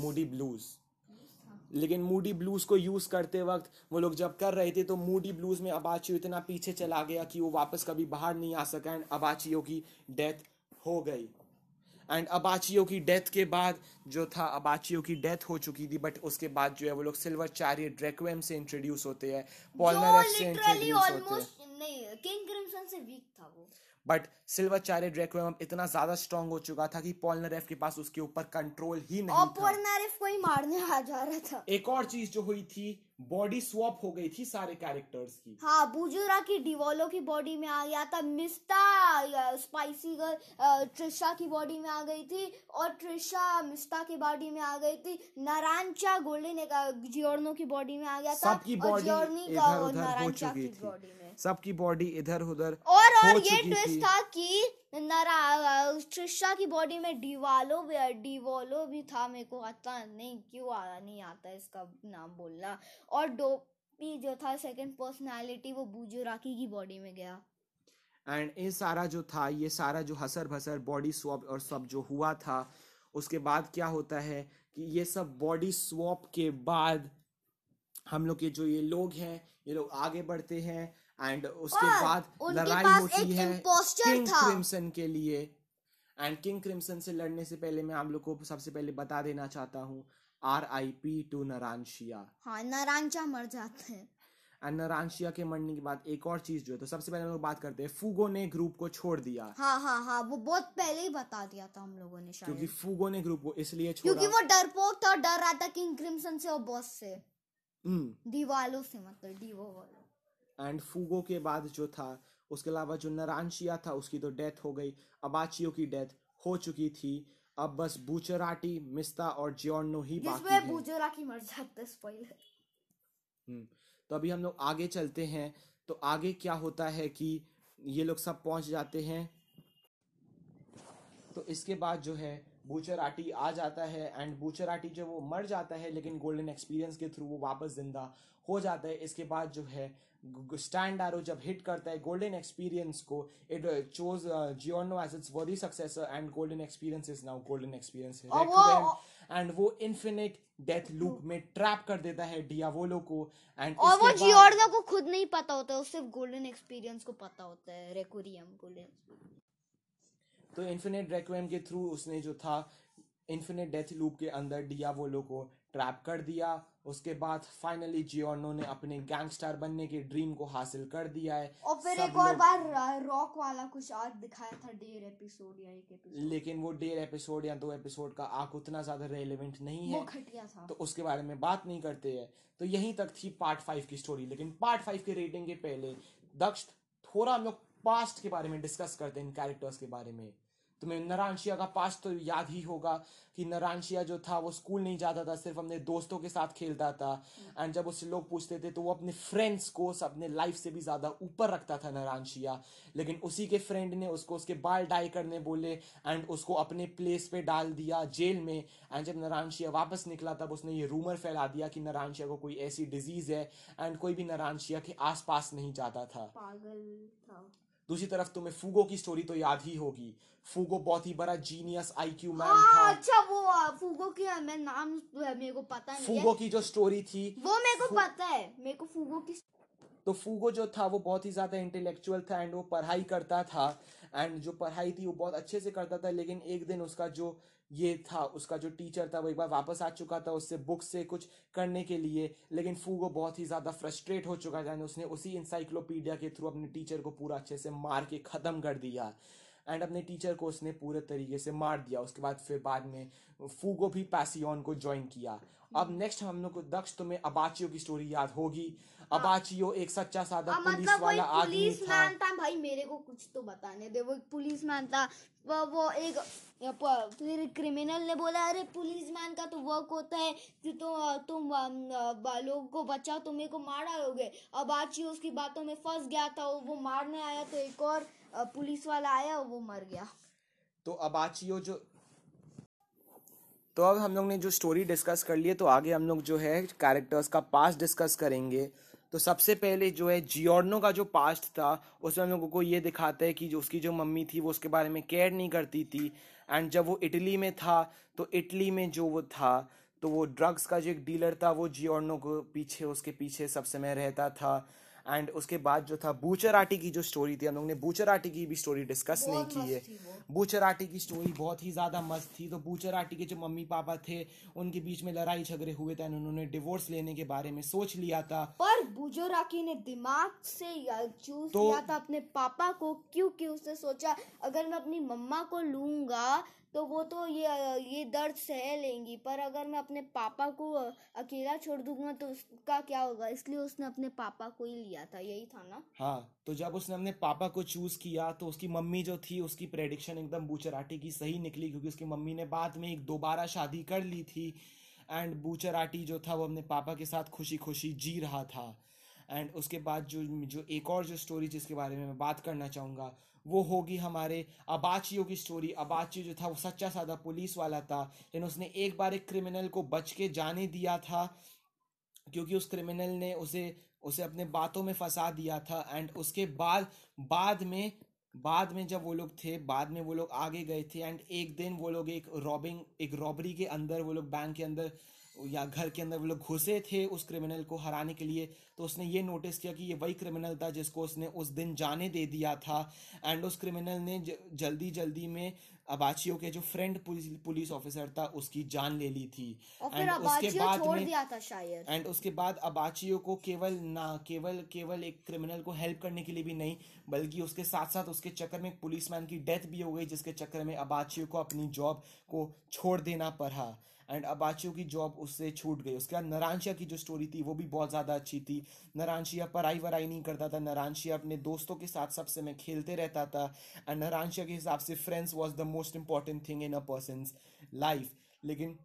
मूडी ब्लूज लेकिन मूडी ब्लूज को यूज़ करते वक्त वो लोग जब कर रहे थे तो मूडी ब्लूज में अबाचियो इतना पीछे चला गया कि वो वापस कभी बाहर नहीं आ सका एंड अबाचियो की डेथ हो गई। एंड अबाचियो की डेथ के बाद जो था अबाचियो की डेथ हो चुकी थी बट उसके बाद जो है वो लोग सिल्वर चैरियट ड्रैक्वेम से इंट्रोड्यूस होते हैं जो पॉलनरेफ से इंट्रोड्यूस होते हैं। किंग क्रिम्सन से वीक था वो। बट सिल्वर चैरियट ड्रैक्वेम अब इतना ज़्यादा स्ट्रांग हो चुका था कि पॉलनरेफ के पास उसके ऊपर कंट्रोल ही नहीं था। को ही मारने आ जा रहा था। एक और चीज़ जो हुई थी बॉडी स्वैप हो गई थी सारे कैरेक्टर्स की। हाँ बुजुरा की डिवोलो की बॉडी में आ गया था मिस्ता स्पाइसी गर्ल ट्रिशा की बॉडी में आ गई थी और ट्रिशा मिस्ता की बॉडी में आ गई थी। नारांचा गोल्डन जियोर्नो की बॉडी में आ गया था सबकी बॉडी इधर उधर हो चुकी की थी। बॉडी में। सबकी बॉडी इधर उधर और और ये ट्विस्ट था कि नरा ट्रिशा की बॉडी में डिवालो भी डिवोलो भी था मेरे को आता नहीं क्यों आ, नहीं आता इसका नाम बोलना। और डोपी जो था सेकंड पर्सनालिटी वो बुजुराकी की बॉडी में गया। एंड ये सारा जो था ये सारा जो हसर भसर बॉडी स्वैप और सब जो हुआ था उसके बाद क्या होता है कि ये सब बॉडी स्वैप के बाद हम लोग के जो ये लोग हैं ये लोग आगे बढ़ते हैं एंड उसके बाद लड़ाई होती है किंग क्रिम्सन के लिए। एंड किंग क्रिम्सन से लड़ने से पहले मैं आप लोग को सबसे पहले बता देना चाहता हूँ R I P to Narancia हाँ नारांचा मर जाते हैं। एंड नरानशिया के मरने के बाद एक और चीज़ जो है तो सबसे पहले हम लोग बात करते हैं फूगो ने ग्रुप को छोड़ दिया। हाँ हाँ हाँ वो बहुत पहले ही बता दिया था हम लोगों ने क्योंकि फूगो ने ग्रुप को इसलिए छोड़ा। क्योंकि वो डरपोक था डर रहा था किंग क्रिम्सन से और बॉस से। हम्म। दीवालों से मतलब डीवो वालों एंड फूगो के बाद जो था उसके अलावा जो नरानशिया था उसकी तो डेथ हो गई। अबाचियो की डेथ हो चुकी थी। अब बस बूचराटी मिस्ता और जियोर्नो ही बाकी है। बुजुरा की मर जाते स्पॉइलर हम्म, तो अभी हम लोग आगे चलते हैं। तो आगे क्या होता है कि ये लोग सब पहुँच जाते हैं। तो इसके बाद जो है बूचराटी आ जाता है। एंड बूचराटी जो वो मर जाता है लेकिन गोल्डन एक्सपीरियंस के थ्रू वो वापस ज़िंदा हो जाता है। इसके बाद जो है स्टैंड आरो जब हिट करता है गोल्डन एक्सपीरियंस को it chose Giorno as it's worthy successor and Golden Experience is now Golden Experience and वो इन्फिनिट डेथ लूप में ट्रैप कर देता है डियावोलो को एंड और वो जियोर्नो को खुद नहीं पता होता है सिर्फ़ गोल्डन एक्सपीरियंस को पता होता है रेकोरियम गोल्डन तो इन्फिनिट रेक्वेम के थ्रू उसने जो था इन्फिनिट डेथ लूप के अंदर डियावोलो को ट्रैप कर दिया। उसके बाद फाइनली जियोर्नो ने अपने गैंगस्टर बनने के ड्रीम को हासिल कर दिया है। और फिर एक और बार रॉक वाला कुछ आज दिखाया था डेर एपिसोड या एक एपिसोड लेकिन वो डेढ़ एपिसोड या दो एपिसोड का आंक उतना ज़्यादा रेलेवेंट नहीं वो है। घटिया था। तो उसके बारे में बात नहीं करते हैं। तो यहीं तक थी पार्ट फाइव की स्टोरी लेकिन पार्ट फाइव के रेटिंग के पहले दक्ष थोड़ा हम लोग पास्ट के बारे में डिस्कस करते हैं इन कैरेक्टर्स के बारे में। तुम्हें नरानशिया का पास्ट तो याद ही होगा कि नरानशिया जो था वो स्कूल नहीं जाता था सिर्फ़ अपने दोस्तों के साथ खेलता था। एंड जब उससे लोग पूछते थे तो वो अपने फ्रेंड्स को अपने लाइफ से भी ज़्यादा ऊपर रखता था नरानशिया लेकिन उसी के फ्रेंड ने उसको उसके बाल डाई करने बोले एंड उसको अपने प्लेस पे डाल दिया जेल में। एंड जब नरानशिया वापस निकला तब उसने ये रूमर फैला दिया कि नरानशिया को कोई ऐसी डिज़ीज़ है एंड कोई भी नरानशिया के आसपास नहीं जाता था। पागल था। दूसरी तरफ़ तुम्हें फूगो की स्टोरी तो याद ही होगी। फूगो बहुत ही बड़ा जीनियस आईक्यू मैन हाँ था। अच्छा वो फूगो की मैं नाम मेरे को पता नहीं फूगो है। की जो स्टोरी थी वो मेरे को पता है मेरे को फूगो की तो फूगो जो था वो बहुत ही ज़्यादा इंटेलेक्चुअल था एंड वो पढ़ाई करता था। एंड जो पढ़ाई थी वो बहुत अच्छे से करता था लेकिन एक दिन उसका जो ये था उसका जो टीचर था वो एक बार वापस आ चुका था उससे बुक से कुछ करने के लिए लेकिन फूगो बहुत ही ज़्यादा फ्रस्ट्रेट हो चुका था। उसने उसी इंसाइक्लोपीडिया के थ्रू अपने टीचर को पूरा अच्छे से मार के खत्म कर दिया। एंड अपने टीचर को उसने पूरे तरीके से मार दिया। उसके बाद फिर बाद में फूगो भी पैसियोन को ज्वाइन किया। अब नेक्स्ट हम लोग को दक्ष तुम्हें अबाचियो की स्टोरी याद होगी। अबाचियो एक सच्चा सादा हाँ, पुलिस मतलब वाला आदमी था। मैन था। भाई मेरे को कुछ तो बताने दे। वो पुलिस मैन था। वो वो एक फिर क्रिमिनल ने बोला, अरे पुलिस मैन का तो वर्क होता है। कि तो तुम लोगों को बचाओ तुम मेरे को मार डालोगे। अब आची उसकी बातों में फंस गया था, वो मारने आया तो एक और पुलिस वाला आया, वो मर गया। तो अबाचियो जो तो अब हम लोग ने जो स्टोरी डिस्कस कर ली है तो आगे हम लोग जो है कैरेक्टर्स का पास्ट डिस्कस करेंगे। तो सबसे पहले जो है जियोर्नो का जो पास्ट था, उसमें हम लोगों को ये दिखाता है कि जो उसकी जो मम्मी थी, वो उसके बारे में केयर नहीं करती थी। एंड जब वो इटली में था तो इटली में जो वो था तो वो ड्रग्स का जो एक डीलर था, वो जियोर्नो को पीछे, उसके पीछे सब समय रहता था। एंड उसके बाद जो था बूचराटी की जो स्टोरी थी हम लोग ने बूचराटी की भी स्टोरी डिस्कस नहीं की है। वो। बूचराटी की स्टोरी बहुत ही ज़्यादा मस्त थी। तो बूचराटी के जो मम्मी पापा थे उनके बीच में लड़ाई झगड़े हुए थे उन्होंने डिवोर्स लेने के बारे में सोच लिया था। पर बुजोराकी ने दिमाग से चूज़ तो- किया था अपने पापा को क्योंकि उसने सोचा अगर मैं अपनी मम्मा को लूँगा तो वो तो ये ये दर्द सह लेंगी, पर अगर मैं अपने पापा को अकेला छोड़ दूँगा तो उसका क्या होगा? इसलिए उसने अपने पापा को ही लिया था, यही था ना? हाँ तो जब उसने अपने पापा को चूज़ किया तो उसकी मम्मी जो थी, उसकी प्रेडिक्शन एकदम बूचराटी की सही निकली, क्योंकि उसकी मम्मी ने बाद में एक दोबारा शादी कर ली थी एंड बूचराटी जो था, वो अपने पापा के साथ खुशी खुशी जी रहा था। एंड उसके बाद जो जो एक और जो स्टोरी जिसके बारे में मैं बात करना चाहूँगा वो होगी हमारे अबाचियों की स्टोरी अबाची जो था, वो सच्चा सादा पुलिस वाला था, लेकिन उसने एक बार एक क्रिमिनल को बच के जाने दिया था, क्योंकि उस क्रिमिनल ने उसे उसे अपने बातों में फंसा दिया था। एंड उसके बाद बाद में बाद में जब वो लोग थे, बाद में वो लोग आगे गए थे। एंड एक दिन वो लोग एक रॉबिंग एक रॉबरी के अंदर, वो लोग बैंक के अंदर या घर के अंदर वो लोग घुसे थे उस क्रिमिनल को हराने के लिए तो उसने ये नोटिस किया कि ये वही क्रिमिनल था जिसको उसने उस दिन जाने दे दिया था। एंड उस क्रिमिनल ने जल्दी जल्दी में अबाचियो के जो फ्रेंड पुलिस पुलिस ऑफिसर था उसकी जान ले ली थी। And उसके बाद में- दिया था शायद। एंड उसके बाद अबाचियो को केवल ना केवल केवल एक क्रिमिनल को हेल्प करने के लिए भी नहीं बल्कि उसके साथ साथ उसके चक्कर में एक पुलिसमैन की डेथ भी हो गई जिसके चक्कर में अबाचियो को अपनी जॉब को छोड़ देना पड़ा। एंड अबाचियो की जॉब उससे छूट गई। उसके बाद नरानशिया की जो स्टोरी थी, वो भी बहुत ज़्यादा अच्छी थी। नरानशिया पढ़ाई वराई नहीं करता था। नरानशिया अपने दोस्तों के साथ सबसे मैं खेलते रहता था। एंड नरानशिया के हिसाब से friends was the most important thing in a person's life लेकिन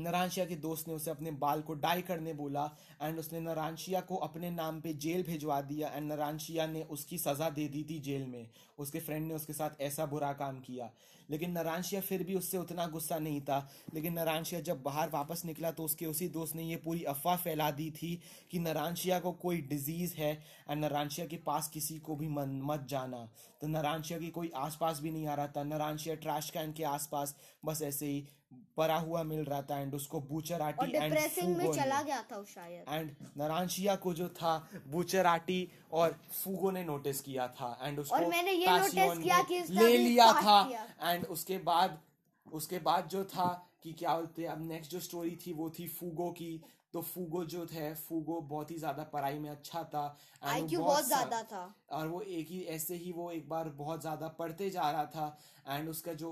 नरांशिया के दोस्त ने उसे अपने बाल को डाई करने बोला एंड उसने नरांशिया को अपने नाम पे जेल भिजवा दिया एंड नरांशिया ने उसकी सजा दे दी थी जेल में। उसके फ्रेंड ने उसके साथ ऐसा बुरा काम किया। लेकिन नरांशिया फिर भी उससे उतना गुस्सा नहीं था। लेकिन नरांशिया जब बाहर वापस निकला तो उसके उसी दोस्त ने ये पूरी अफवाह फैला दी थी कि नरांशिया को कोई डिज़ीज़ है एंड नरांशिया के पास किसी को भी मन मत जाना। तो नरांशिया की कोई आसपास भी नहीं आ रहा था। नरांशिया ट्रैश कैन के आसपास, बस ऐसे ही परा हुआ मिल रहा था एंड उसको बूचर और आटी एंड डिप्रेसिंग में चला गया था वो शायद। एंड नरानशिया को जो था बूचर आटी और फूगो ने नोटिस किया था एंड उसको और मैंने ये नोटिस किया कि ले लिया था एंड उसके बाद उसके बाद जो था कि क्या बोलते हैं, अब नेक्स्ट जो स्टोरी थी वो थी फूगो की। तो फूगो जो थे फूगो बहुत ही ज़्यादा पढ़ाई में अच्छा था आईक्यू बहुत ज़्यादा था। और वो एक ही ऐसे ही वो एक बार बहुत ज़्यादा पढ़ते जा रहा था एंड उसका जो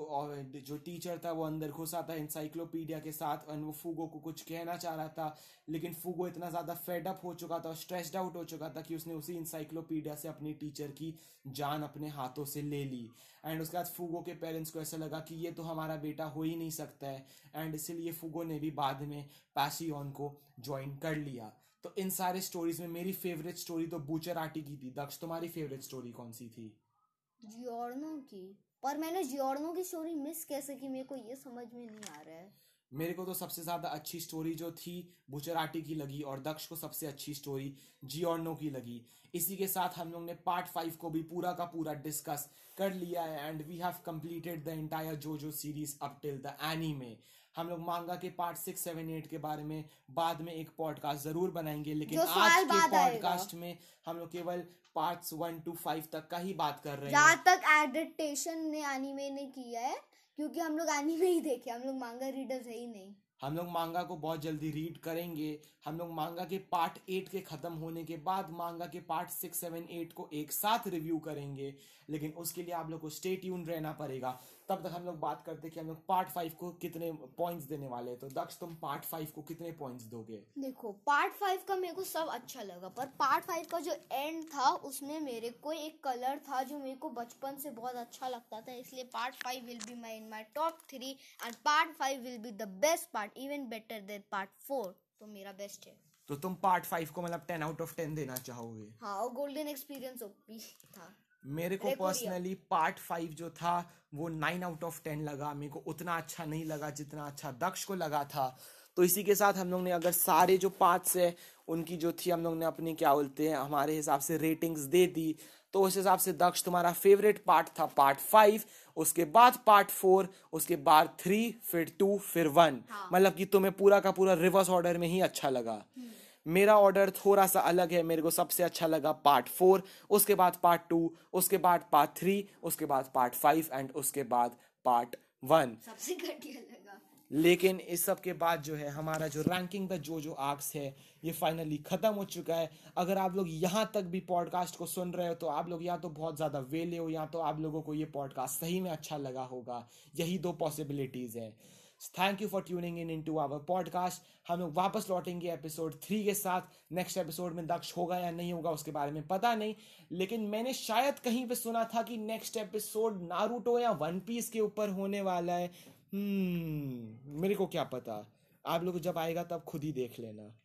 जो टीचर था वो अंदर घुसा था इंसाइक्लोपीडिया के साथ एंड वो फूगो को कुछ कहना चाह रहा था लेकिन फूगो इतना ज़्यादा फेड अप हो चुका था स्ट्रेस्ड आउट हो चुका था कि उसने उसी इंसाइक्लोपीडिया से अपनी टीचर की जान अपने हाथों से ले ली। एंड उसके बाद फूगो के पेरेंट्स को ऐसा लगा कि ये तो हमारा बेटा हो ही नहीं सकता है। एंड इसीलिए फूगो ने भी बाद में पैसी को ज्वाइन कर लिया। तो इन सारे स्टोरीज में मेरी फेवरेट स्टोरी तो बूचर आटी की थी। दक्ष, तुम्हारी फेवरेट स्टोरी कौन सी थी? जियोर्नो की? पर मैंने जियोर्नो की स्टोरी मिस कैसे की? मेरे को ये समझ में नहीं आ रहा है। मेरे को तो सबसे ज़्यादा अच्छी स्टोरी जो थी बुचराटी की लगी और दक्ष को सबसे अच्छी स्टोरी जियोर्नो की लगी। इसी के साथ हम लोग ने पार्ट फाइव को भी पूरा का पूरा डिस्कस कर लिया है and we have completed the entire JoJo series up till the anime हम लोग मांगा के पार्ट सिक्स सेवन एट के बारे में बाद में एक पॉडकास्ट ज़रूर बनाएँगे लेकिन आज के पॉडकास्ट में हम लोग केवल पार्ट्स वन टू फाइव तक का ही बात कर रहे हैं। जहाँ तक एडिटेशन ने एनीमे ने किया है क्योंकि हम लोग एनीमे ही देखे, हम लोग मांगा रीडर्स है ही नहीं। हम लोग मांगा को बहुत जल्दी रीड करेंगे। हम लोग मांगा के पार्ट एट के ख़त्म होने के बाद मांगा के पार्ट सिक्स सेवन एट को एक साथ रिव्यू करेंगे। लेकिन उसके लिए आप लोग को स्टे ट्यून रहना पड़ेगा। तब तक हम लोग बात करते कि हम लोग पार्ट फाइव को कितने पॉइंट्स देने वाले हैं। तो दक्ष तुम पार्ट फाइव को कितने पॉइंट्स दोगे? देखो पार्ट फाइव का मेरे को सब अच्छा लगा पर पार्ट फाइव का जो एंड था उसमें मेरे को एक कलर था जो मेरे को बचपन से बहुत अच्छा लगता था इसलिए part five will be my in my top three and part five will be the best part even better than part four तो मेरा बेस्ट है। तो तुम पार्ट फाइव को मतलब टेन आउट ऑफ़ टेन देना चाहोगे? हाँ और गोल्डन एक्सपीरियंस ओपी था। मेरे को पर्सनली पार्ट फाइव जो था वो नाइन आउट ऑफ़ टेन लगा। मेरे को उतना अच्छा नहीं लगा जितना अच्छा दक्ष को लगा था। तो इसी के साथ हम लोग ने अगर सारे जो पार्ट्स है उनकी जो थी हम लोग ने अपनी क्या बोलते हैं हमारे हिसाब से रेटिंग्स दे दी। तो उस हिसाब से दक्ष तुम्हारा फेवरेट पार्ट था पार्ट फाइव उसके बाद पार्ट फोर उसके बाद थ्री फिर टू फिर वन हाँ। मतलब कि तुम्हें पूरा का पूरा रिवर्स ऑर्डर में ही अच्छा लगा। मेरा ऑर्डर थोड़ा सा अलग है मेरे को सबसे अच्छा लगा पार्ट फोर उसके बाद पार्ट टू उसके बाद पार्ट थ्री उसके बाद पार्ट फाइव एंड उसके बाद पार्ट वन सबसे घटिया लगा। लेकिन इस सब के बाद जो है हमारा जो रैंकिंग का जो जो आर्क्स है ये फाइनली खत्म हो चुका है। अगर आप लोग यहाँ तक भी पॉडकास्ट को सुन रहे हो तो आप लोग या तो बहुत ज़्यादा वेले हो या तो आप लोगों को ये पॉडकास्ट सही में अच्छा लगा होगा। यही दो पॉसिबिलिटीज़ है। Thank you for tuning in into our our podcast हम लोग वापस लौटेंगे एपिसोड थ्री के साथ. नेक्स्ट एपिसोड में दक्ष होगा या नहीं होगा उसके बारे में पता नहीं. लेकिन मैंने शायद कहीं पे सुना था कि नेक्स्ट एपिसोड नारूटो या वन पीस के ऊपर होने वाला है. हम्म मेरे को क्या पता. आप लोग जब आएगा तब खुद ही देख लेना.